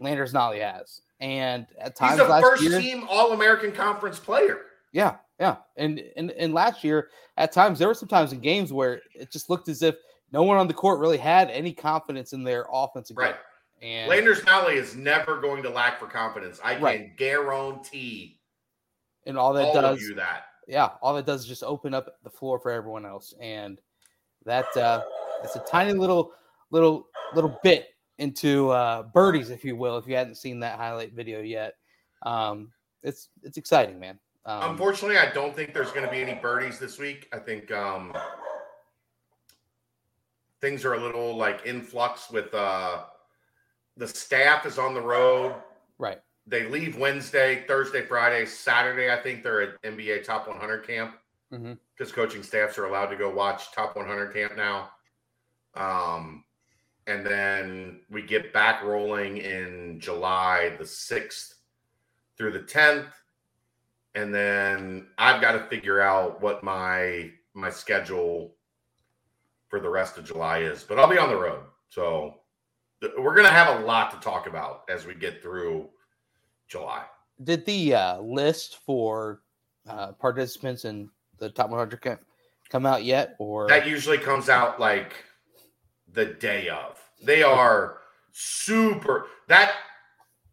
Speaker 1: Landers Nolley has, and at times
Speaker 3: he's a first
Speaker 1: year,
Speaker 3: team All American Conference player.
Speaker 1: Yeah, yeah, and and and last year at times there were some times in games where it just looked as if no one on the court really had any confidence in their offensive
Speaker 3: right.
Speaker 1: game. And
Speaker 3: Landers Nolley is never going to lack for confidence. I can
Speaker 1: Right.
Speaker 3: guarantee
Speaker 1: and all that
Speaker 3: all
Speaker 1: does
Speaker 3: you that.
Speaker 1: yeah, all that does is just open up the floor for everyone else, and that uh, it's a tiny little little little bit into uh, birdies, if you will, if you hadn't seen that highlight video yet. Um, it's it's exciting, man. Um,
Speaker 3: Unfortunately, I don't think there's going to be any birdies this week. I think um, things are a little like in flux with uh, the staff is on the road.
Speaker 1: right.
Speaker 3: They leave Wednesday, Thursday, Friday, Saturday. I think they're at NBA Top 100 camp because coaching staffs are allowed to go watch Top 100 camp now. Um, and then we get back rolling in July the 6th through the 10th. And then I've got to figure out what my my schedule for the rest of July is, but I'll be on the road. So th- we're going to have a lot to talk about as we get through July.
Speaker 1: Did the uh, list for uh, participants in the top 100 camp come out yet, or
Speaker 3: That usually comes out like the day of. They are super that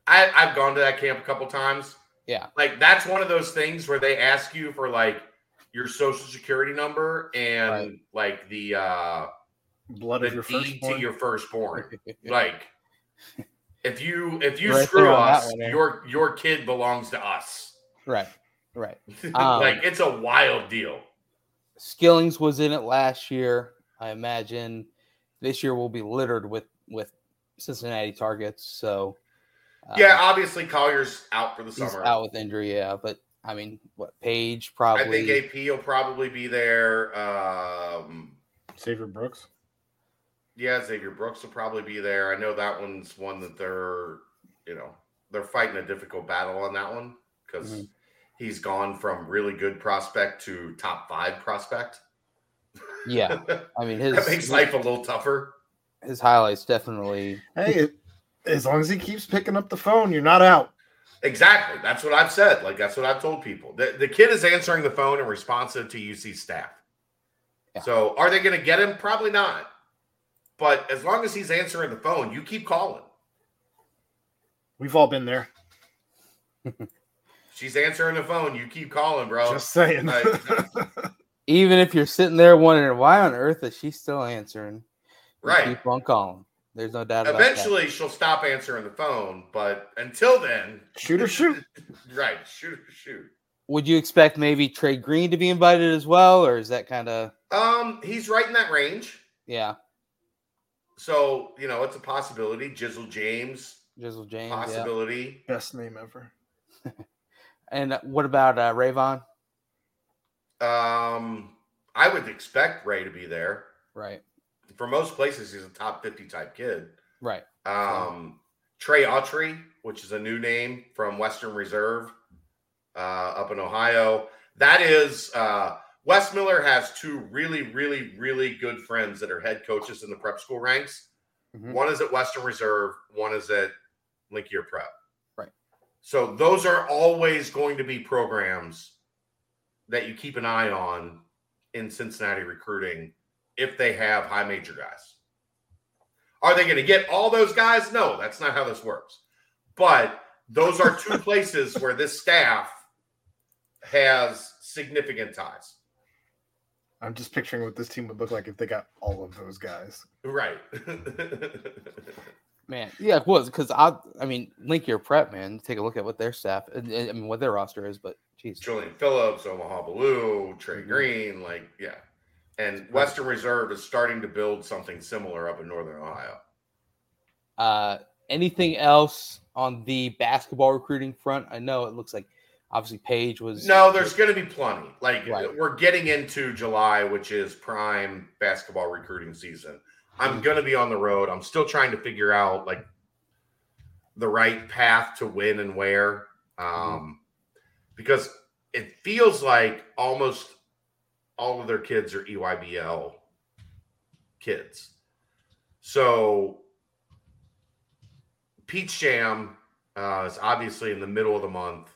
Speaker 3: I, I've gone to that camp a couple times.
Speaker 1: yeah,
Speaker 3: Like that's one of those things where they ask you for like your social security number and
Speaker 1: Right.
Speaker 3: like the uh
Speaker 2: Blood
Speaker 3: the
Speaker 2: of your
Speaker 3: deed
Speaker 2: firstborn.
Speaker 3: to your firstborn. like if you if you
Speaker 1: Right
Speaker 3: screw
Speaker 1: there
Speaker 3: us,
Speaker 1: one, eh?
Speaker 3: your your kid belongs to us.
Speaker 1: right, right. Um,
Speaker 3: like it's a wild deal.
Speaker 1: Skillings was in it last year. I imagine this year will be littered with with Cincinnati targets. So uh,
Speaker 3: yeah, obviously Collier's out for the
Speaker 1: he's
Speaker 3: summer.
Speaker 1: out with injury. Yeah, but I mean, what Page probably?
Speaker 3: I think AP will probably be there. Um,
Speaker 2: Xavier Booker.
Speaker 3: Yeah, Xavier Booker will probably be there. I know that one's one that they're, you know, they're fighting a difficult battle on that one because mm-hmm. he's gone from really good prospect to top five prospect.
Speaker 1: Yeah, I mean, his
Speaker 3: that makes life a little tougher.
Speaker 1: His highlights definitely.
Speaker 2: Hey, as long as he keeps picking up the phone, you're not out.
Speaker 3: Exactly. That's what I've said. Like that's what I've told people. The, the kid is answering the phone and responsive to UC staff. Yeah. So are they going to get him? Probably not. But as long as he's answering the phone, you keep calling.
Speaker 2: We've all been there.
Speaker 3: She's answering the phone. You keep calling, bro.
Speaker 2: Just saying. Like,
Speaker 1: Even if you're sitting there wondering why on earth is she still answering,
Speaker 3: right?
Speaker 1: Keep on calling. There's no doubt.
Speaker 3: Eventually, she'll stop answering the phone, but until then,
Speaker 2: shoot or shoot.
Speaker 3: right, shoot or shoot.
Speaker 1: Would you expect maybe Trey Green to be invited as well, or is that kind of?
Speaker 3: Um, he's right in that range.
Speaker 1: Yeah.
Speaker 3: So you know, it's a possibility. Jizzle James.
Speaker 1: Jizzle James.
Speaker 3: Possibility.
Speaker 2: Yeah. Best name ever.
Speaker 1: and what about uh, Rayvon?
Speaker 3: Um, I would expect Ray to be there.
Speaker 1: Right
Speaker 3: for most places, he's a top 50 type kid.
Speaker 1: Right.
Speaker 3: Um, Trey Autry, which is a new name from Western Reserve uh, up in Ohio. That is, uh, Wes Miller has two really, really, really good friends that are head coaches in the prep school ranks. Mm-hmm. One is at Western Reserve, one is at Link Year Prep.
Speaker 1: Right.
Speaker 3: So those are always going to be programs that you keep an eye on in Cincinnati recruiting if they have high major guys. Are they going to get all those guys? No, that's not how this works. But those are two places where this staff has significant ties.
Speaker 2: I'm just picturing what this team would look like if they got all of those guys.
Speaker 3: Right.
Speaker 1: man, yeah, it was because I, I mean, Link Year Prep, man. Take a look at what their staff, I mean, what their roster is. But geez,
Speaker 3: Julian Phillips, Omaha Biliew, Trey mm-hmm. Green, like, yeah, and Western Reserve is starting to build something similar up in Northern Ohio.
Speaker 1: Uh, anything else on the basketball recruiting front? I know it looks like obviously Page was.
Speaker 3: No, there's going to be plenty. Like right. we're getting into July, which is prime basketball recruiting season. I'm mm-hmm. going to be on the road. I'm still trying to figure out like the right path to win and where, mm-hmm. um. Because it feels like almost all of their kids are EYBL kids. So Peach Jam uh, is obviously in the middle of the month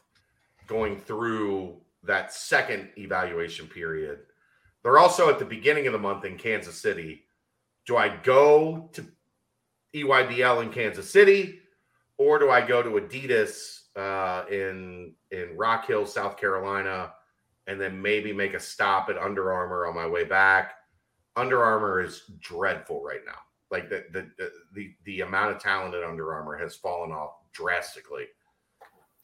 Speaker 3: going through that second evaluation period. They're also at the beginning of the month in Kansas City. Do I go to EYBL in Kansas City or do I go to Adidas uh, in in Rock Hill, South Carolina and then maybe make a stop at Under Armour on my way back. Under Armour is dreadful right now. Like the the the the amount of talent at Under Armour has fallen off drastically.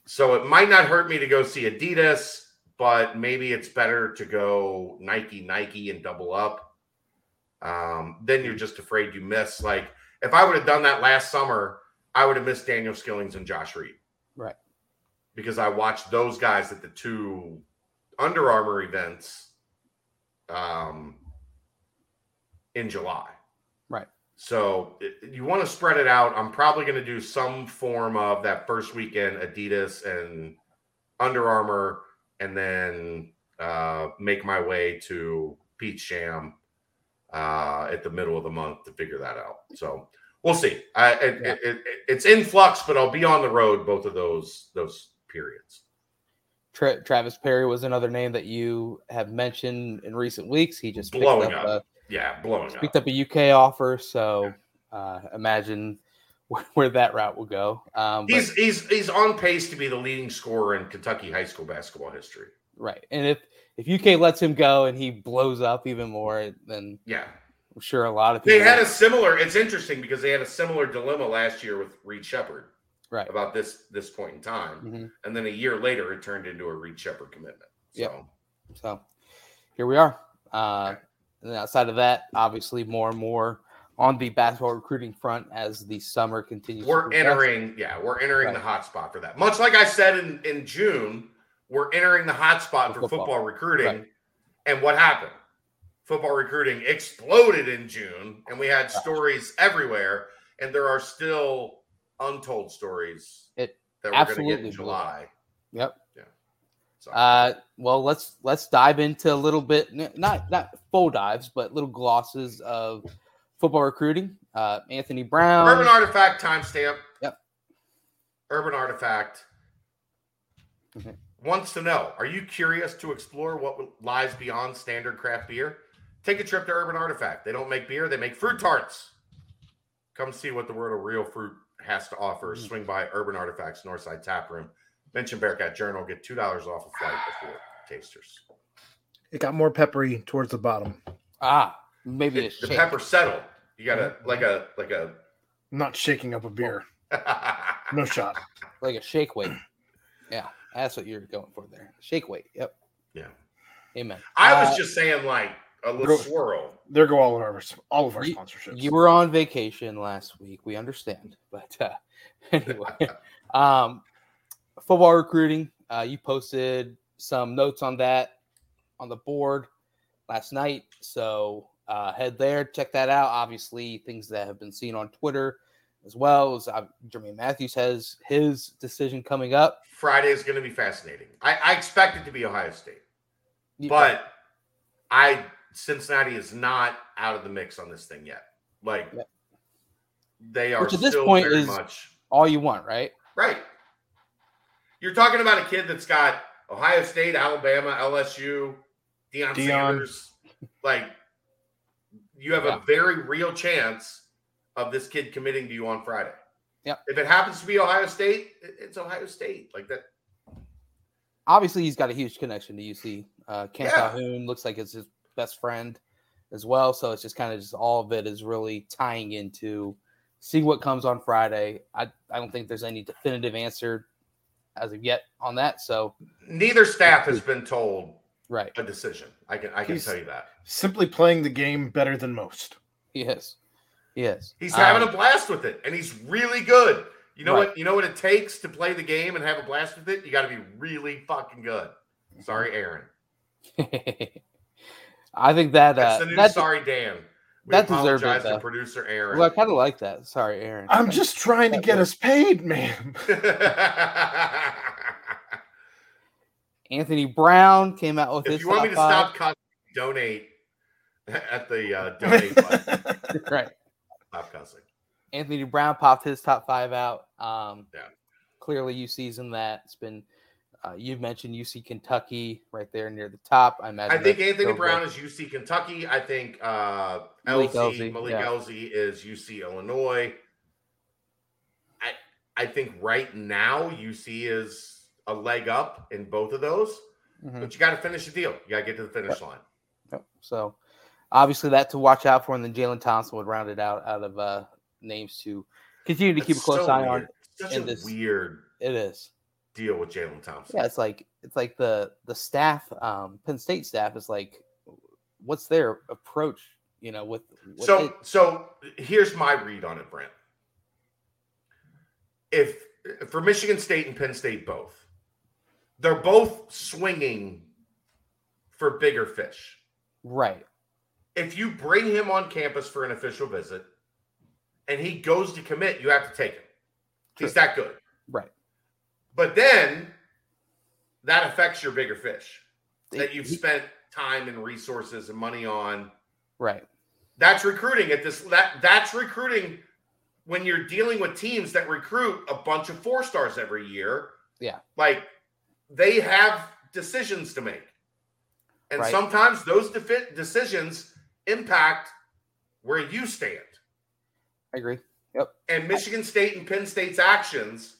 Speaker 3: So it might not hurt me to go see Adidas, but maybe it's better to go Nike Nike and double up. Um, then you're just afraid you miss. Like if I would have done that last summer, I would have missed Daniel Skillings and Josh Reed. Because I watched those guys at the two under Armour events um, in July.
Speaker 1: Right.
Speaker 3: So it, you want to spread it out. I'm probably going to do some form of that first weekend Adidas and Under Armour, and then uh, make my way to Peach Jam uh, at the middle of the month to figure that out. So we'll see. I, it, yeah. it, it, it's in flux, but I'll be on the road both of those those periods.
Speaker 1: Tra- Travis Perry was another name that you have mentioned in recent weeks. He just
Speaker 3: blowing up, up. A, yeah, blowing up.
Speaker 1: picked up. a UK offer, so uh, imagine where, where, that route will go. Um,
Speaker 3: he's but, he's he's on pace to be the leading scorer in Kentucky high school basketball history.
Speaker 1: Right, and if if UK lets him go and he blows up even more, then
Speaker 3: yeah,
Speaker 1: I'm sure a lot of people.
Speaker 3: They had a similar. It's interesting because they had a similar dilemma last year with Reed Sheppard
Speaker 1: right.
Speaker 3: about this this point in time. Mm-hmm. and then a year later it turned into a reed sheppard commitment. So
Speaker 1: yep. so here we are. Uh and outside of that obviously more and more on the basketball recruiting front as the summer continues
Speaker 3: we're entering yeah we're entering right. the hot spot for that. Much like i said in in june we're entering the hot spot for football, football recruiting. Right. and what happened? Football recruiting exploded in June, and we had stories everywhere, and there are still untold stories
Speaker 1: It
Speaker 3: that we're going to get in July.
Speaker 1: Yep.
Speaker 3: Yeah. So
Speaker 1: Uh, well, let's let's dive into a little bit, not not full dives, but little glosses of football recruiting. Uh, Anthony Brown.
Speaker 3: Urban Artifact timestamp.
Speaker 1: Yep.
Speaker 3: Urban Artifact
Speaker 1: Mhm.
Speaker 3: wants to know Are you curious to explore what lies beyond standard craft beer? Take a trip to Urban Artifact. They don't make beer, they make fruit tarts. Come see what the world of real fruit has to offer.
Speaker 1: Mhm.
Speaker 3: Swing by Urban Artifacts Northside Tap Room. Mention Bearcat Journal. Get $2 off a flight before tasters.
Speaker 2: It got more peppery towards the bottom.
Speaker 1: Ah, maybe
Speaker 3: The,
Speaker 1: it's
Speaker 3: the pepper settled. You got to like a like a
Speaker 2: I'm not shaking up a beer. No shot.
Speaker 1: like a shake weight. Yeah, that's what you're going for there. Shake weight. Yep.
Speaker 3: Yeah.
Speaker 1: Amen.
Speaker 3: I was
Speaker 1: Uh,
Speaker 3: just saying like a little
Speaker 2: Bro-
Speaker 3: swirl.
Speaker 2: There go all of our all of our
Speaker 1: You-
Speaker 2: sponsorships.
Speaker 1: You were on vacation last week. We understand, but uh, anyway, um, football recruiting. Uh, you posted some notes on that on the board last night, so uh, head there, check that out. Obviously, things that have been seen on Twitter as well as uh, Jermaine Matthews has his decision coming up.
Speaker 3: Friday is going to be fascinating. I, I expect it to be Ohio State,
Speaker 1: You-
Speaker 3: but I Cincinnati is not out of the mix on this thing yet. Like
Speaker 1: Yeah.
Speaker 3: they are
Speaker 1: Which at this point
Speaker 3: very
Speaker 1: is-
Speaker 3: much
Speaker 1: all you want, right?
Speaker 3: right. You're talking about a kid that's got Ohio State, Alabama, LSU, Deion,
Speaker 2: Deion.
Speaker 3: Sanders. Like you have
Speaker 1: Yeah.
Speaker 3: a very real chance of this kid committing to you on Friday.
Speaker 1: Yep.
Speaker 3: If it happens to be Ohio State, it's Ohio State. Like that.
Speaker 1: obviously he's got a huge connection to UC. Uh, Cam
Speaker 3: Yeah.
Speaker 1: Calhoun looks like it's his best friend as well. So it's just kind of just all of it is really tying into see what comes on Friday. I, I don't think there's any definitive answer as of yet on that. So
Speaker 3: Neither staff has been told
Speaker 1: right,
Speaker 3: a decision. I can I can
Speaker 2: He's-
Speaker 3: tell you that.
Speaker 2: Simply playing the game better than most.
Speaker 1: he is, he is.
Speaker 3: He's having
Speaker 1: Um,
Speaker 3: a blast with it, and he's really good. You know
Speaker 1: Right.
Speaker 3: what? You know what it takes to play the game and have a blast with it. You got to be really fucking good. Sorry, Aaron.
Speaker 1: I think that
Speaker 3: That's
Speaker 1: uh,
Speaker 3: the new
Speaker 1: that,
Speaker 3: sorry, Dan. We
Speaker 1: that deserved it, though.
Speaker 3: to producer Aaron.
Speaker 1: well, I kind of like that. Sorry, Aaron.
Speaker 2: I'm just trying to get us paid, man.
Speaker 1: Anthony Brown came out with
Speaker 3: if
Speaker 1: his
Speaker 3: you want me to
Speaker 1: top
Speaker 3: stop cussing, donate at the uh, donate button.
Speaker 1: right.
Speaker 3: Stop cussing.
Speaker 1: Anthony Brown popped his top five out. Um,
Speaker 3: Yeah.
Speaker 1: Clearly, you in that. It's been, uh, you've mentioned UC Kentucky right there near the top. I imagine.
Speaker 3: I think Anthony Brown is UC Kentucky. I think uh,
Speaker 1: Malik
Speaker 3: LZ,
Speaker 1: Elzy,
Speaker 3: Malik
Speaker 1: yeah.
Speaker 3: Is UC Illinois. I I think right now UC is a leg up in both of those,
Speaker 1: Mhm.
Speaker 3: but you got to finish the deal. You got to get to the finish line.
Speaker 1: Yep. So, obviously, that to watch out for, and then Jalen Thompson would round it out out of uh, names to continue to keep a close
Speaker 3: so
Speaker 1: eye
Speaker 3: weird.
Speaker 1: on.
Speaker 3: Such
Speaker 1: in
Speaker 3: a
Speaker 1: this-
Speaker 3: weird
Speaker 1: It is.
Speaker 3: Deal with Jalen Thompson.
Speaker 1: Yeah, it's like it's like the the staff, um, Penn State staff is like, what's their approach? You know, with, with
Speaker 3: So
Speaker 1: it?
Speaker 3: so here's my read on it, Brent. If for Michigan State and Penn State both, they're both swinging for bigger fish.
Speaker 1: right,
Speaker 3: If you bring him on campus for an official visit and he goes to commit, you have to take him. He's that good.
Speaker 1: right.
Speaker 3: But then that affects your bigger fish that you've spent time and resources and money on.
Speaker 1: right.
Speaker 3: That's recruiting at this that that's recruiting when you're dealing with teams that recruit a bunch of four stars every year.
Speaker 1: Yeah.
Speaker 3: Like they have decisions to make. And
Speaker 1: Right.
Speaker 3: sometimes those defi- decisions impact where you stand.
Speaker 1: I agree. Yep.
Speaker 3: And Michigan State and Penn State's actions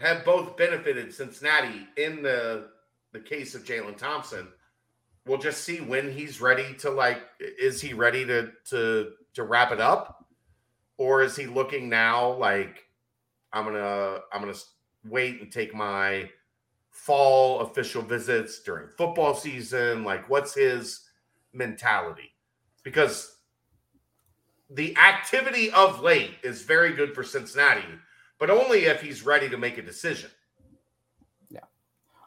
Speaker 3: have both benefited Cincinnati in the the case of Jalen Thompson. We'll just see when he's ready to like is he ready to to to wrap it up? Or is he looking now like I'm to I'm to wait and take my fall official visits during football season? Like what's his mentality? Because the activity of late is very good for Cincinnati, but only if he's ready to make a decision.
Speaker 1: Yeah,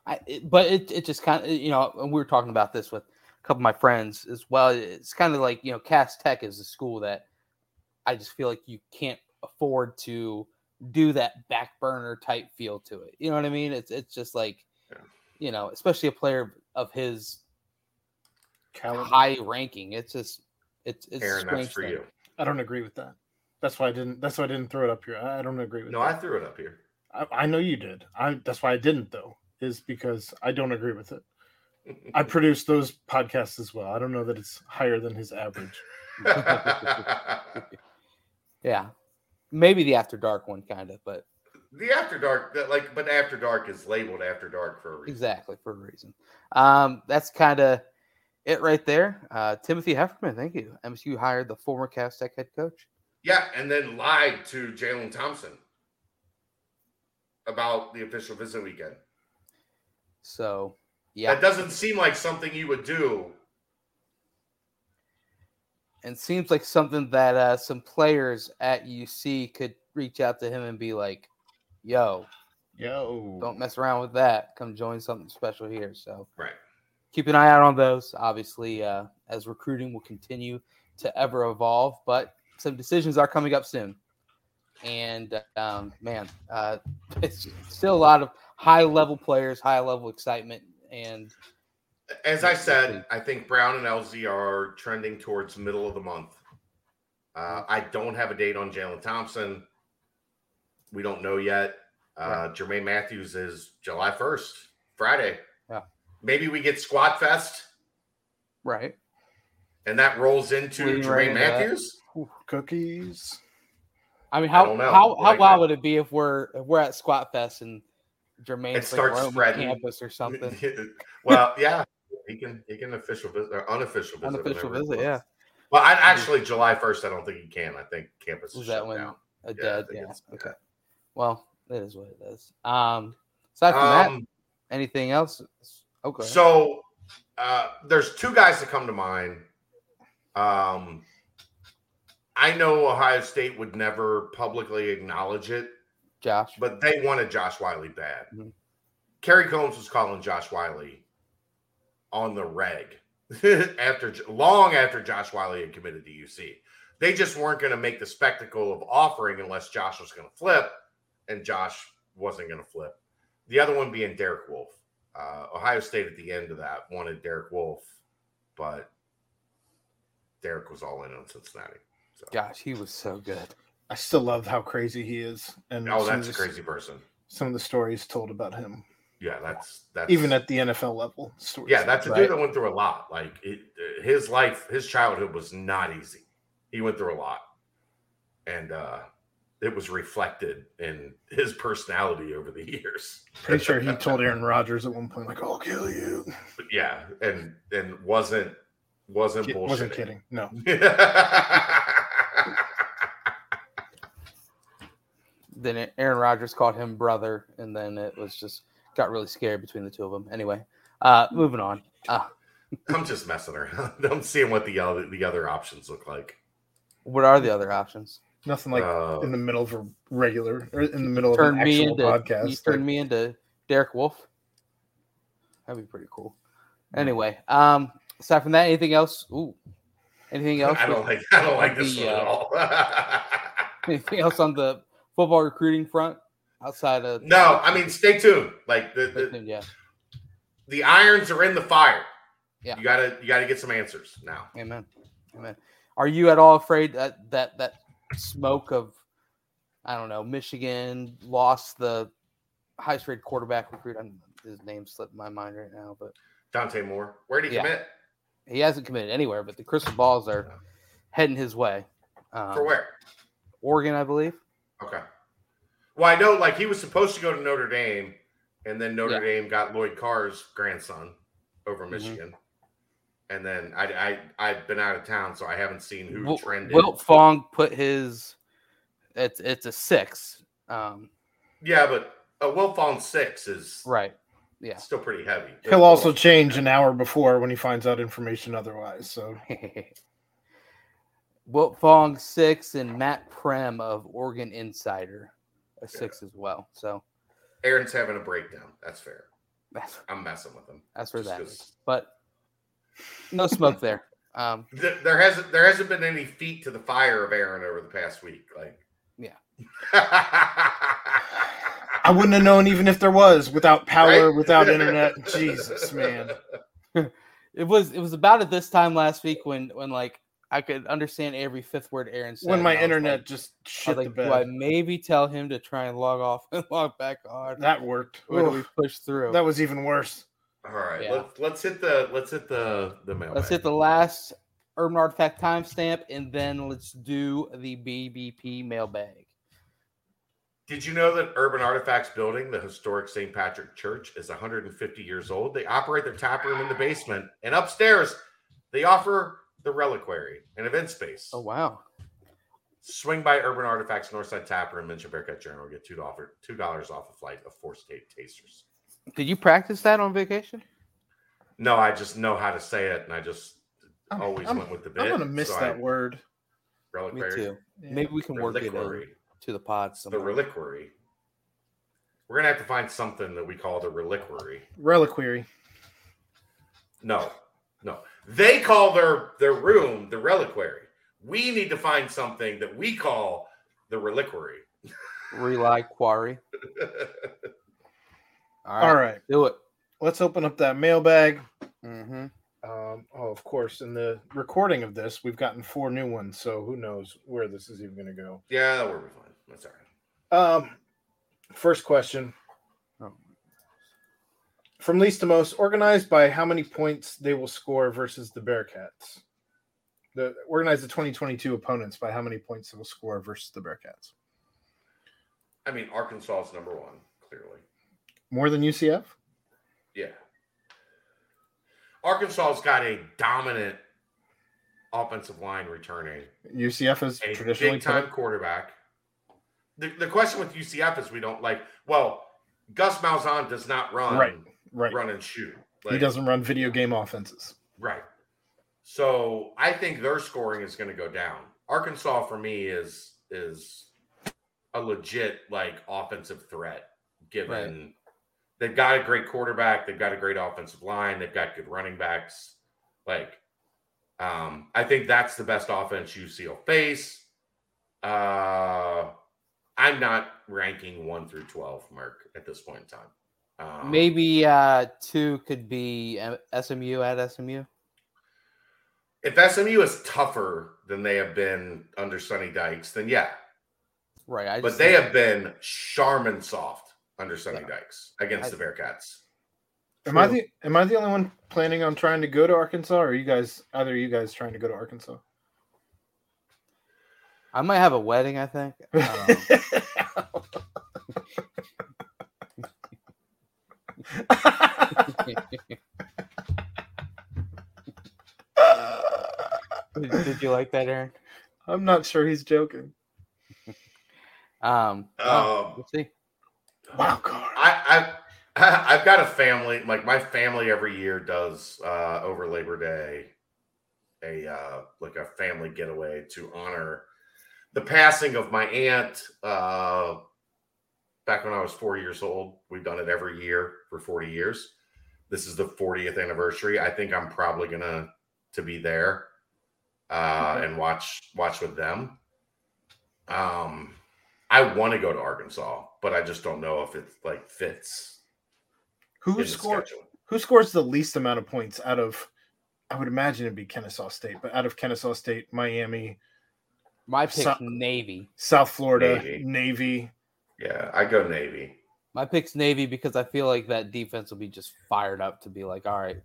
Speaker 1: I, it, but it, it just kind of you know and we were talking about this with a couple of my friends as well. It's kind of like you know, Cass Tech is a school that I just feel like you can't afford to do that back burner type feel to it. You know what I mean? It's it's just like, yeah. you know, especially a player of his Caliber. high ranking. It's just it's it's
Speaker 3: Aaron, that's for thing. you.
Speaker 2: I don't agree with that. That's why I didn't. That's why I didn't throw it up here. I don't agree with. It.
Speaker 3: No,
Speaker 2: that.
Speaker 3: I threw it up here.
Speaker 2: I, I know you did. I that's why I didn't though. Is because I don't agree with it. I produce those podcasts as well. I don't know that it's higher than his average.
Speaker 1: yeah, maybe the After Dark one, kind of, but
Speaker 3: the After Dark, that like, but After Dark is labeled After Dark for a reason.
Speaker 1: Exactly for a reason. Um, that's kind of it right there. Uh, Timothy Hefferman, thank you. MSU hired the former Cass Tech head coach.
Speaker 3: Yeah, and then lied to Jalen Thompson about the official visit weekend.
Speaker 1: So, yeah,
Speaker 3: that doesn't seem like something you would do.
Speaker 1: And seems like something that uh, some players at UC could reach out to him and be like, "Yo,
Speaker 2: yo,
Speaker 1: don't mess around with that. Come join something special here." So,
Speaker 3: right
Speaker 1: keep an eye out on those. Obviously, uh, as recruiting will continue to ever evolve, but some decisions are coming up soon. And um, man, uh, it's still a lot of high level players, high level excitement, and
Speaker 3: as I said, I think Brown and Elzy are trending towards middle of the month. Uh, I don't have a date on Jalen Thompson. We don't know yet. Uh, right. Jermaine Matthews is July 1st, Friday. Maybe we get Squat Fest.
Speaker 1: Right.
Speaker 3: And that rolls into Jermaine right Matthews.
Speaker 2: Cookies.
Speaker 1: I mean, how I how how wild would it be if we're if we're at Squat Fest and Jermaine
Speaker 3: it starts like spreading
Speaker 1: campus or something?
Speaker 3: well, yeah, he can he can official visit or unofficial visit.
Speaker 1: Unofficial visit, yeah.
Speaker 3: Well, I actually July first. I don't think he can. I think campus is that when down.
Speaker 1: a dead? Yeah. yeah. Okay. Well, it is what it is. Um, aside from um, that, anything else? Okay.
Speaker 3: So uh, there's two guys that come to mind. Um, I know Ohio State would never publicly acknowledge it,
Speaker 1: Josh,
Speaker 3: but they wanted Josh Whyle bad. Mm-hmm. Kerry Coombs was calling Josh Whyle on the reg after long after Josh Whyle had committed to UC. They just weren't going to make the spectacle of offering unless Josh was going to flip, and Josh wasn't going to flip. The other one being Derek Wolfe. Uh, Ohio State at the end of that wanted Derek Wolfe, but Derek was all in on Cincinnati.
Speaker 1: So. Gosh, he was so good.
Speaker 2: I still love how crazy he is, and
Speaker 3: oh, that's a crazy person.
Speaker 2: Some of the stories told about him.
Speaker 3: Yeah, that's that's
Speaker 2: even at the NFL level.
Speaker 3: Stories, yeah, that's a dude that went through a lot. Like it, his life, his childhood was not easy. He went through a lot, and uh it was reflected in his personality over the years.
Speaker 2: Pretty sure he told Aaron Rodgers at one point, like, "I'll kill you."
Speaker 3: But yeah, and and wasn't wasn't Kid,
Speaker 2: wasn't kidding. No.
Speaker 1: then Aaron Rodgers called him brother, and then it was just got really scary between the two of them. Anyway, uh, moving on. Uh,
Speaker 3: I'm just messing around. I'm seeing what the other the other options look like.
Speaker 1: What are the other options?
Speaker 2: Nothing like uh, in the middle of a regular or in the middle of an actual
Speaker 1: into,
Speaker 2: podcast. You
Speaker 1: turned me into Derek Wolfe. That'd be pretty cool. Anyway, um, aside from that, anything else? Ooh, anything else?
Speaker 3: I don't like. I don't like this the, one at all.
Speaker 1: anything else on the football recruiting front outside of?
Speaker 3: No, I mean, stay tuned. Like the, the
Speaker 1: tuned, yeah,
Speaker 3: the irons are in the fire.
Speaker 1: Yeah,
Speaker 3: you gotta you gotta get some answers now.
Speaker 1: Amen. Amen. Are you at all afraid that that that smoke of I don't know, Michigan lost the highest rated quarterback recruit. I'm, his name slipped my mind right now, but
Speaker 3: Dante Moore. Where did he yeah. commit?
Speaker 1: He hasn't committed anywhere, but the crystal balls are heading his way.
Speaker 3: Um, For where?
Speaker 1: Oregon, I believe.
Speaker 3: Okay. Well, I know like he was supposed to go to Notre Dame, and then Notre yeah. Dame got Lloyd Carr's grandson over mm-hmm. Michigan. Mm-hmm and then I, I I've been out of town, so I haven't seen who w- trended.
Speaker 1: Wilt Fong put his it's it's a six. Um,
Speaker 3: yeah, but a Wiltfong six is
Speaker 1: right. Yeah,
Speaker 3: still pretty heavy.
Speaker 2: He'll also change an hour before when he finds out information otherwise. So.
Speaker 1: Wiltfong six and Matt Prehm of Oregon Insider a six yeah. as well. So
Speaker 3: Aaron's having a breakdown. That's fair. That's, I'm messing with him.
Speaker 1: That's where that is. But no smoke there. Um,
Speaker 3: there hasn't there hasn't been any feet to the fire of Aaron over the past week. Like,
Speaker 1: yeah.
Speaker 2: I wouldn't have known even if there was without power, right? without internet. Jesus, man.
Speaker 1: it was it was about at this time last week when when like I could understand every fifth word Aaron said.
Speaker 2: When my internet like, just shit
Speaker 1: like,
Speaker 2: the bed.
Speaker 1: Do I maybe tell him to try and log off and log back on?
Speaker 2: That worked.
Speaker 1: Or do we push through?
Speaker 2: That was even worse.
Speaker 3: All right, yeah. let's let's hit the let's hit the the mail.
Speaker 1: Let's hit the last urban artifact timestamp, and then let's do the BBP mailbag.
Speaker 3: Did you know that Urban Artifacts building, the historic St. Patrick Church, is 150 years old? They operate their tap room in the basement, and upstairs they offer the reliquary, an event space.
Speaker 1: Oh wow!
Speaker 3: Swing by Urban Artifacts Northside Tap Room, mention Bearcat Journal, get two dollars two dollars off a flight of four state tasters.
Speaker 1: Did you practice that on vacation?
Speaker 3: No, I just know how to say it, and I just I'm, always
Speaker 2: I'm,
Speaker 3: went with the bit.
Speaker 2: I'm gonna miss so that I, word.
Speaker 3: Reliquary.
Speaker 1: Me too. Yeah. Maybe we can reliquary. work it in to the pod.
Speaker 3: Somewhere. The reliquary. We're gonna have to find something that we call the reliquary.
Speaker 2: Reliquary.
Speaker 3: No, no. They call their their room the reliquary. We need to find something that we call the reliquary.
Speaker 1: Reliquary.
Speaker 2: All right. All right.
Speaker 1: Do it.
Speaker 2: Let's open up that mailbag.
Speaker 1: Mm-hmm.
Speaker 2: Um, oh, of course. In the recording of this, we've gotten four new ones, so who knows where this is even going to go.
Speaker 3: Yeah, that will be fine. That's all
Speaker 2: right. Um, first question. From least to most, organized by how many points they will score versus the Bearcats. The organize the 2022 opponents by how many points they will score versus the Bearcats.
Speaker 3: I mean, Arkansas is number one, clearly.
Speaker 2: More than UCF?
Speaker 3: Yeah. Arkansas's got a dominant offensive line returning.
Speaker 2: UCF is a traditionally
Speaker 3: big time quarterback. The, the question with UCF is we don't like. Well, Gus Malzahn does not run
Speaker 2: right, right.
Speaker 3: run and shoot.
Speaker 2: Like, he doesn't run video game offenses.
Speaker 3: Right. So I think their scoring is going to go down. Arkansas for me is is a legit like offensive threat given right. they've got a great quarterback, they've got a great offensive line, they've got good running backs. Like um I think that's the best offense UC will face. Uh I'm not ranking 1 through 12 mark at this point in time.
Speaker 1: Um, Maybe uh 2 could be SMU at SMU.
Speaker 3: If SMU is tougher than they have been under Sonny Dykes, then yeah,
Speaker 1: Right.
Speaker 3: I but they have been Charmin soft under Sonny yeah. Dykes against I, the Bearcats.
Speaker 2: Am I the am I the only one planning on trying to go to Arkansas, or are you guys either you guys trying to go to Arkansas?
Speaker 1: I might have a wedding. I think. did, did you like that, Aaron?
Speaker 2: I'm not sure he's joking.
Speaker 1: Um, um we'll see.
Speaker 2: Wow, card.
Speaker 3: I, I I've got a family. Like my family every year does uh, over Labor Day a uh, like a family getaway to honor the passing of my aunt. Uh, back when I was four years old, we've done it every year for forty years. This is the 40th anniversary. I think I'm probably gonna to be there uh, and watch watch with them. Um, I want to go to Arkansas, but I just don't know if it like fits.
Speaker 2: Who scores? Who scores the least amount of points out of? I would imagine it'd be Kennesaw State, but out of Kennesaw State, Miami.
Speaker 1: My pick so- Navy.
Speaker 2: South Florida Navy. Navy.
Speaker 3: Yeah, I go Navy.
Speaker 1: My pick's Navy because I feel like that defense will be just fired up to be like, all right,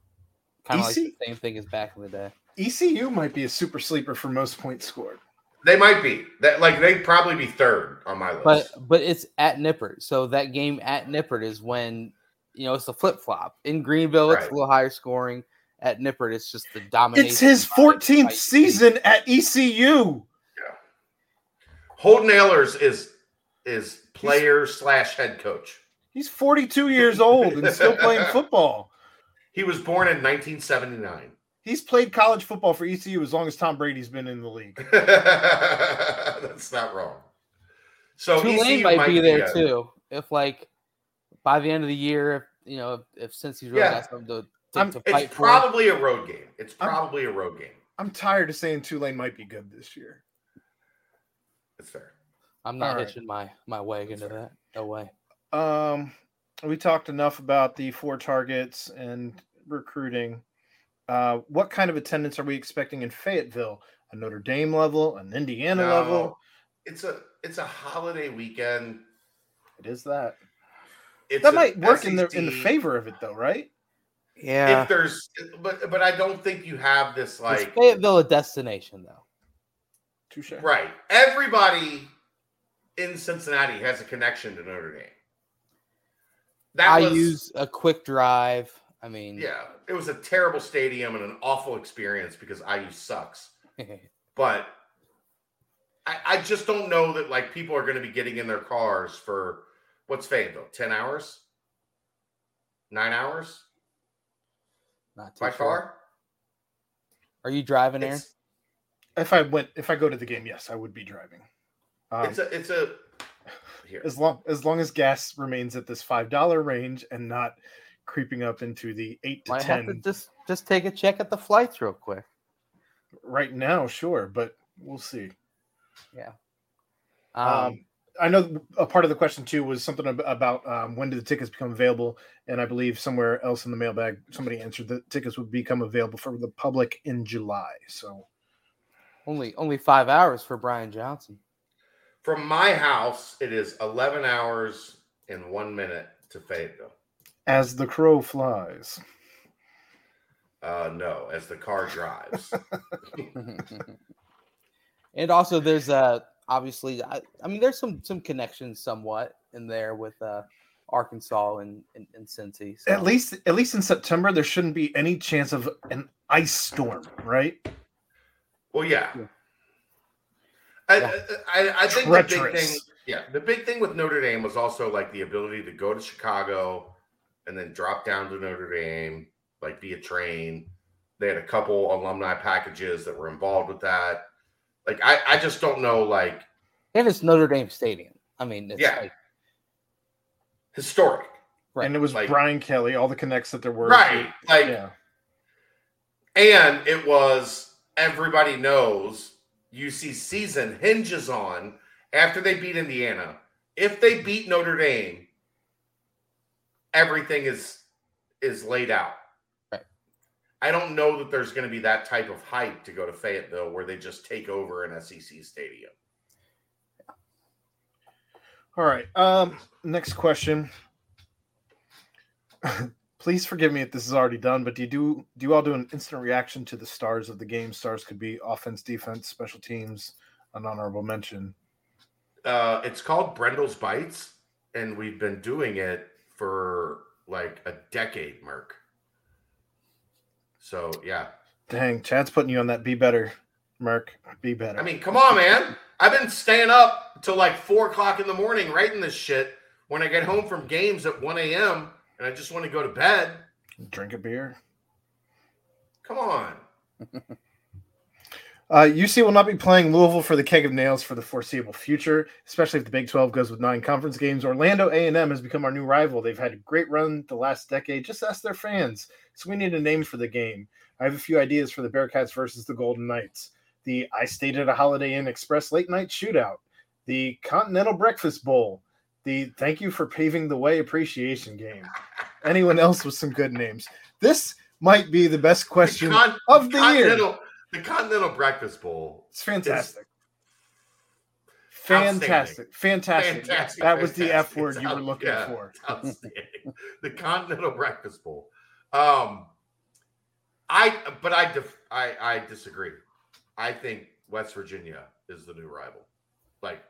Speaker 1: kind of like the same thing as back in the day.
Speaker 2: ECU might be a super sleeper for most points scored.
Speaker 3: They might be that like they'd probably be third on my list.
Speaker 1: But but it's at Nippert, so that game at Nippert is when you know it's a flip flop. In Greenville, it's right. a little higher scoring. At Nippert, it's just the domination.
Speaker 2: It's his 14th season at ECU.
Speaker 3: Yeah. Holton Ahlers is is player he's, slash head coach.
Speaker 2: He's 42 years old and still playing football.
Speaker 3: He was born in 1979.
Speaker 2: He's played college football for ECU as long as Tom Brady's been in the league.
Speaker 3: That's not wrong. So
Speaker 1: Tulane might, might, be there too. If like by the end of the year, if you know, if, if since he's really yeah. got something to, to, to
Speaker 3: It's
Speaker 1: fight for.
Speaker 3: probably a road game. It's
Speaker 2: I'm-
Speaker 3: probably a road game.
Speaker 2: I'm tired of saying Tulane might be good this year.
Speaker 3: It's fair.
Speaker 1: I'm not
Speaker 2: All right.
Speaker 1: hitching my my wagon to that. No way.
Speaker 2: Um, we talked enough about the four targets and recruiting. Uh, what kind of attendance are we expecting in Fayetteville? A Notre Dame level, an Indiana
Speaker 3: No,
Speaker 2: level?
Speaker 3: It's a it's a holiday weekend.
Speaker 2: It is that.
Speaker 3: It's
Speaker 2: that might work in the in the favor of it, though, right?
Speaker 1: Yeah.
Speaker 3: If there's, but but I don't think you have this
Speaker 1: Is
Speaker 3: like
Speaker 1: Fayetteville a destination though?
Speaker 2: Touche.
Speaker 3: right. Everybody in Cincinnati has a connection to Notre Dame. That
Speaker 1: I
Speaker 3: was
Speaker 1: use a quick drive. I mean,
Speaker 3: yeah. It was a terrible stadium and an awful experience because IU sucks. but I, I just don't know that like people are going to be getting in their cars for what's Fayetteville, ten hours, nine hours
Speaker 1: not too
Speaker 3: by
Speaker 1: sure.
Speaker 3: car.
Speaker 1: Are you driving there?
Speaker 2: If I went, if I go to the game, yes, I would be driving. Um,
Speaker 3: it's a it's a here.
Speaker 2: as long as long as gas remains at this five dollar range and not creeping up into the eight to
Speaker 1: Might have to
Speaker 2: ten.
Speaker 1: just just take a check at the flights real quick.
Speaker 2: Right now, sure, but we'll see.
Speaker 1: Um,
Speaker 2: Um, I know a part of the question too was something about um, when do the tickets become available, and I believe somewhere else in the mailbag somebody answered that tickets would become available for the public in July. So
Speaker 1: only only five hours for Brian Johnson.
Speaker 3: From my house, it is eleven hours and one minute to Fayetteville.
Speaker 2: as the crow flies,
Speaker 3: Uh, no, as the car drives.
Speaker 1: and also, there's uh obviously, I, I mean, there's some some connections somewhat in there with uh Arkansas and and, and Cincy. So.
Speaker 2: at least at least in September there shouldn't be any chance of an ice storm, right?
Speaker 3: well, yeah.
Speaker 1: Yeah.
Speaker 3: I,
Speaker 1: Yeah.
Speaker 3: I, I think the big thing, yeah, the big thing with Notre Dame was also like the ability to go to Chicago and then drop down to Notre Dame, like via train. They had a couple alumni packages that were involved with that. Like, I, I just don't know, like,
Speaker 1: and it's Notre Dame Stadium. I mean, it's
Speaker 3: Yeah.
Speaker 1: like,
Speaker 3: historic,
Speaker 1: Right.
Speaker 2: And it was
Speaker 3: Like-
Speaker 2: Brian Kelly, all the connects that there were.
Speaker 3: right? Like,
Speaker 2: Yeah.
Speaker 3: And it was everybody knows UC season hinges on after they beat Indiana. If they beat Notre Dame, everything is is laid out.
Speaker 1: Right.
Speaker 3: I don't know that there's going to be that type of hype to go to Fayetteville where they just take over an SEC stadium.
Speaker 2: All right. Um, next question. Please forgive me if this is already done, but do you do do you all do an instant reaction to the stars of the game? Stars could be offense, defense, special teams, an honorable mention.
Speaker 3: Uh, it's called Brendel's Bites, and we've been doing it for like a decade, Merc. So yeah,
Speaker 2: Dang, Chad's putting you on that. Be better, Merk. Be better.
Speaker 3: I mean, come on, man. I've been staying up till like four o'clock in the morning writing this shit when I get home from games at 1 a.m. and I just want to go to bed.
Speaker 2: drink a beer.
Speaker 3: Come on.
Speaker 2: Uh, UC will not be playing Louisville for the keg of nails for the foreseeable future, especially if the Big 12 goes with nine conference games. Orlando A&M has become our new rival. They've had a great run the last decade. Just ask their fans. So we need a name for the game. I have a few ideas for the Bearcats versus the Golden Knights. The I stayed at a Holiday Inn Express late night shootout. The Continental Breakfast Bowl. The thank you for paving the way appreciation game. Anyone else with some good names? This might be the best question
Speaker 3: Con-
Speaker 2: of the year.
Speaker 3: The Continental Breakfast Bowl.
Speaker 2: It's fantastic. Fantastic. Fantastic.
Speaker 3: Fantastic.
Speaker 2: That was the F word
Speaker 3: It's
Speaker 2: you were looking
Speaker 3: yeah,
Speaker 2: for.
Speaker 3: the Continental Breakfast Bowl. Um, I but I def, I I disagree. I think West Virginia is the new rival. Like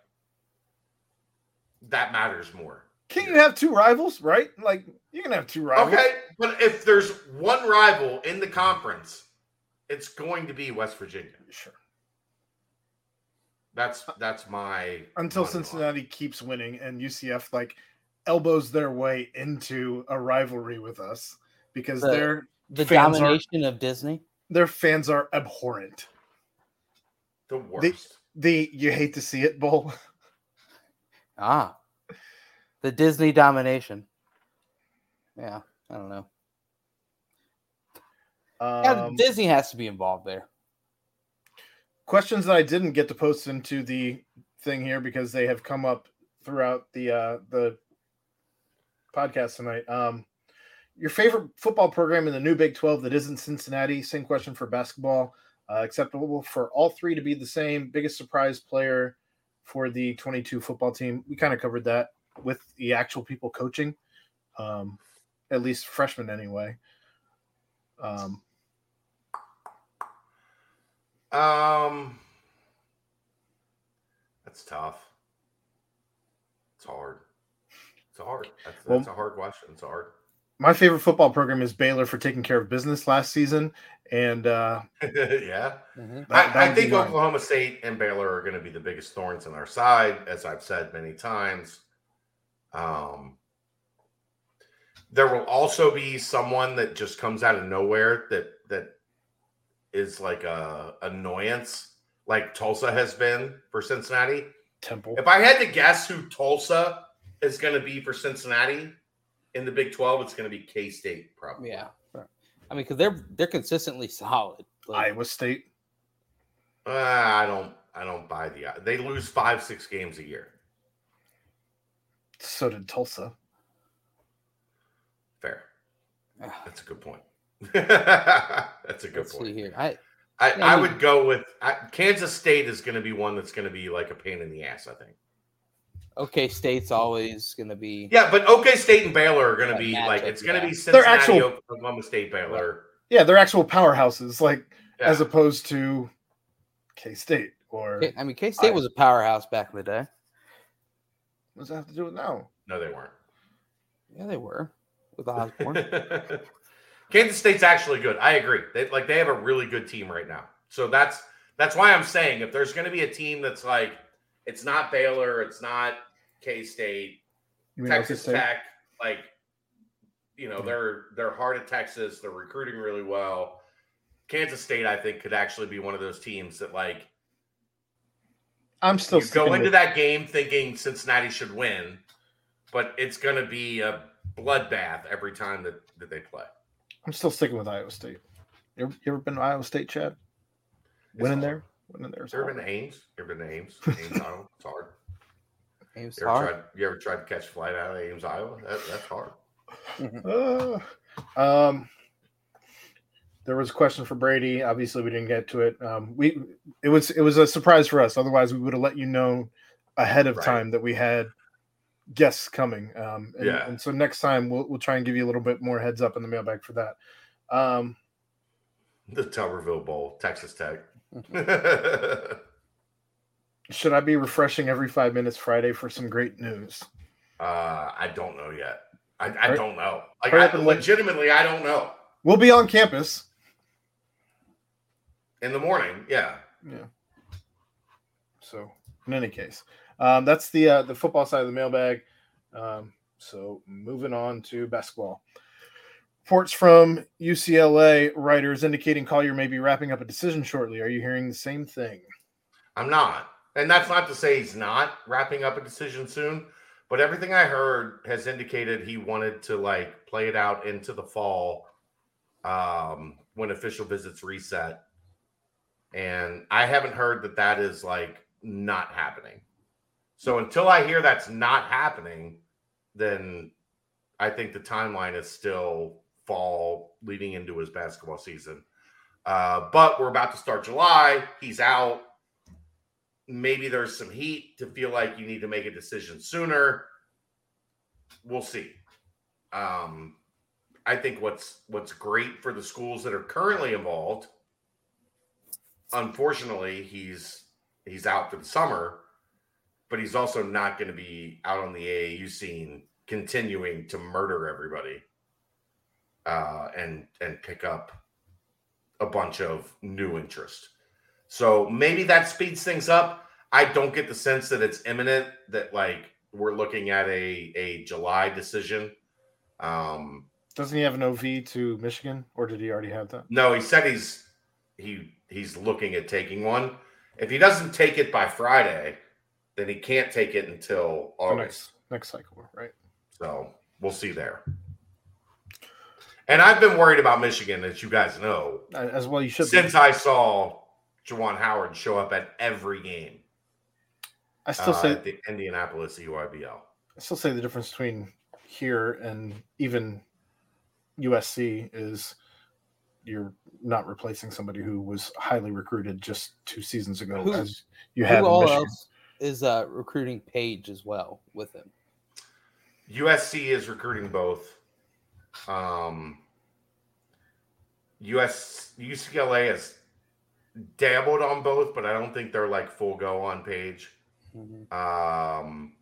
Speaker 3: that matters more.
Speaker 2: Can't you have two rivals, right? Like you can have two rivals.
Speaker 3: Okay, but if there's one rival in the conference, it's going to be West Virginia.
Speaker 2: Sure.
Speaker 3: That's that's my
Speaker 2: Until
Speaker 3: monologue.
Speaker 2: Cincinnati keeps winning and UCF like elbows their way into a rivalry with us because
Speaker 1: The-
Speaker 2: their
Speaker 1: The
Speaker 2: fans are
Speaker 1: domination of Disney.
Speaker 2: their fans are abhorrent.
Speaker 3: the worst.
Speaker 2: The you hate to see it bowl.
Speaker 1: Ah, the Disney domination. Yeah, I don't know. Um, yeah, Disney has to be involved there.
Speaker 2: Questions that I didn't get to post into the thing here because they have come up throughout the uh, the podcast tonight. Um, your favorite football program in the new Big 12 that isn't Cincinnati? Same question for basketball. Uh, acceptable for all three to be the same. Biggest surprise player for the 22 football team. We kind of covered that with the actual people coaching, um, at least freshmen anyway. Um,
Speaker 3: um, that's tough. It's hard. It's hard. That's, that's well, a hard question. It's hard.
Speaker 2: My favorite football program is Baylor for taking care of business last season, and uh,
Speaker 3: yeah, mm-hmm. that, I, I think Oklahoma State and Baylor are going to be the biggest thorns in our side, as I've said many times. Um, there will also be someone that just comes out of nowhere that that is like a annoyance, like Tulsa has been for Cincinnati.
Speaker 2: Temple.
Speaker 3: If I had to guess who Tulsa is going to be for Cincinnati in the Big Twelve, it's going to be K State, probably.
Speaker 1: Yeah, I mean, because they're they're consistently solid.
Speaker 2: Like, Iowa State.
Speaker 3: Uh, I don't. I don't buy the. They lose five, six games a year.
Speaker 2: So did Tulsa.
Speaker 3: Fair. That's a good point. that's a good Let's point. here. I I, I, would go with I, Kansas State is going to be one that's going to be like a pain in the ass. I think.
Speaker 1: OK State's always going to be.
Speaker 3: Yeah, but OK State and Baylor are going to be like it's going to be Cincinnati, they're actual, Oklahoma State, Baylor.
Speaker 2: Yeah, they're actual powerhouses, like yeah. as opposed to K State or.
Speaker 1: I mean, K State was a powerhouse back in the day.
Speaker 2: What does that have to do with now?
Speaker 3: No, they weren't.
Speaker 1: Yeah, they were with Osborne.
Speaker 3: Kansas State's actually good. I agree. They like they have a really good team right now. So that's that's why I'm saying if there's going to be a team that's like it's not Baylor, it's not K State, Texas Tech, like you know, they're they're hard at Texas, they're recruiting really well. Kansas State, I think, could actually be one of those teams that like
Speaker 2: I'm still
Speaker 3: go into with... that game thinking Cincinnati should win, but it's going to be a bloodbath every time that, that they play.
Speaker 2: I'm still sticking with Iowa State. You ever, you ever been to Iowa State, Chad? Winning there? Winning there.
Speaker 3: Ever been to Ames? Ever been to Ames? Ames? It's hard.
Speaker 1: Ames
Speaker 3: you ever
Speaker 1: hard.
Speaker 3: Tried, you ever tried to catch a flight out of Ames, Iowa? That, that's hard.
Speaker 2: uh, um, there was a question for Brady. Obviously, we didn't get to it. Um, we it was it was a surprise for us. Otherwise, we would have let you know ahead of right. time that we had guests coming. Um, and, yeah. And so next time we'll we'll try and give you a little bit more heads up in the mailbag for that. Um,
Speaker 3: the Tuberville Bowl, Texas Tech.
Speaker 2: Should I be refreshing every five minutes Friday for some great news?
Speaker 3: Uh, I don't know yet. I, I don't know. Like, I, legitimately, I don't know.
Speaker 2: We'll be on campus
Speaker 3: in the morning. Yeah.
Speaker 2: Yeah. So, in any case, um, that's the uh, the football side of the mailbag. Um, so moving on to basketball. Reports from UCLA writers indicating Collier may be wrapping up a decision shortly. Are you hearing the same thing?
Speaker 3: I'm not. And that's not to say he's not wrapping up a decision soon, but everything I heard has indicated he wanted to like play it out into the fall um, when official visits reset. And I haven't heard that that is like not happening. So until I hear that's not happening, then I think the timeline is still fall leading into his basketball season. Uh, but we're about to start July. He's out. Maybe there's some heat to feel like you need to make a decision sooner. We'll see. Um, I think what's what's great for the schools that are currently involved. Unfortunately, he's he's out for the summer but he's also not going to be out on the AAU scene continuing to murder everybody uh, and and pick up a bunch of new interest. So maybe that speeds things up. I don't get the sense that it's imminent that like we're looking at a a July decision. Um,
Speaker 2: Doesn't he have an OV to Michigan, or did he already have that?
Speaker 3: No, he said he's he he's looking at taking one. If he doesn't take it by Friday, then he can't take it until August.
Speaker 2: Next, next cycle, right?
Speaker 3: So we'll see there. And I've been worried about Michigan, as you guys know,
Speaker 2: as well. You should
Speaker 3: since be. I saw Juwan Howard show up at every game.
Speaker 2: I still uh, say
Speaker 3: the Indianapolis EYBL.
Speaker 2: I still say the difference between here and even USC is you're not replacing somebody who was highly recruited just two seasons ago, who, as you have. Who all else
Speaker 1: is uh, recruiting Page as well with him?
Speaker 3: USC is recruiting both. Um, US UCLA has dabbled on both, but I don't think they're like full go on Page. Mm-hmm. Um,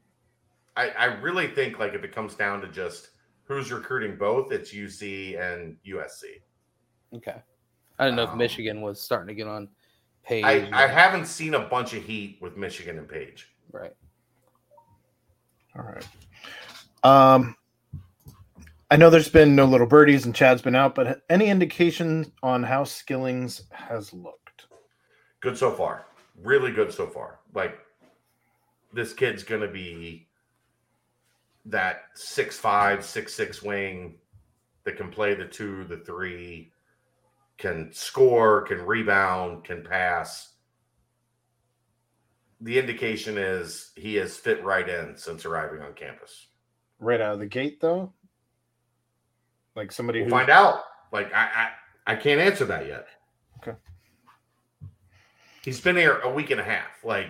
Speaker 3: I, I really think like if it comes down to just who's recruiting both, it's UC and USC.
Speaker 1: Okay. I don't know um, if Michigan was starting to get on
Speaker 3: Page. I, I haven't seen a bunch of heat with Michigan and Page.
Speaker 1: Right.
Speaker 2: All right. Um, I know there's been no little birdies and Chad's been out, but any indication on how Skillings has looked?
Speaker 3: Good so far. Really good so far. Like this kid's gonna be that six five, six six wing that can play the two, the three, can score, can rebound, can pass. The indication is he has fit right in since arriving on campus.
Speaker 2: Right out of the gate, though. Like somebody
Speaker 3: we'll who find out. Like I, I, I can't answer that yet.
Speaker 2: Okay.
Speaker 3: He's been here a week and a half. Like,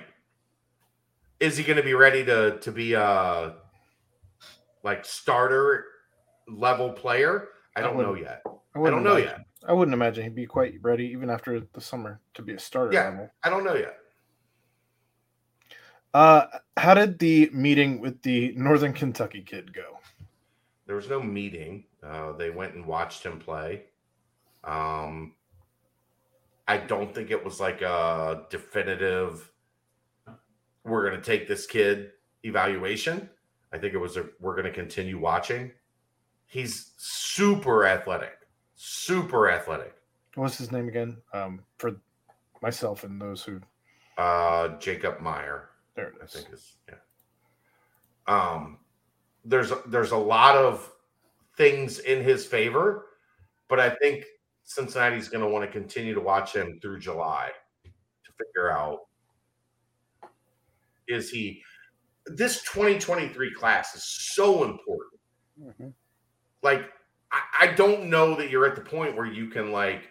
Speaker 3: is he going to be ready to to be a like starter level player? I don't I know yet. I, I don't know yet.
Speaker 2: I wouldn't imagine he'd be quite ready even after the summer to be a starter.
Speaker 3: Yeah, level. I don't know yet.
Speaker 2: Uh, how did the meeting with the Northern Kentucky kid go?
Speaker 3: There was no meeting. Uh, they went and watched him play. Um, I don't think it was like a definitive. We're going to take this kid evaluation. I think it was a. We're going to continue watching. He's super athletic super athletic.
Speaker 2: What's his name again? Um, for myself and those who.
Speaker 3: Uh, Jacob Meyer.
Speaker 2: There it is.
Speaker 3: I think is yeah. Um, there's there's a lot of things in his favor, but I think Cincinnati's going to want to continue to watch him through July to figure out is he this 2023 class is so important. Mm-hmm. Like I, don't know that you're at the point where you can like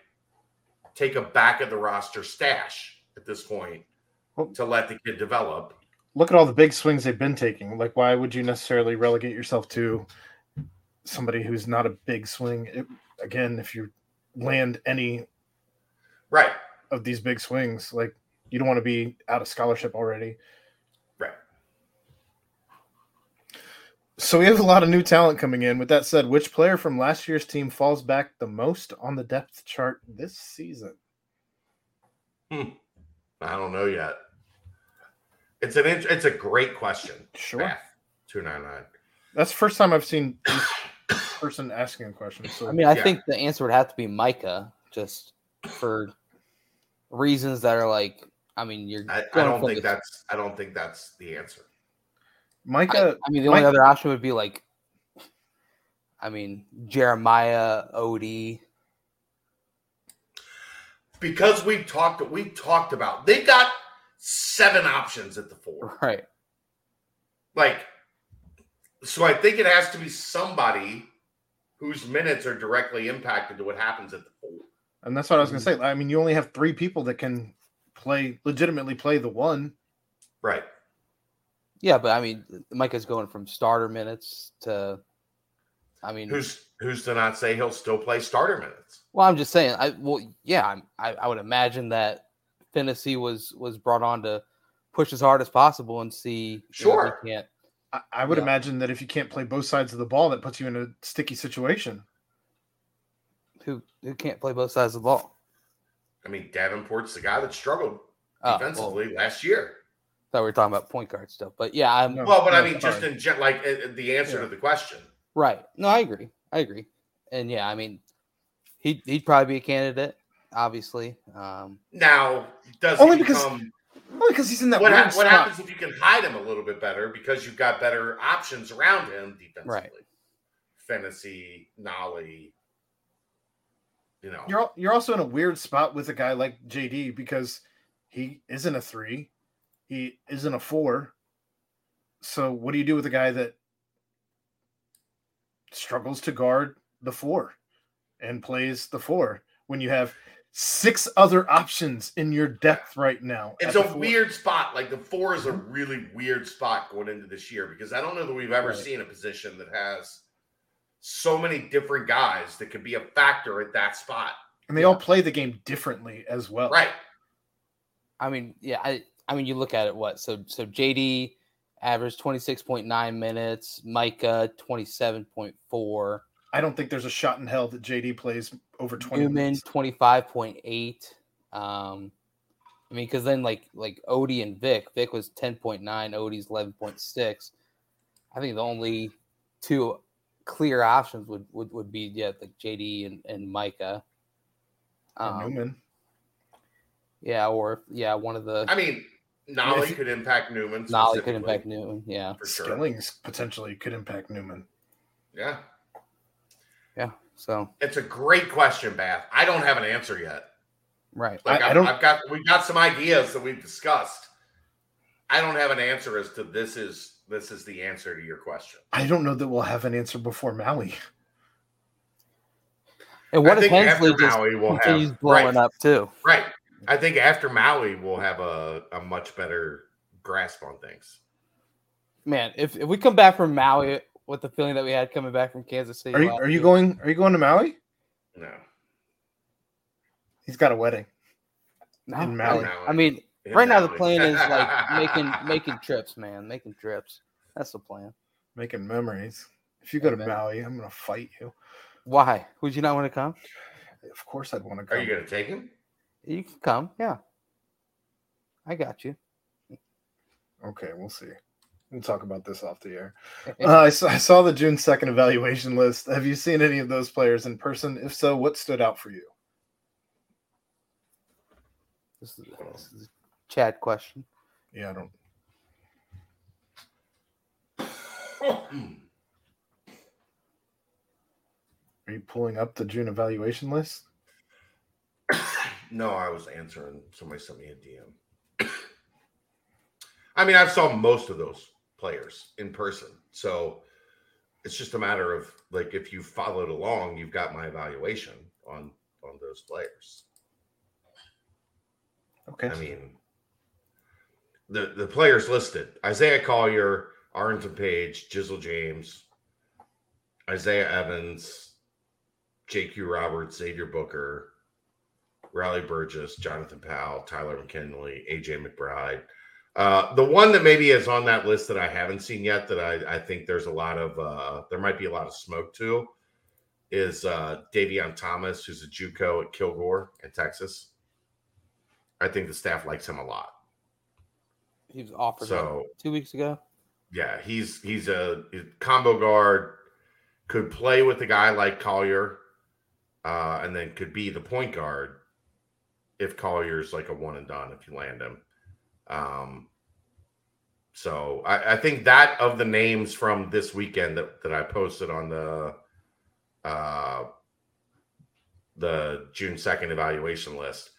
Speaker 3: take a back of the roster stash at this point well, to let the kid develop.
Speaker 2: Look at all the big swings they've been taking. Like, why would you necessarily relegate yourself to somebody who's not a big swing? It, again, if you land any
Speaker 3: right
Speaker 2: of these big swings, like you don't want to be out of scholarship already. Right. So we have a lot of new talent coming in. With that said, which player from last year's team falls back the most on the depth chart this season?
Speaker 3: Hmm. I don't know yet. It's an it's a great question.
Speaker 2: Sure.
Speaker 3: Two nine nine.
Speaker 2: That's the first time I've seen person asking a question. So
Speaker 1: I mean, I yeah. think the answer would have to be Micah, just for reasons that are like. I mean, you're.
Speaker 3: I, I don't think that's. I don't think that's the answer.
Speaker 2: Micah.
Speaker 1: I, I mean, the only other option would be like, I mean, Jeremiah Odie.
Speaker 3: Because we talked, we talked about they got seven options at the four,
Speaker 1: right?
Speaker 3: Like, so I think it has to be somebody whose minutes are directly impacted to what happens at the four.
Speaker 2: And that's what I was going to say. I mean, you only have three people that can play legitimately play the one,
Speaker 3: right?
Speaker 1: Yeah, but I mean, Micah's going from starter minutes to, I mean,
Speaker 3: who's who's to not say he'll still play starter minutes?
Speaker 1: Well, I'm just saying. I well, yeah, I, I would imagine that Phinisee was was brought on to push as hard as possible and see.
Speaker 3: Sure,
Speaker 1: you know, can't.
Speaker 2: I, I would yeah. imagine that if you can't play both sides of the ball, that puts you in a sticky situation.
Speaker 1: Who who can't play both sides of the ball?
Speaker 3: I mean, Davenport's the guy that struggled defensively oh, well, last year
Speaker 1: thought we were talking about point guard stuff, but yeah, I'm.
Speaker 3: Well, but I mean, just in like uh, the answer yeah. to the question.
Speaker 1: Right. No, I agree. I agree. And yeah, I mean, he he'd probably be a candidate, obviously. Um,
Speaker 3: now, does only because become,
Speaker 2: only because he's in that.
Speaker 3: What, ha- what happens if you can hide him a little bit better because you've got better options around him defensively?
Speaker 1: Right.
Speaker 3: Phinisee, Nolley, you know,
Speaker 2: You're you're also in a weird spot with a guy like JD because he isn't a three, he isn't a four. So what do you do with a guy that struggles to guard the four and plays the four when you have six other options in your depth right now?
Speaker 3: it's a weird spot. Like the four is a really weird spot going into this year because I don't know that we've ever
Speaker 2: Right.
Speaker 3: seen a position that has so many different guys that could be a factor at that spot.
Speaker 2: and they all play the game differently as well.
Speaker 3: Right.
Speaker 1: I mean, yeah, I I mean, you look at it. What so so JD averaged twenty six point nine minutes, Micah twenty seven point four,
Speaker 2: I don't think there's a shot in hell that JD plays over 20
Speaker 1: Newman twenty five point eight. Um, I mean, because then like like Odie and Vic, Vic was ten point nine, Odie's eleven point six. I think the only two clear options would would, would be yeah, like JD and, and Micah.
Speaker 2: Or
Speaker 1: Um,
Speaker 2: Newman.
Speaker 1: yeah, or yeah, one of the
Speaker 3: I mean, Nolley
Speaker 2: if
Speaker 3: could impact Newman.
Speaker 1: Nolley could impact Newman. Yeah,
Speaker 3: for sure.
Speaker 2: Skillings potentially could impact Newman.
Speaker 3: Yeah.
Speaker 1: Yeah. So
Speaker 3: It's a great question, Bath. I don't have an answer yet.
Speaker 1: right.
Speaker 3: Like
Speaker 2: I- I
Speaker 3: I,
Speaker 2: don't-
Speaker 3: I've got we've got some ideas that we've discussed. I don't have an answer as to this is this is the answer to your question.
Speaker 2: I don't know that we'll have an answer before Maui.
Speaker 1: And what
Speaker 3: I
Speaker 1: if
Speaker 3: think
Speaker 1: Hensley
Speaker 3: after
Speaker 1: just
Speaker 3: Maui we'll
Speaker 1: continues
Speaker 3: have
Speaker 1: blowing
Speaker 3: right,
Speaker 1: up too?
Speaker 3: right. I think after Maui we'll have a, a much better grasp on things.
Speaker 1: Man, if, if we come back from Maui with the feeling that we had coming back from Kansas City,
Speaker 2: Are you are you going are you going to Maui?
Speaker 3: No.
Speaker 2: He's got a wedding.
Speaker 1: No,
Speaker 2: in
Speaker 1: I-
Speaker 2: Maui?
Speaker 1: I mean,
Speaker 3: In
Speaker 1: right now the
Speaker 3: Maui.
Speaker 1: plan is like making making trips, man, making trips. That's the plan.
Speaker 2: Making memories. If you go to Maui, I'm gonna fight you.
Speaker 1: Why would you not want to come?
Speaker 2: Of course I'd want to
Speaker 3: Are
Speaker 2: come.
Speaker 3: you gonna take him?
Speaker 1: You can come. Yeah, I got you.
Speaker 2: Okay, we'll see. We'll talk about this off the air. Uh, I, saw, I saw the June 2nd evaluation list. Have you seen any of those players in person? If so, what stood out for you?
Speaker 1: This is, this is a Chad question.
Speaker 2: Yeah, I don't. Are you pulling up the June evaluation list?
Speaker 3: No, I was answering. Somebody sent me a DM. I mean, I've saw most of those players in person, so it's just a matter of like if you followed along, you've got my evaluation on on those players.
Speaker 2: Okay.
Speaker 3: I mean, the the players listed: Isaiah Collier, Arrington Page, Jizzle James, Isaiah Evans, J.Q. Roberts, Xavier Booker, Riley Burgess, Jonathan Powell, Tyler McKinley, AJ McBride. Uh, the one that maybe is on that list that I haven't seen yet, that I, I think there's a lot of uh, there might be a lot of smoke to, is uh, Davion Thomas, who's a JUCO at Kilgore in Texas. I think the staff likes him a lot.
Speaker 1: He was offered
Speaker 3: So-
Speaker 1: two weeks ago.
Speaker 3: Yeah, he's he's a, he's a combo guard, could play with a guy like Collier, uh, and then could be the point guard if Collier's like a one and done if you land him. Um, so I, I think that of the names from this weekend that, that I posted on the uh, the June second evaluation list,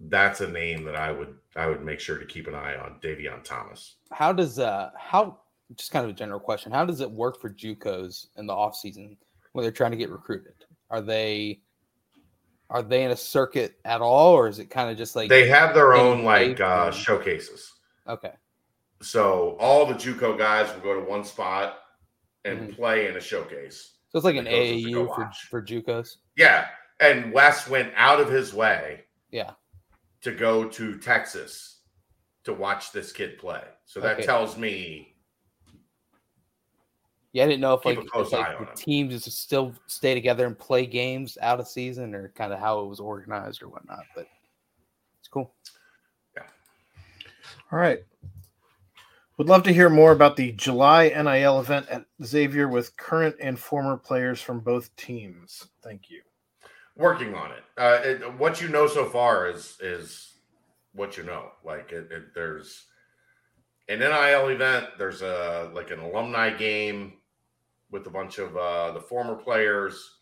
Speaker 3: that's a name that I would I would make sure to keep an eye on, Davion Thomas.
Speaker 1: How does uh how just kind of a general question? How does it work for JUCOs in the off season when they're trying to get recruited? Are they are they in a circuit at all, or is it kind of just like
Speaker 3: they have their own like uh, showcases.
Speaker 1: Okay,
Speaker 3: So all the JUCO guys will go to one spot and
Speaker 1: Mhm.
Speaker 3: play in a showcase.
Speaker 1: so it's like an
Speaker 3: That goes to go
Speaker 1: AAU for for JUCOs.
Speaker 3: Yeah, and Wes went out of his way
Speaker 1: Yeah,
Speaker 3: to go to Texas to watch this kid play. So that
Speaker 1: Okay.
Speaker 3: tells me
Speaker 1: yeah. I didn't know if
Speaker 3: Keep
Speaker 1: like, if, like the teams just still stay together and play games out of season, or kind of how it was organized or whatnot. But it's cool.
Speaker 2: All right. Would love to hear more about the July NIL event at Xavier with current and former players from both teams. Thank you.
Speaker 3: working on it. Uh, it. What you know so far is is what you know. Like it, it, there's an NIL event. There's a like an alumni game with a bunch of uh, the former players.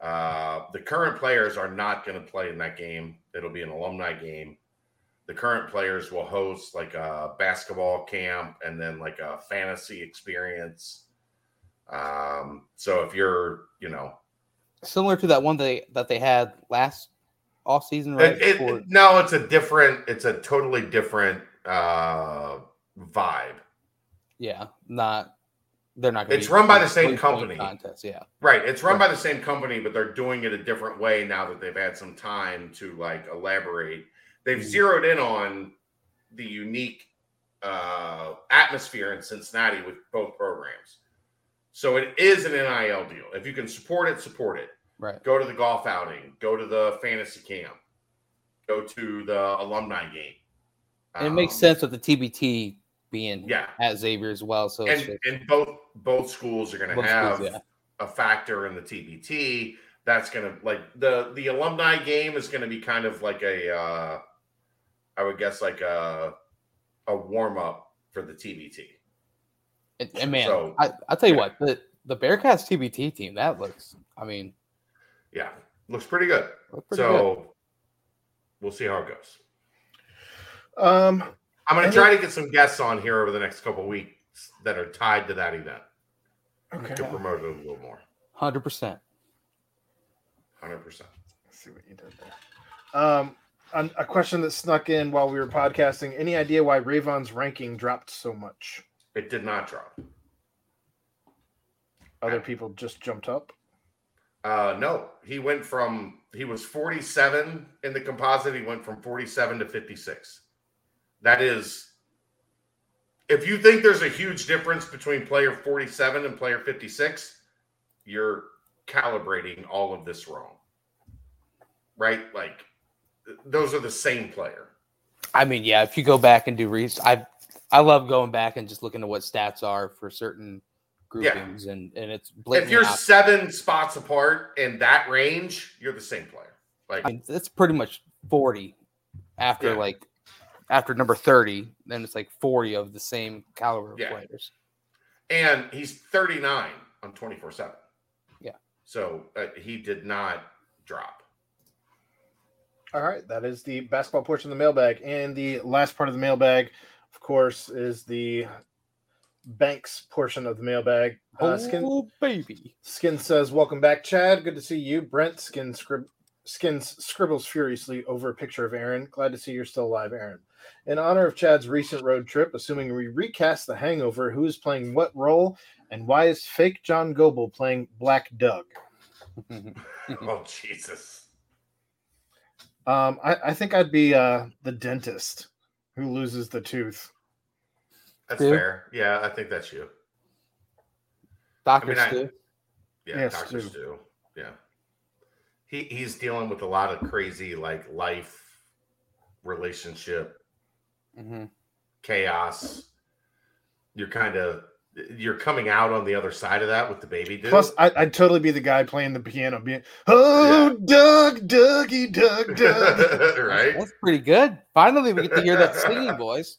Speaker 3: Uh, the current players are not going to play in that game. It'll be an alumni game. The current players will host like a basketball camp and then like a fantasy experience. Um, so if you're, you know,
Speaker 1: similar to that one they that they had last off season, right?
Speaker 3: It, it, no, it's a different. It's a totally different uh vibe.
Speaker 1: Yeah, not they're not.
Speaker 3: It's run by the same company.
Speaker 1: Contest, yeah.
Speaker 3: Right. It's run by the same company, but they're doing it a different way now that they've had some time to like elaborate. They've mm-hmm. zeroed in on the unique uh, atmosphere in Cincinnati with both programs. So it is an NIL deal. If you can support it, support it.
Speaker 1: Right.
Speaker 3: Go to the golf outing. Go to the fantasy camp. Go to the alumni game.
Speaker 1: It makes um, sense with the TBT being
Speaker 3: yeah
Speaker 1: at Xavier as well. So
Speaker 3: and, and both both schools are going to have schools, yeah. a factor in the TBT. That's going to like the the alumni game is going to be kind of like a uh, I would guess like a a warm up for the TBT.
Speaker 1: And, and man, so, I, will tell you yeah. what the the Bearcats TBT team that looks. I mean,
Speaker 3: yeah, looks pretty good. Pretty so good. we'll see how it goes.
Speaker 2: Um,
Speaker 3: I'm going to try to get some guests on here over the next couple weeks that are tied to that event.
Speaker 2: Okay.
Speaker 3: To promote it a little more.
Speaker 1: Hundred percent.
Speaker 3: Hundred percent.
Speaker 2: See what you did there. Um, a question that snuck in while we were podcasting. Any idea why Rayvon's ranking dropped so much?
Speaker 3: It did not drop.
Speaker 2: Other people just jumped up.
Speaker 3: Uh, no, he went from he was 47 in the composite. He went from 47 to 56. That is, if you think there's a huge difference between player 47 and player 56, you're calibrating all of this wrong. Right? Like, those are the same player.
Speaker 1: I mean, yeah, if you go back and do research, I I love going back and just looking at what stats are for certain groupings, yeah. and and it's
Speaker 3: if you're seven spots apart in that range, you're the same player. Like
Speaker 1: I mean, it's pretty much forty after yeah. like after number 30, then it's like 40 of the same caliber of yeah. players.
Speaker 3: And he's 39 on 24 7.
Speaker 1: Yeah.
Speaker 3: So uh, he did not drop.
Speaker 2: All right. That is the basketball portion of the mailbag. And the last part of the mailbag, of course, is the Banks portion of the mailbag.
Speaker 1: Uh, Skin, oh, baby.
Speaker 2: Skin says, Welcome back, Chad. Good to see you. Brent Skin scrib- Skins scribbles furiously over a picture of Aaron. Glad to see you're still alive, Aaron. In honor of Chad's recent road trip, assuming we recast The Hangover, who is playing what role, and why is fake John Goble playing Black Doug?
Speaker 3: oh Jesus!
Speaker 2: Um, I, I think I'd be uh, the dentist who loses the tooth.
Speaker 3: That's Stu? fair. Yeah, I think that's you.
Speaker 1: Doctor I mean, Stu.
Speaker 3: yeah, yeah, Doctor Stu. Stu. Yeah. He he's dealing with a lot of crazy like life relationship
Speaker 1: mm-hmm.
Speaker 3: chaos. You're kind of you're coming out on the other side of that with the baby dude.
Speaker 2: Plus, I, would totally be the guy playing the piano, being "Oh, yeah. Doug, Dougie, Doug, Doug."
Speaker 3: right?
Speaker 1: That's pretty good. Finally, we get to hear that singing voice.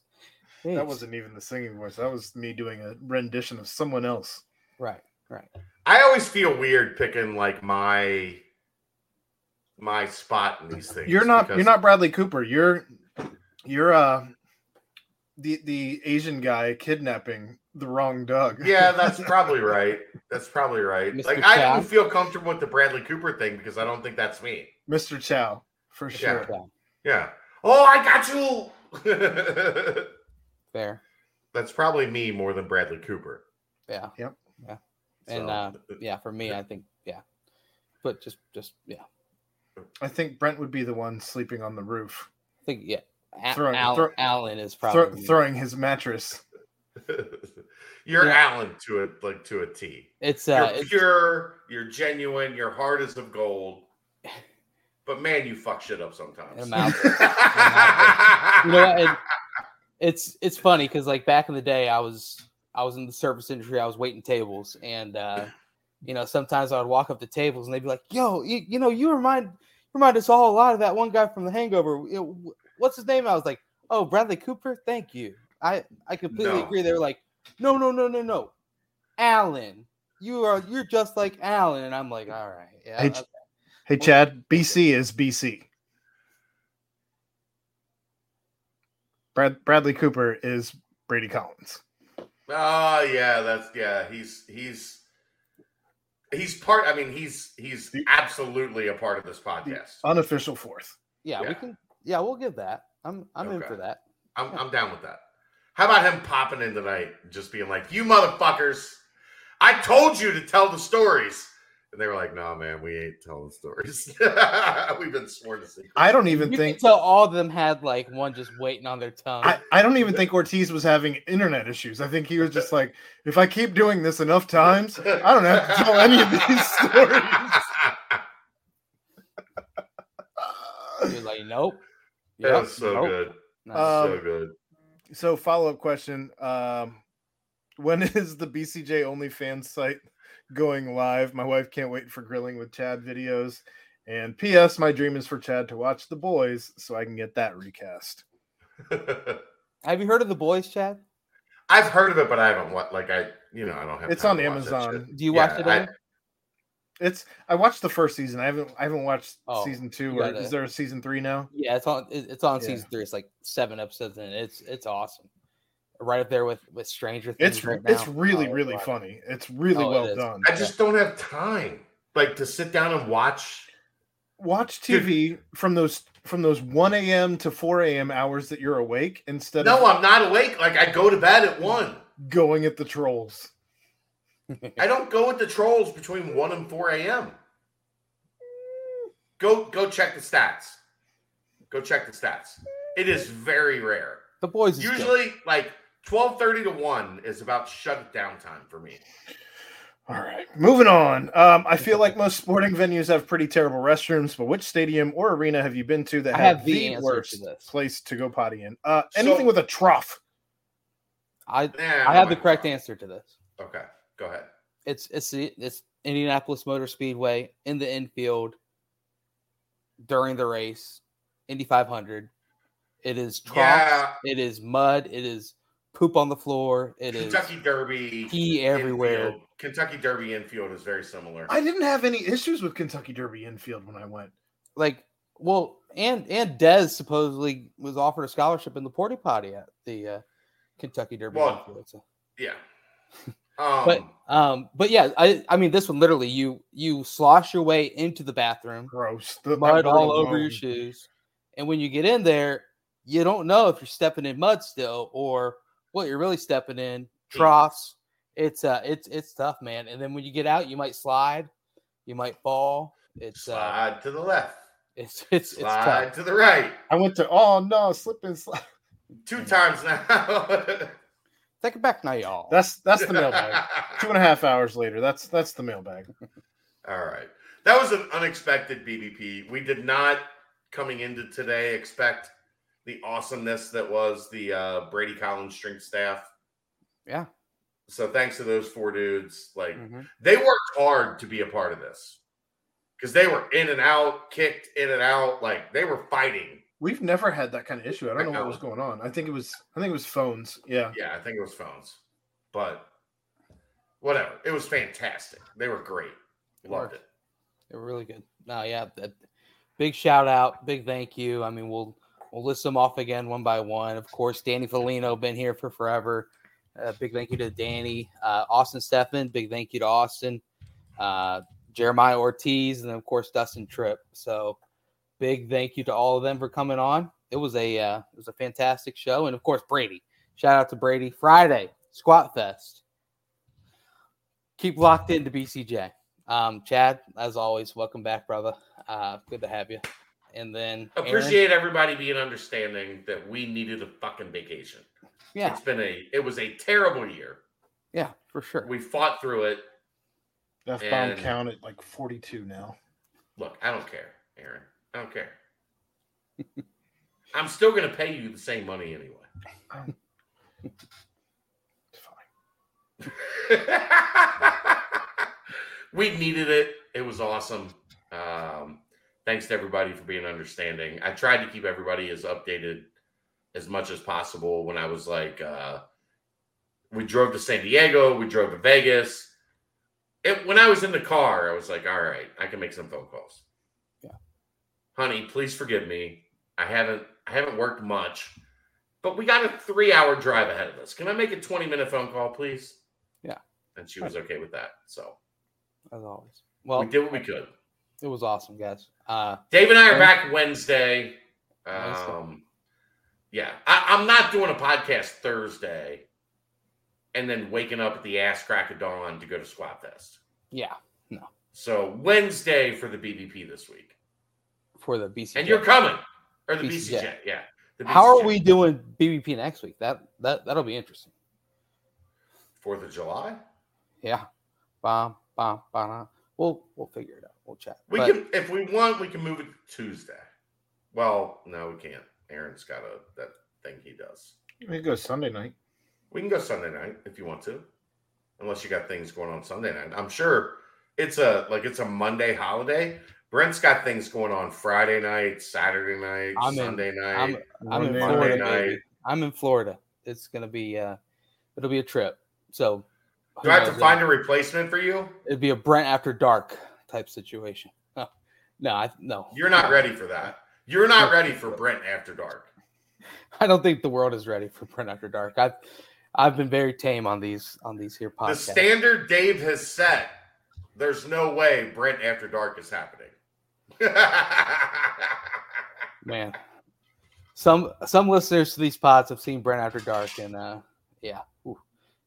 Speaker 2: Jeez. That wasn't even the singing voice. That was me doing a rendition of someone else.
Speaker 1: Right, right.
Speaker 3: I always feel weird picking like my my spot in these things.
Speaker 2: You're not. You're not Bradley Cooper. You're you're uh the the Asian guy kidnapping the wrong Doug.
Speaker 3: Yeah, that's probably right. That's probably right. Mr. Like Chow. I didn't feel comfortable with the Bradley Cooper thing because I don't think that's me.
Speaker 2: Mr. Chow, for sure.
Speaker 3: Yeah. yeah. Oh, I got you.
Speaker 1: Fair.
Speaker 3: That's probably me more than Bradley Cooper.
Speaker 1: Yeah.
Speaker 2: Yep.
Speaker 1: Yeah. And so, uh, yeah, for me, I think yeah. But just just yeah.
Speaker 2: I think Brent would be the one sleeping on the roof.
Speaker 1: I think yeah. Throwing, Al- throw, Alan is probably
Speaker 2: throwing his mattress.
Speaker 3: you're yeah. Alan to it like to a T.
Speaker 1: It's uh,
Speaker 3: you're pure, you're genuine, your heart is of gold. But man, you fuck shit up sometimes.
Speaker 1: you know, and it's it's funny because like back in the day, I was I was in the service industry. I was waiting tables, and uh, you know sometimes I would walk up to tables and they'd be like, "Yo, you, you know, you remind remind us all a lot of that one guy from The Hangover. You know, what's his name? I was like, oh, Bradley Cooper. Thank you. I I completely no. agree. They were like, no, no, no, no, no, Alan. you are you're just like Alan, and I'm like, all right, yeah.
Speaker 2: Hey,
Speaker 1: okay.
Speaker 2: hey Chad, BC is BC. Brad Bradley Cooper is Brady Collins.
Speaker 3: Oh yeah, that's yeah. He's he's he's part. I mean, he's he's absolutely a part of this podcast.
Speaker 2: Unofficial fourth.
Speaker 1: Yeah, we can. Yeah, we'll give that. I'm I'm in for that.
Speaker 3: I'm I'm down with that. How about him popping in tonight, just being like, "You motherfuckers, I told you to tell the stories," and they were like, "No, man, we ain't telling stories. We've been sworn to secret."
Speaker 2: I don't even
Speaker 1: You
Speaker 2: think
Speaker 1: can tell all of them had like one just waiting on their tongue.
Speaker 2: I, I don't even think Ortiz was having internet issues. I think he was just like, if I keep doing this enough times, I don't have to tell any of these stories.
Speaker 1: You're like, nope.
Speaker 3: That was so
Speaker 1: nope.
Speaker 3: good.
Speaker 1: No.
Speaker 2: Um,
Speaker 3: so good.
Speaker 2: So follow up question: um, When is the BCJ OnlyFans site going live? My wife can't wait for grilling with Chad videos. And P.S. My dream is for Chad to watch The Boys so I can get that recast.
Speaker 1: Have you heard of the boys, Chad?
Speaker 3: I've heard of it, but I haven't. What like I, you know, I don't have.
Speaker 2: It's on
Speaker 3: to watch that
Speaker 2: Amazon.
Speaker 1: Do you
Speaker 3: Yeah,
Speaker 1: watch it?
Speaker 3: I-
Speaker 1: Aaron?
Speaker 2: It's I watched the first season. I haven't I haven't watched
Speaker 1: Oh,
Speaker 2: season two. Or
Speaker 1: gotta-
Speaker 2: is there a season three now?
Speaker 1: Yeah, it's on. It's on
Speaker 2: Yeah.
Speaker 1: season three. It's like seven episodes, and it's it's awesome. Right up there with with Stranger Things.
Speaker 2: It's
Speaker 1: right
Speaker 2: it's really
Speaker 1: Oh,
Speaker 2: really
Speaker 1: wow.
Speaker 2: funny. It's really
Speaker 1: Oh,
Speaker 2: well
Speaker 1: is.
Speaker 2: done.
Speaker 3: I just don't have time, like to sit down and watch.
Speaker 2: Watch
Speaker 3: Dude.
Speaker 2: TV from those from those one a.m. to four a.m. hours that you're awake instead
Speaker 3: No,
Speaker 2: of
Speaker 3: I'm not awake. Like I go to bed at one.
Speaker 2: going at the trolls.
Speaker 3: I don't go with the trolls between one and four a.m. Go go check the stats. Go check the stats. It is very rare.
Speaker 1: The boys is good.
Speaker 3: Usually, like twelve thirty to one is about shutdown time for me.
Speaker 2: All right, moving on. Um, I feel like most sporting venues have pretty terrible restrooms, but which stadium or arena have you been to that had
Speaker 1: have the
Speaker 2: the,
Speaker 1: answer to
Speaker 2: worst place to go potty in? Uh, anything
Speaker 3: So-
Speaker 2: with a trough.
Speaker 1: I
Speaker 3: Nah,
Speaker 1: I have the correct
Speaker 3: God.
Speaker 1: answer to this.
Speaker 3: Okay, go ahead.
Speaker 1: It's it's the it's Indianapolis Motor Speedway in the infield during the race, Indy 500. It is trough.
Speaker 3: Yeah,
Speaker 1: It is mud. It is poop on the floor. It is
Speaker 3: Kentucky Derby
Speaker 1: pee everywhere.
Speaker 3: infield- Kentucky Derby infield is very similar.
Speaker 2: I didn't have any issues with Kentucky Derby infield when I went.
Speaker 1: like well and and Dez supposedly was offered a scholarship in the porta potty at the uh, Kentucky Derby.
Speaker 3: Well,
Speaker 1: infield, so-
Speaker 3: yeah. Um,
Speaker 1: But um, but yeah, I I mean this one literally you you slosh your way into the bathroom,
Speaker 2: Gross. The,
Speaker 1: mud
Speaker 2: word
Speaker 1: all over your shoes, and when you get in there, you don't know if you're stepping in mud still or what you're really stepping in troughs. It's uh it's it's tough, man. And then when you get out, you might slide, you might fall. It's uh
Speaker 3: slide to the left,
Speaker 1: it's it's it's
Speaker 3: slide
Speaker 1: tough.
Speaker 3: to the right.
Speaker 2: I went to oh no, slip and slide.
Speaker 3: Two times now.
Speaker 1: Take it back now, y'all.
Speaker 2: That's that's the mailbag. Two and a half hours later. That's that's the mailbag.
Speaker 3: All right. That was an unexpected BBP. We did not coming into today expect the awesomeness that was the uh, Brady Collins strength staff.
Speaker 1: yeah.
Speaker 3: So thanks to those four dudes, like
Speaker 1: Mhm.
Speaker 3: they worked hard to be a part of this because they were in and out, kicked in and out, like they were fighting.
Speaker 2: We've never had that kind of issue. I don't know what was going on. I think it was I think it was phones. Yeah.
Speaker 3: Yeah, I think it was phones, but whatever. It was fantastic. They were great. Loved it.
Speaker 1: They were really good. No, yeah. That, big shout out, big thank you. I mean, we'll we'll list them off again one by one. Of course, Danny Felino been here for forever. Uh, big thank you to Danny, uh, Austin Steffen. Big thank you to Austin, uh, Jeremiah Ortiz, and then of course Dustin Tripp. So big thank you to all of them for coming on. It was a uh, it was a fantastic show, and of course Brady. Shout out to Brady. Friday Squat Fest. Keep locked into BCJ. Um, Chad, as always, welcome back, brother. Uh, good to have you. And then Aaron,
Speaker 3: Appreciate everybody being understanding that we needed a fucking vacation.
Speaker 1: yeah,
Speaker 3: It's been a it was a terrible year.
Speaker 1: yeah, for sure.
Speaker 3: We fought through it.
Speaker 2: F bomb
Speaker 3: And-
Speaker 2: count at like 42 now.
Speaker 3: Look, I don't care, Aaron. I don't care. I'm still gonna pay you the same money anyway. Fine. we needed it. It was awesome. Um, thanks to everybody for being understanding. I tried to keep everybody as updated as much as possible when I was like, uh, we drove to San Diego, we drove to Vegas. it, when I was in the car, I was like, all right, I can make some phone calls. Honey, please forgive me. I haven't I haven't worked much, but we got a three hour drive ahead of us. Can I make a 20 minute phone call, please?
Speaker 1: Yeah.
Speaker 3: And she was okay with that. So
Speaker 1: as always. Well,
Speaker 3: we did what we could.
Speaker 1: It was awesome, guys. Uh,
Speaker 3: Dave and I are back Wednesday. Um, yeah, I, am not doing a podcast Thursday and then waking up at the ass crack of dawn to go to Squat Fest.
Speaker 1: Yeah, no.
Speaker 3: So Wednesday for the BBP this week.
Speaker 1: For the BCJ.
Speaker 3: And you're coming. Or the BCJ, BCJ yeah.
Speaker 1: The BCJ. How are we doing BBP next week? That that that'll be interesting.
Speaker 3: Fourth of July?
Speaker 1: Yeah. Bam, bam, bam. We'll we'll figure it out. We'll chat.
Speaker 3: We but, can if we want, we can move it to Tuesday. Well, no, we can't. Aaron's got a that thing he does.
Speaker 2: We can go Sunday night.
Speaker 3: We can go Sunday night if you want to, unless you got things going on Sunday night. I'm sure it's a like it's a Monday holiday. Brent's got things going on Friday night, Saturday night, I'm Sunday
Speaker 1: in,
Speaker 3: night.
Speaker 1: I'm, I'm in Florida. Night. I'm in Florida. It's gonna be uh it'll be a trip. So
Speaker 3: do I have to find a replacement for you?
Speaker 1: It'd be a Brent after dark type situation. No, I, no.
Speaker 3: You're not ready for that. You're not ready for Brent after dark.
Speaker 1: I don't think the world is ready for Brent after dark. I've I've been very tame on these on these here podcasts.
Speaker 3: The standard Dave has set. There's no way Brent after dark is happening.
Speaker 1: Man, some some listeners to these pods have seen Brent after dark, and uh, yeah. Ooh.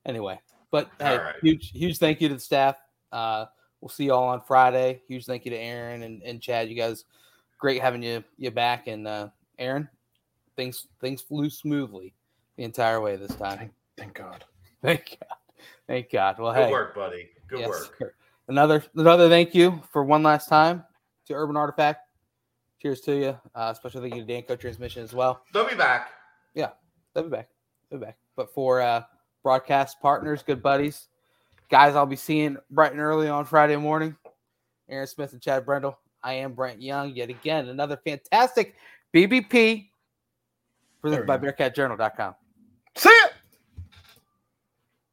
Speaker 1: Anyway, but hey, right. huge huge thank you to the staff. Uh, we'll see you all on Friday. Huge thank you to Aaron and, and Chad. You guys, great having you you back. And uh, Aaron, things things flew smoothly the entire way this time.
Speaker 2: Thank, thank God.
Speaker 1: Thank God. Thank God. Well,
Speaker 3: good
Speaker 1: hey,
Speaker 3: work, buddy. Good yes, work. Sir.
Speaker 1: Another another thank you for one last time to Urban Artifact. Cheers to you. Uh, special thank you to Danco Transmission as well.
Speaker 3: They'll be back.
Speaker 1: Yeah, they'll be back. They'll be back. But for uh, broadcast partners, good buddies, guys, I'll be seeing bright and early on Friday morning. Aaron Smith and Chad Brendel. I am Brent Young. Yet again, another fantastic BBP presented by BearcatJournal.com.
Speaker 2: See ya.